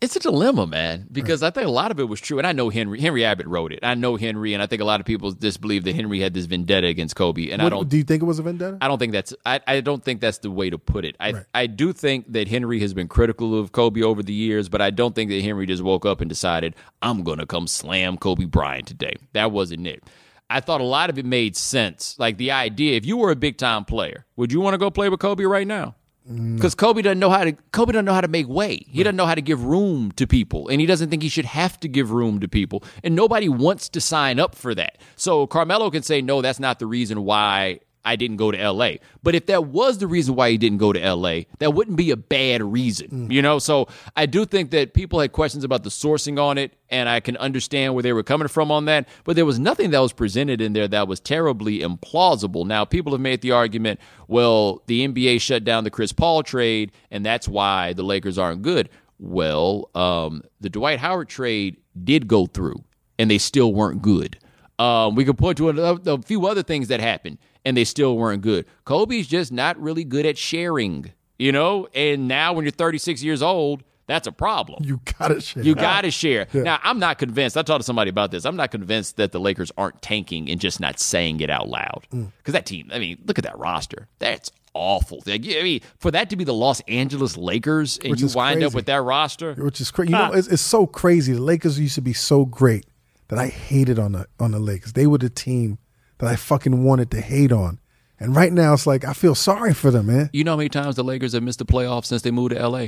It's a dilemma, man, because I think a lot of it was true, and I know Henry Henry Abbott wrote it. I know Henry, and I think a lot of people just believe that Henry had this vendetta against Kobe, and I don't. do you think it was a vendetta? I don't think that's. I, I don't think that's the way to put it. I Right. I do think that Henry has been critical of Kobe over the years, but I don't think that Henry just woke up and decided I'm going to come slam Kobe Bryant today. That wasn't it. I thought a lot of it made sense. Like the idea, if you were a big time player, would you want to go play with Kobe right now? Mm. Because Kobe doesn't know how to Kobe doesn't know how to make way. He doesn't know how to give room to people, and he doesn't think he should have to give room to people. And nobody wants to sign up for that. So Carmelo can say, "No, that's not the reason why I didn't go to LA." But if that was the reason why he didn't go to LA, that wouldn't be a bad reason, you know. So I do think that people had questions about the sourcing on it, and I can understand where they were coming from on that. But there was nothing that was presented in there that was terribly implausible. Now people have made the argument, well, the NBA shut down the Chris Paul trade, and that's why the Lakers aren't good. Well, um, the Dwight Howard trade did go through, and they still weren't good. Um, we could point to a, a few other things that happened, and they still weren't good. Kobe's just not really good at sharing, you know. And now, when you're 36 years old, that's a problem. You gotta share. You got to share. Now, I'm not convinced. I talked to somebody about this. I'm not convinced that the Lakers aren't tanking and just not saying it out loud. Mm. Because that team, I mean, look at that roster. That's awful. Like, I mean, for that to be the Los Angeles Lakers and Which you is wind up with that roster, which is crazy. You know, it's, it's so crazy. The Lakers used to be so great that I hated on the on the Lakers. They were the team that I fucking wanted to hate on, and right now it's like I feel sorry for them, man. you know how many times the Lakers have missed the playoffs since they moved to LA?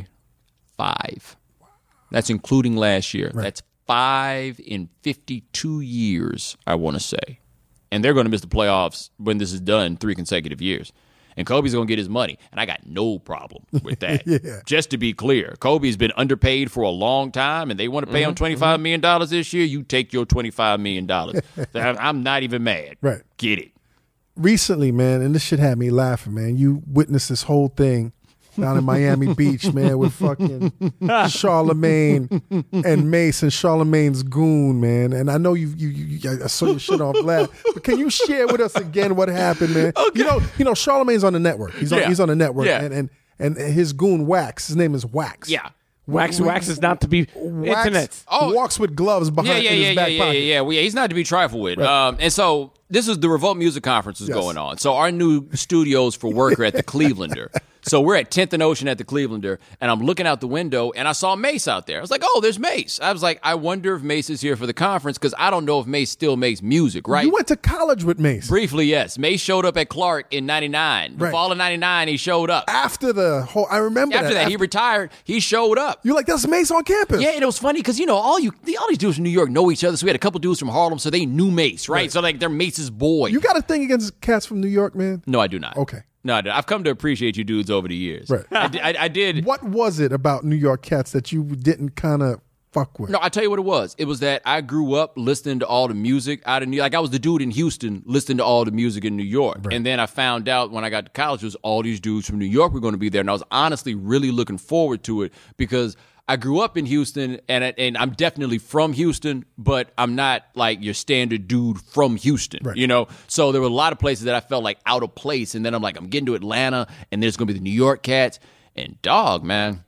Five. That's including last year. That's five in 52 years, I want to say. And they're going to miss the playoffs when this is done three consecutive years. And Kobe's going to get his money. And I got no problem with that. Yeah. Just to be clear, Kobe's been underpaid for a long time and they want to pay him Mm-hmm. $25 million this year. You take your $25 million. I'm I'm not even mad. Right. Get it. Recently, man, and this shit had me laughing, man. You witnessed this whole thing down in Miami Beach, man, with fucking Charlemagne and Mase and Charlemagne's goon, man. And I know you, you, you I saw your shit on last, but can you share with us again what happened, man? You know, you know, Charlemagne's on the network. He's on, Yeah. he's on the network, Yeah. and, and and his goon Wax. His name is Wax. Yeah. Wax, wax is not to be Wax internet. Oh. walks with gloves behind yeah, in yeah, his yeah, back yeah, yeah, pocket. yeah, Well, yeah. He's not to be trifled with. Um, and so this is the Revolt Music Conference is Yes. going on. So our new studios for work are at the Clevelander. So we're at 10th and Ocean at the Clevelander, and I'm looking out the window, and I saw Mase out there. I was like, "Oh, there's Mase." I was like, "I wonder if Mase is here for the conference because I don't know if Mase still makes music, right?" You went to college with Mase. Briefly, yes. Mase showed up at Clark in '99. The Right. fall of '99, he showed up. After the whole, I remember After that, he After- retired. He showed up. you're like, that's Mase on campus. Yeah, and it was funny because you know all you all these dudes from New York know each other. So we had a couple dudes from Harlem, so they knew Mase, right? So like they're Mase's boy. You got a thing against cats from New York, man? no, I do not. Okay. No, I've come to appreciate you dudes over the years. Right. I, di- I, I did. What was it about New York cats that you didn't kind of fuck with. No, I tell you what it was. It was that I grew up listening to all the music out of New York. Like I was the dude in Houston listening to all the music in New York. And then I found out when I got to college was all these dudes from New York were going to be there. And I was honestly really looking forward to it because I grew up in Houston and and I'm definitely from Houston, but I'm not like your standard dude from Houston. Right. You know? So there were a lot of places that I felt like out of place. And then I'm like, I'm getting to Atlanta and there's gonna be the New York cats. And dog, man.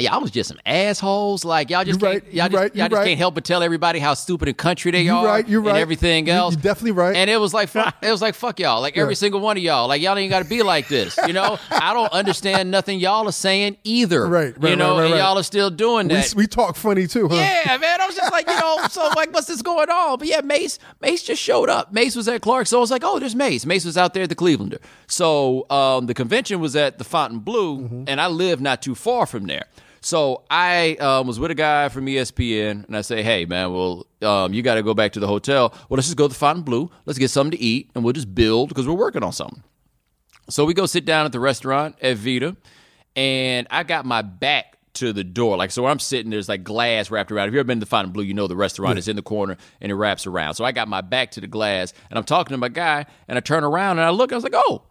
Y'all was just some assholes. Like y'all just can't, right, y'all just, right, y'all just right. can't help but tell everybody how stupid and country they You are. right, you're right. And everything else. You're definitely right. And it was like fuck, it was like fuck y'all. Like every single one of y'all. Like y'all ain't got to be like this. You know. I don't understand nothing y'all are saying either. Right, right, You know, and y'all are still doing we, that. we talk funny too, huh? Yeah, man. I was just like, you know, so like, what's this going on? But yeah, Mase, Mase just showed up. Mase was at Clark, so I was like, oh, there's Mase. Mase was out there at the Clevelander. So um, the convention was at the Fontainebleau, and I live not too far from there. So I um, was with a guy from ESPN, and I say, hey, man, well, um, you got to go back to the hotel. Well, let's just go to the Fontainebleau. Let's get something to eat, and we'll just build because we're working on something. So we go sit down at the restaurant at Vita, and I got my back to the door. Like, so where I'm sitting, there's like glass wrapped around. If you've ever been to Fontainebleau, you know the restaurant is in the corner and it wraps around. So I got my back to the glass, and I'm talking to my guy, and I turn around and I look, I was like, oh,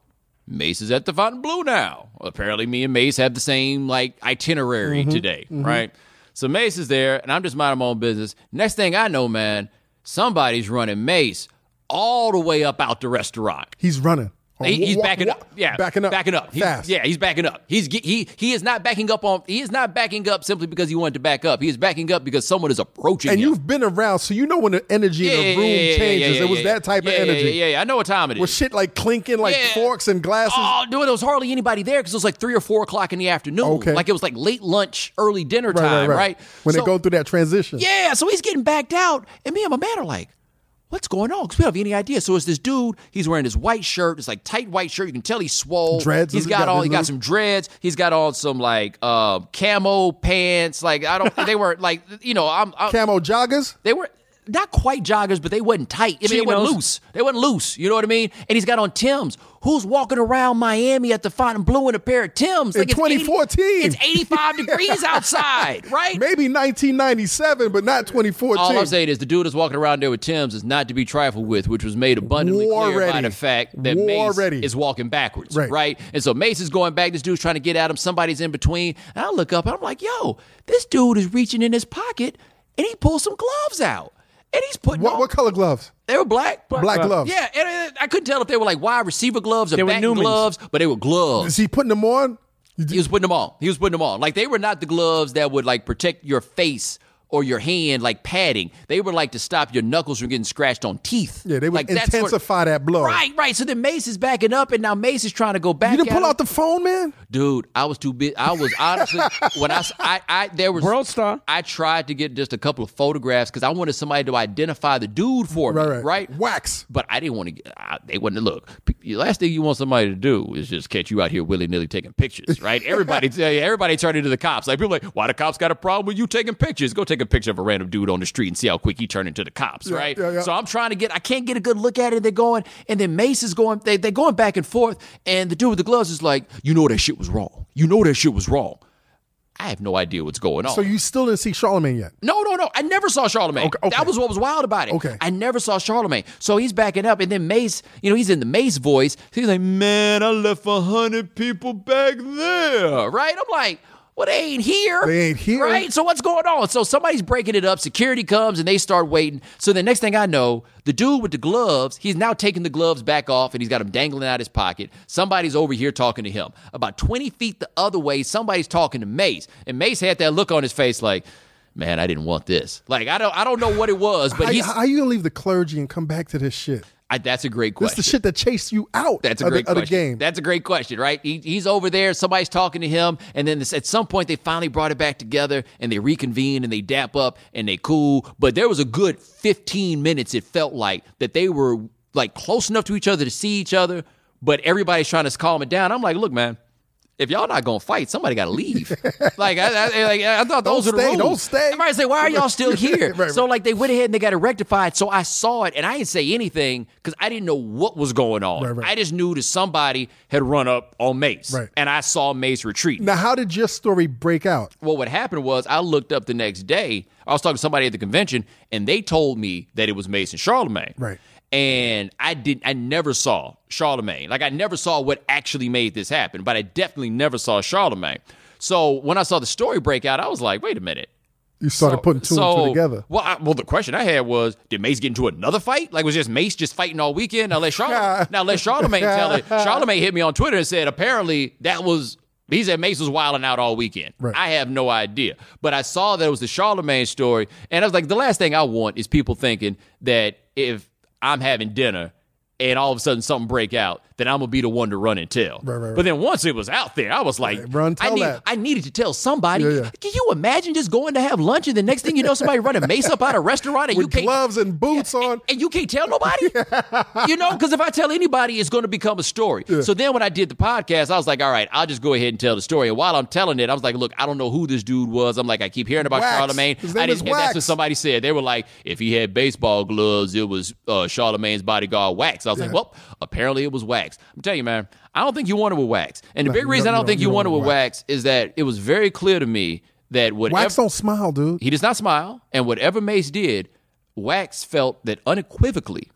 Mase is at the Fontainebleau now. Apparently, me and Mase have the same like itinerary mm-hmm. today, mm-hmm. right? So Mase is there, and I'm just minding my own business. Next thing I know, man, somebody's running Mase all the way up out the restaurant. He's running. He, he's backing up. Yeah, backing up. Backing up. He's, fast. Yeah, he's backing up. He's he he is not backing up on. He is not backing up simply because he wanted to back up. He is backing up because someone is approaching And him. you've been around, so you know when the energy in the room changes. it was that type yeah, of energy. Yeah, yeah, yeah. I know what time it is. With shit like clinking, like Yeah. forks and glasses. Oh, dude, there was hardly anybody there because it was like three or four o'clock in the afternoon. Okay. Like it was like late lunch, early dinner right, right, time, right, right? When So- they go through that transition. Yeah, so he's getting backed out, and me and my man are like, "What's going on?" Because we don't have any idea. So it's this dude. He's wearing this white shirt. It's like tight white shirt. You can tell he's swole. Dreads. He's He got got all. his He got some dreads. He's got on some like uh, camo pants. Like I don't. they were like you know. I'm. I'm Camo joggers. they were not quite joggers, but they wasn't tight. I mean, they wasn't loose. They wasn't loose. You know what I mean? And he's got on Tim's. Who's walking around Miami at the Fontainebleau in a pair of Tim's? In it's 80 2014. it's 85 degrees outside, right? Maybe 1997, but not 2014. All I'm saying is the dude that's walking around there with Tim's is not to be trifled with, which was made abundantly War clear by ready. the fact that War Mase ready. is walking backwards, Right. right. And so Mase is going back. This dude's trying to get at him. Somebody's in between. And I look up and I'm like, yo, this dude is reaching in his pocket and he pulls some gloves out. And he's putting what, on- what color gloves? they were black. Black gloves. Yeah, and uh, I couldn't tell if they were like wide receiver gloves or They were batting Newmans. gloves, but they were gloves. Is he putting them on? He was putting them on. He was putting them on. Like they were not the gloves that would like protect your face or your hand like padding. They were like to stop your knuckles from getting scratched on teeth. Yeah, they would like, that's what- intensify that blow. Right, right. So then Mase is backing up, and now Mase is trying to go back. You didn't at pull him. out the phone, man? dude. I was too big. I was honestly when I, s- I I- there was World star. I tried to get just a couple of photographs because I wanted somebody to identify the dude for me. Right, right. right? Wax. But I didn't want to get. I, they wouldn't look. P- The last thing you want somebody to do is just catch you out here willy nilly taking pictures, right? Everybody, everybody turned into the cops. Like people, are like, why the cops got a problem with you taking pictures? Go take a picture of a random dude on the street and see how quick he turned into the cops, right? yeah, yeah. So I'm trying to get. I can't get a good look at it. They're going, and then Mase is going. They they're going back and forth, and the dude with the gloves is like, you know that shit was wrong. You know that shit was wrong. I have no idea what's going on. So you still didn't see Charlemagne yet? No, no, no. I never saw Charlemagne. Okay, okay. That was what was wild about it. Okay. I never saw Charlemagne. So he's backing up, and then Mase, you know, he's in the Mase voice. He's like, man, I left a hundred people back there. Right? I'm like, well, they ain't here. They ain't here. Right? So what's going on? So somebody's breaking it up. Security comes and they start waiting. So the next thing I know, the dude with the gloves, he's now taking the gloves back off and he's got them dangling out his pocket. Somebody's over here talking to him. About 20 feet the other way, somebody's talking to Mase. And Mase had that look on his face like, man, I didn't want this. Like, I don't I don't know what it was, but How, he's how you gonna leave the clergy and come back to this shit? I, that's a great This question. the shit that chased you out That's a of, great the, of the game. That's a great question, right? He, he's over there. Somebody's talking to him, and then this, at some point they finally brought it back together, and they reconvene, and they dap up, and they cool. But there was a good fifteen minutes. It felt like that they were like close enough to each other to see each other, but everybody's trying to calm it down. I'm like, look, man. If y'all not gonna fight, somebody got to leave. like, I, I, like I thought Don't those are the stay, rules. don't stay. Everybody say, why are y'all still here? Right, So like they went ahead and they got it rectified. So I saw it and I didn't say anything because I didn't know what was going on. Right, right. I just knew that somebody had run up on Mase, Right. and I saw Mase retreat. Now, how did your story break out? Well, what happened was I looked up the next day. I was talking to somebody at the convention, and they told me that it was Mason Charlemagne. Right. And I didn't. I never saw Charlemagne. Like I never saw what actually made this happen, but I definitely never saw Charlemagne. So when I saw the story break out, I was like, "Wait a minute." You started So- putting two and two together. Well, I, well, the question I had was, did Mase get into another fight? Like, was just Mase just fighting all weekend? Now let Charlemagne, now let Charlemagne tell it. Charlemagne hit me on Twitter and said apparently that was. He said Mase was wilding out all weekend. Right. I have no idea, but I saw that it was the Charlemagne story, and I was like, the last thing I want is people thinking that if I'm having dinner and all of a sudden something break out, then I'm gonna be the one to run and tell. Right, right, right. But then once it was out there, I was like, run, I need. I needed to tell somebody. Yeah, yeah. Can you imagine just going to have lunch and the next thing you know, somebody running Mase up out of a restaurant and you can't gloves and boots on. and you can't tell nobody? you know, because if I tell anybody, it's going to become a story. So then when I did the podcast, I was like, all right, I'll just go ahead and tell the story. And while I'm telling it, I was like, look, I don't know who this dude was. I'm like, I keep hearing about Wax. Charlemagne. I didn't, and that's what somebody said. They were like, if he had baseball gloves, it was uh, Charlemagne's bodyguard Wax. I was like, well, apparently it was Wax. I'm telling you, man, I don't think you wanted with Wax. And the No, big reason don't- I don't think don't- you you wanted don't with want Wax is that it was very clear to me that whatever Wax don't smile, dude. he does not smile, and whatever Mase did, Wax felt that unequivocally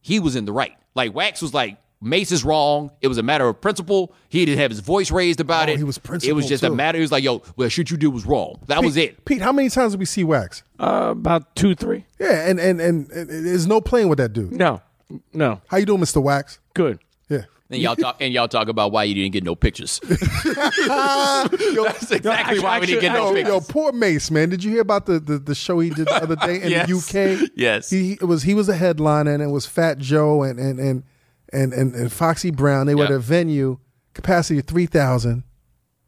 he was in the right. Like Wax was like, Mase is wrong. It was a matter of principle. He didn't have his voice raised about Oh, it. he was It was principled, just a matter. He was like, "Yo, well, shit you did was wrong." That was it. Pete, how many times did we see Wax? Uh, about two, three. Yeah, and, and and and there's no playing with that dude. No, no, How you doing, Mr. Wax? good. Yeah. And y'all talk and y'all talk about why you didn't get no pictures. That's exactly why we didn't get no Yo, pictures. yo, poor Mase, man. Did you hear about the, the, the show he did the other day in Yes. the UK? Yes. He it was he was a headliner and it was Fat Joe and and and and and, and Foxy Brown. They were Yep. at a venue, capacity of three thousand,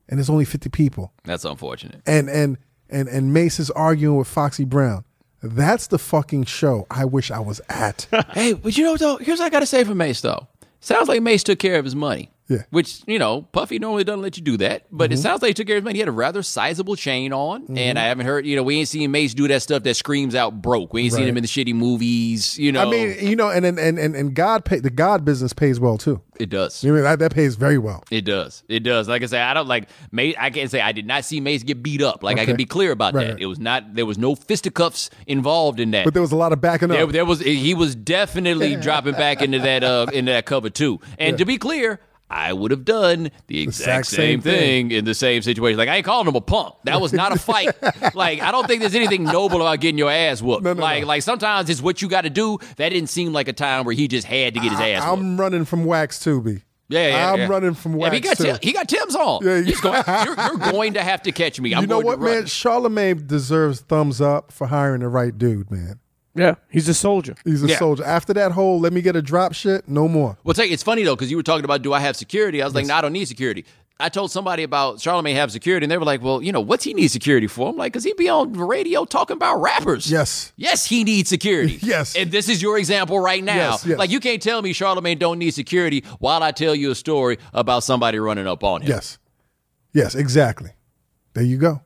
and there's only fifty people. That's unfortunate. And and and and Mase is arguing with Foxy Brown. That's the fucking show I wish I was at. Hey, but you know what though, here's what I gotta say for Mase though. Sounds like Mase took care of his money. Yeah. Mm-hmm. Which, you know, Puffy normally doesn't let you do that. But it sounds like he took care of his money. He had a rather sizable chain on. And I haven't heard, you know, we ain't seen Mase do that stuff that screams out broke. We ain't seen him in the shitty movies, you know. I mean, you know, and and and and, God pay the God business pays well too. it does. You know, that, that pays very well. It does. It does. Like I say, I don't like Mase. I can't say I did not see Mase get beat up. Like I can be clear about Right, that. right. It was not. There was no fisticuffs involved in that. But there was a lot of backing up. There, there was he was definitely dropping back into that uh into that cover too. And to be clear, I would have done the exact exact same, same thing. thing in the same situation. Like I ain't calling him a punk. That was not a fight. like I don't think there's anything noble about getting your ass whooped. No, no, like no. like sometimes it's what you got to do. That didn't seem like a time where he just had to get his I, ass whooped. I'm running from wax B. Yeah, yeah, I'm yeah. running from Yeah, wax he got too. He got Tim's on. Yeah, going, you're, you're going to have to catch me. I'm you know going what, man? Charlemagne deserves thumbs up for hiring the right dude, man. Yeah, he's a soldier. He's a Yeah. soldier. After that whole let me get a drop shit, no more. Well, tell you, it's funny though because you were talking about do I have security? I was like, no, I don't need security. I told somebody about Charlemagne have security, and they were like, well, you know, what's he need security for? I'm like, because he be on the radio talking about rappers. Yes. Yes, he needs security. Yes. And this is your example right now. Yes, yes. Like, you can't tell me Charlemagne don't need security while I tell you a story about somebody running up on him. Yes. Yes, exactly. There you go.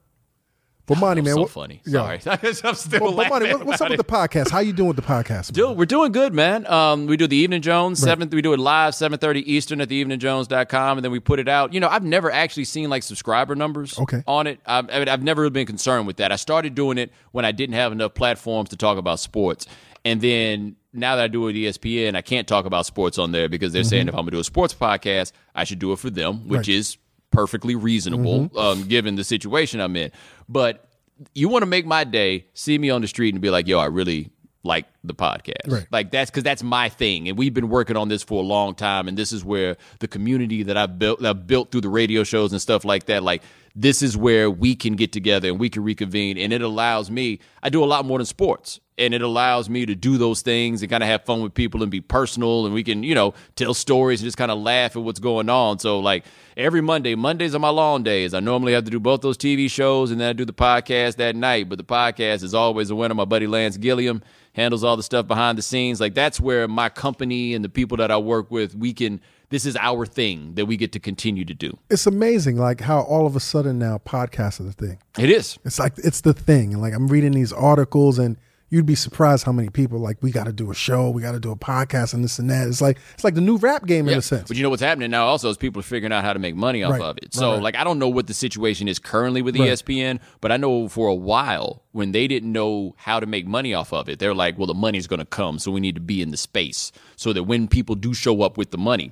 But Monty, man, so what- funny. Yeah. Sorry. I'm still But, but Monty, what, what's up about with the podcast? How you doing with the podcast? Dude, we're doing good, man. Um, we do the Evening Jones, seventh. We do it live, seven thirty Eastern at the theeveningjones.com, and then we put it out. You know, I've never actually seen like subscriber numbers Okay. on it. I've, I mean, I've never been concerned with that. I started doing it when I didn't have enough platforms to talk about sports, and then now that I do it ESPN, I can't talk about sports on there because they're saying if I'm going to do a sports podcast, I should do it for them, which Mm-hmm. Right. is perfectly reasonable um, given the situation I'm in. But you want to make my day, see me on the street and be like, yo, I really like the podcast. Right. Like that's because that's my thing, and we've been working on this for a long time. And this is where the community that I've built, that I've built through the radio shows and stuff like that, like this is where we can get together and we can reconvene, and it allows me. I do a lot more than sports, and it allows me to do those things and kind of have fun with people and be personal and we can you know tell stories and just kind of laugh at what's going on. So like every monday mondays are my long days. I normally have to do both those tv shows and then i do the podcast that night but the podcast is always a winner. My buddy lance gilliam handles all the stuff behind the scenes. Like that's where my company and the people that i work with we can this is our thing that we get to continue to do. It's amazing, like how all of a sudden now podcasts are the thing. it is. It's like it's the thing. And like I'm reading these articles, and you'd be surprised how many people like we got to do a show, we got to do a podcast, and this and that. It's like it's like the new rap game in a sense. But you know what's happening now also is people are figuring out how to make money off Right. of it. So right. like I don't know what the situation is currently with. ESPN, but I know for a while when they didn't know how to make money off of it, they're like, well, the money's going to come, so we need to be in the space so that when people do show up with the money,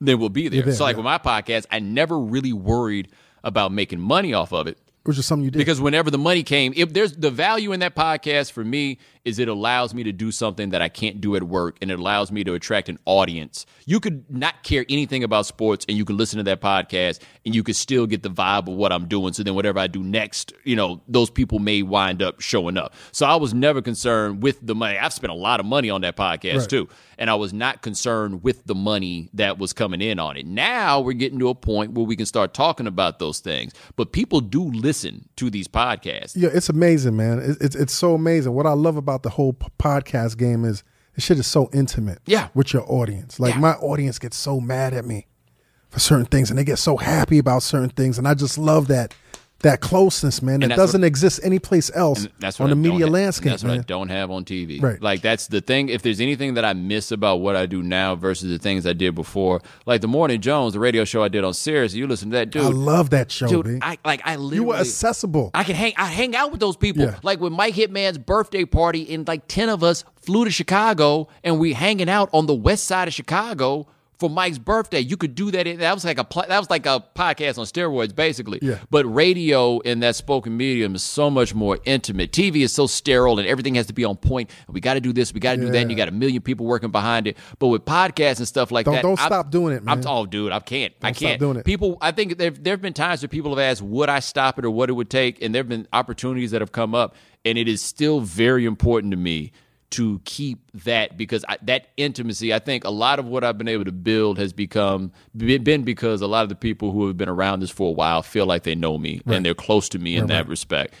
then we'll be there. there, so like yeah. with my podcast, I never really worried about making money off of it which is something you did. because whenever the money came, if there's the value in that podcast for me is it allows me to do something that I can't do at work and it allows me to attract an audience. You could not care anything about sports and you could listen to that podcast and you could still get the vibe of what I'm doing. So then whatever I do next, you know, those people may wind up showing up. So I was never concerned with the money. I've spent a lot of money on that podcast Right. too. And I was not concerned with the money that was coming in on it. Now we're getting to a point where we can start talking about those things. But people do listen to these podcasts. yeah, it's amazing, man. It, it's it's so amazing. What I love about the whole p- podcast game is this shit is so intimate. Yeah. with your audience. Like Yeah. my audience gets so mad at me for certain things, and they get so happy about certain things, and I just love that that closeness, man. That doesn't what- exist anyplace else That's on the I don't media ha- landscape. That's what I don't have on TV. Right. Like that's the thing. If there's anything that I miss about what I do now versus the things I did before, like the Morning Jones, the radio show I did on Sirius, you listen to that, dude. I love that show, dude, dude. I like I literally you were accessible. I can hang I hang out with those people. Yeah. Like when Mike Hitman's birthday party and like 10 of us flew to Chicago and we hanging out on the west side of Chicago for Mike's birthday. You could do that. in- That was like a that was like a podcast on steroids basically. Yeah. But radio in that spoken medium is so much more intimate. TV is so sterile and everything has to be on point. We got to do this, we got to do that, and you got a million people working behind it. But with podcasts and stuff like Don't- that, don't I'm- stop doing it, I'm man. oh dude, I can't. I Don't stop can't. doing it. People I think there there have been times where people have asked would I stop it or what it would take and there've been opportunities that have come up and it is still very important to me to keep that because I, that intimacy I think a lot of what I've been able to build has become been because a lot of the people who have been around this for a while feel like they know me and they're close to me in that respect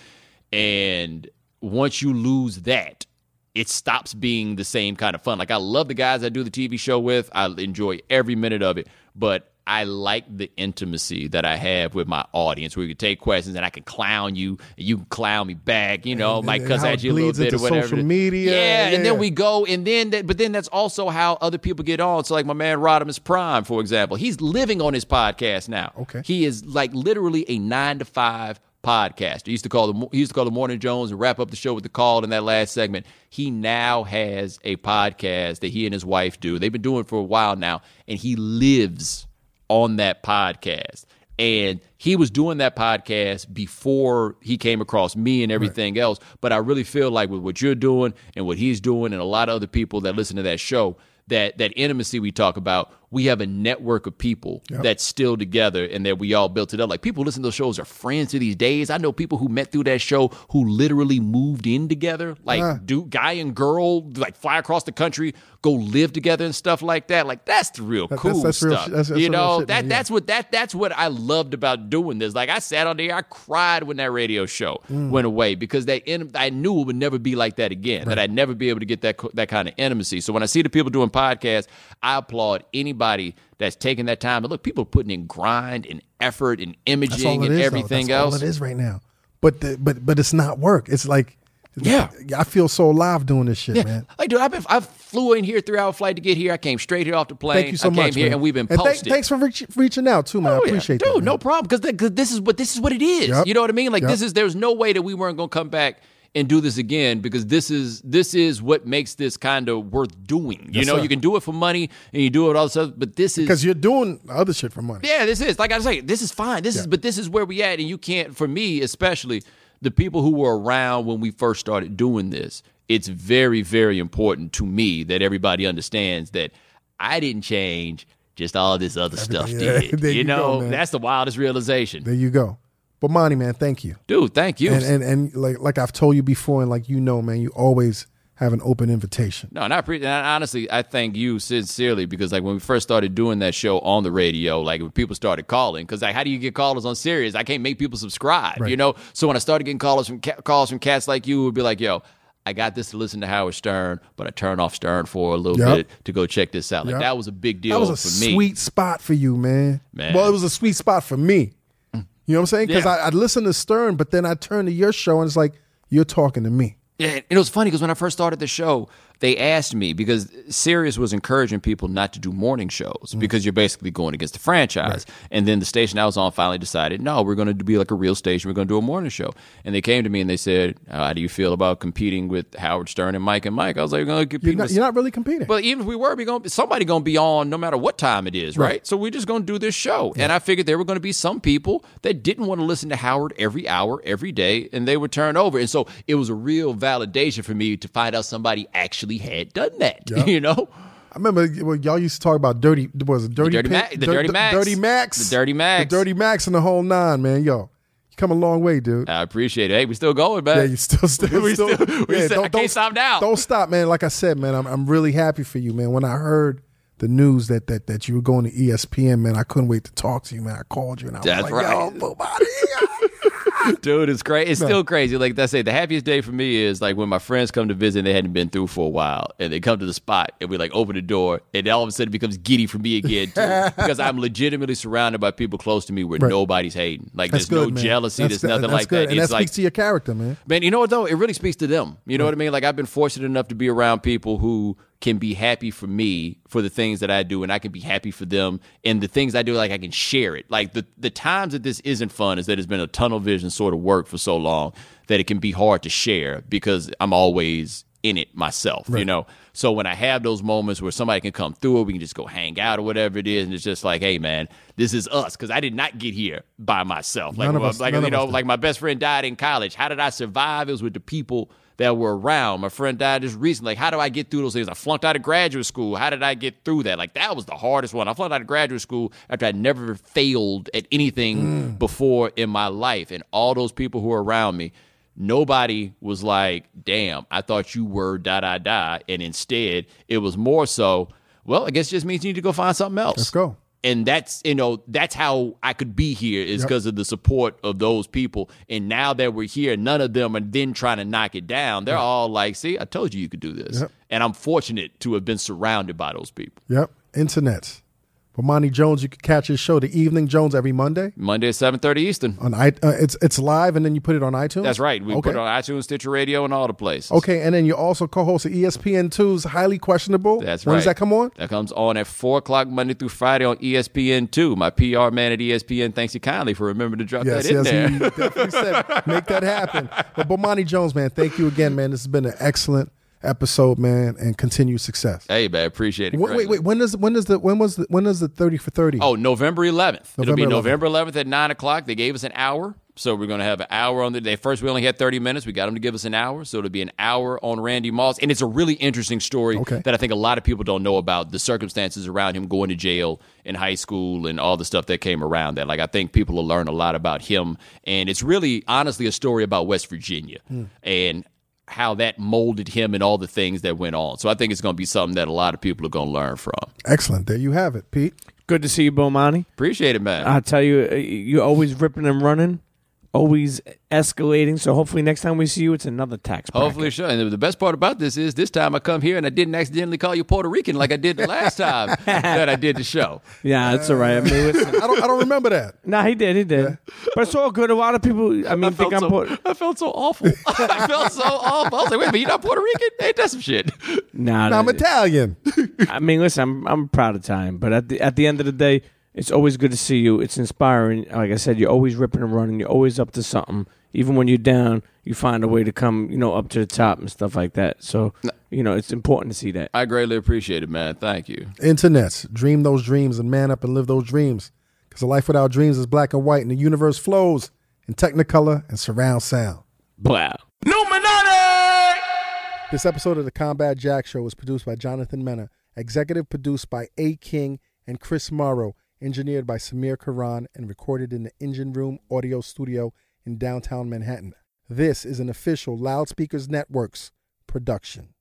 and once you lose that it stops being the same kind of fun. Like I love the guys I do the TV show with. I enjoy every minute of it, but I like the intimacy that I have with my audience, where we can take questions and I can clown you, and you can clown me back. You know, And- might cuss at you a little bit or whatever. social media, yeah, and then we go, and then that, but then that's also how other people get on. So like my man Rodimus Prime, for example, he's living on his podcast now. Okay. he is like literally a nine to five podcast. He used to call the he used to call the Morning Jones and wrap up the show with the call in that last segment. He now has a podcast that he and his wife do. They've been doing it for a while now, and he lives on that podcast. And he was doing that podcast before he came across me and everything else. But I really feel like with what you're doing and what he's doing, and a lot of other people that listen to that show, that that intimacy we talk about, we have a network of people that's still together and that we all built it up. Like people listen to those shows are friends to these days. I know people who met through that show who literally moved in together, like do guy and girl, like fly across the country, go live together and stuff like that. Like that's the real That- cool that's- that's real stuff. shit. That's- you real know shit, that yeah. that's what that that's what I loved about doing this. Like I sat on there, I cried when that radio show Mm. went away because that in, I knew it would never be like that again. That I'd never be able to get that that kind of intimacy. So when I see the people doing podcasts, I applaud anybody that's taking that time. And look, people are putting in grind and effort and imaging and is, everything That's else. All it is right now. But the, but but it's not work. It's like Yeah. I feel so alive doing this shit, man. Like, dude, I've been, I flew in here three hour flight to get here. I came straight here off the plane. Thank you so I came much, here man. and we've been And posted. thanks for reach, reaching out too, man. I Oh, yeah. appreciate Dude, that. man. no problem. Because this is what this is what it is. Yep. You know what I mean? Like Yep. this is there's no way that we weren't gonna come back and do this again because this is this is what makes this kind of worth doing. You Yes, know, sir. you can do it for money and you do it all stuff, but this is Because you're doing other shit for money. yeah, this is like I say, this is fine. This is but this is where we at, and you can't. For me, especially the people who were around when we first started doing this, it's very, very important to me that everybody understands that I didn't change. Just all this other stuff yeah, did. You you know, man. that's the wildest realization. There you go. But Monty, man, thank you. Dude, thank you. And and and like like I've told you before, and like you know, man, you always have an open invitation. No, not pre- and honestly, I thank you sincerely because like when we first started doing that show on the radio, like when people started calling, because like how do you get callers on Sirius? I can't make people subscribe, Right. you know. So when I started getting callers from ca- calls from cats like you, would be like, yo. I got this to listen to Howard Stern, but I turned off Stern for a little Yep. bit to go check this out. Like Yep. that was a big deal That was a for me. sweet spot for you, man. Man. Well, it was a sweet spot for me. You know what I'm saying? Because Yeah. I, I listened to Stern, but then I turned to your show and it's like you're talking to me. Yeah, and it was funny because when I first started the show, they asked me because Sirius was encouraging people not to do morning shows Mm. because you're basically going against the franchise. And then the station I was on finally decided, no, we're going to be like a real station. We're going to do a morning show. And they came to me and they said, "How do you feel about competing with Howard Stern and Mike and Mike?" I was like, "We're going to compete." You're not, you're not really competing. but even if we were, we going somebody going to be on no matter what time it is, right? Right. So we're just going to do this show. And I figured there were going to be some people that didn't want to listen to Howard every hour, every day, and they would turn over. And so it was a real validation for me to find out somebody actually had done that. Yeah. You know, I remember when y'all used to talk about dirty. Was it dirty? Dirty Pen- Ma- the Dir- Dirty Max. Dirty Max. The Dirty Max. The Dirty Max and the whole nine, man. Yo, you come a long way, dude. I appreciate it. Hey, we still going, man. Yeah, you still, still, We still, still- we yeah, still- I can't stop now. Don't stop, man. Like I said, man, I'm, I'm really happy for you, man. When I heard the news that that that you were going to ESPN, man, I couldn't wait to talk to you, man. I called you and I was like, right. yo, Bobby, Dude, it's crazy. It's still crazy. Like I say, the happiest day for me is like when my friends come to visit and they hadn't been through for a while, and they come to the spot and we like open the door, and all of a sudden it becomes giddy for me again too, because I'm legitimately surrounded by people close to me where Right. nobody's hating. Like That's there's good, no man. jealousy. That's there's good. nothing That's like good. that. And it's that like speaks to your character, man. Man, you know what though? It really speaks to them. You know what I mean? Like I've been fortunate enough to be around people who can be happy for me for the things that I do, and I can be happy for them and the things I do. Like I can share it. Like the the times that this isn't fun is that it's been a tunnel vision sort of work for so long that it can be hard to share because I'm always in it myself. You know. So when I have those moments where somebody can come through, we can just go hang out or whatever it is, and it's just like, hey man, this is us because I did not get here by myself. Like, us- like none you of know, like my best friend died in college. How did I survive? It was with the people that were around. My friend died just recently. Like, how do I get through those things? I flunked out of graduate school. How did I get through that? Like, that was the hardest one. I flunked out of graduate school after I never failed at anything mm. before in my life. And all those people who were around me, nobody was like, damn, I thought you were da da da. And instead, it was more so, well, I guess it just means you need to go find something else Let's go. And that's you know that's how I could be here is Yep. because of the support of those people. And now that we're here, none of them are then trying to knock it down. They're all like, "See, I told you you could do this." Yep. And I'm fortunate to have been surrounded by those people. Yep, internet. Monty Jones, you can catch his show, The Evening Jones, every Monday Monday at seven thirty Eastern. on i. Uh, it's it's live, and then you put it on iTunes. That's right. We okay. put it on iTunes, Stitcher Radio, and all the places. Okay, and then you also co-host of E ESPN 2's Highly Questionable. That's right. When does that come on? That comes on at four o'clock Monday through Friday on ESPN two. My PR man at ESPN thanks you kindly for remembering to drop Yes, that in yes, there. he definitely said make that happen. But Bomani Jones, man, thank you again, man. This has been an excellent episode, man, and continued success. hey man, appreciate it. Wait, wait, wait. When does when does the when was the, when does the thirty for thirty? Oh, November 11th. It'll be November 11th. November 11th at 9 o'clock. They gave us an hour. So we're going to have an hour on the day. First, we only had 30 minutes. We got them to give us an hour. So it'll be an hour on Randy Moss. And it's a really interesting story Okay. that I think a lot of people don't know about the circumstances around him going to jail in high school and all the stuff that came around that. Like, I think people will learn a lot about him. And it's really, honestly, a story about West Virginia hmm. and how that molded him and all the things that went on. So I think it's going to be something that a lot of people are going to learn from. Excellent. There you have it, Pete. Good to see you, Bomani. Appreciate it, man. I tell you, uh, you're always ripping and running, always escalating. So hopefully next time we see you, it's another tax. bracket. Hopefully, sure. And the best part about this is this time I come here and I didn't accidentally call you Puerto Rican like I did the last time that I did the show. Yeah, that's all right. I mean. I don't I don't remember that. Nah, he did, he did. But it's all good. A lot of people, I mean, I think I'm so, Puerto. I felt so awful. I felt so awful. I was like, wait a minute, you're not Puerto Rican? Ain't that some shit? Nah, No, I'm Italian. I mean, listen, I'm I'm proud of time, but at the at the end of the day, it's always good to see you. It's inspiring. Like I said, you're always ripping and running. You're always up to something. Even when you're down, you find a way to come, you know, up to the top and stuff like that. So, you know, it's important to see that. I greatly appreciate it, man. Thank you. Internets. Dream those dreams and man up and live those dreams. Because a life without dreams is black and white, and the universe flows in technicolor and surround sound. Wow. This episode of the Combat Jack Show was produced by Jonathan Mena, executive produced by A. King and Chris Morrow, engineered by Samir Karan and recorded in the Engine Room Audio Studio in downtown Manhattan. This is an official Loudspeakers Networks production.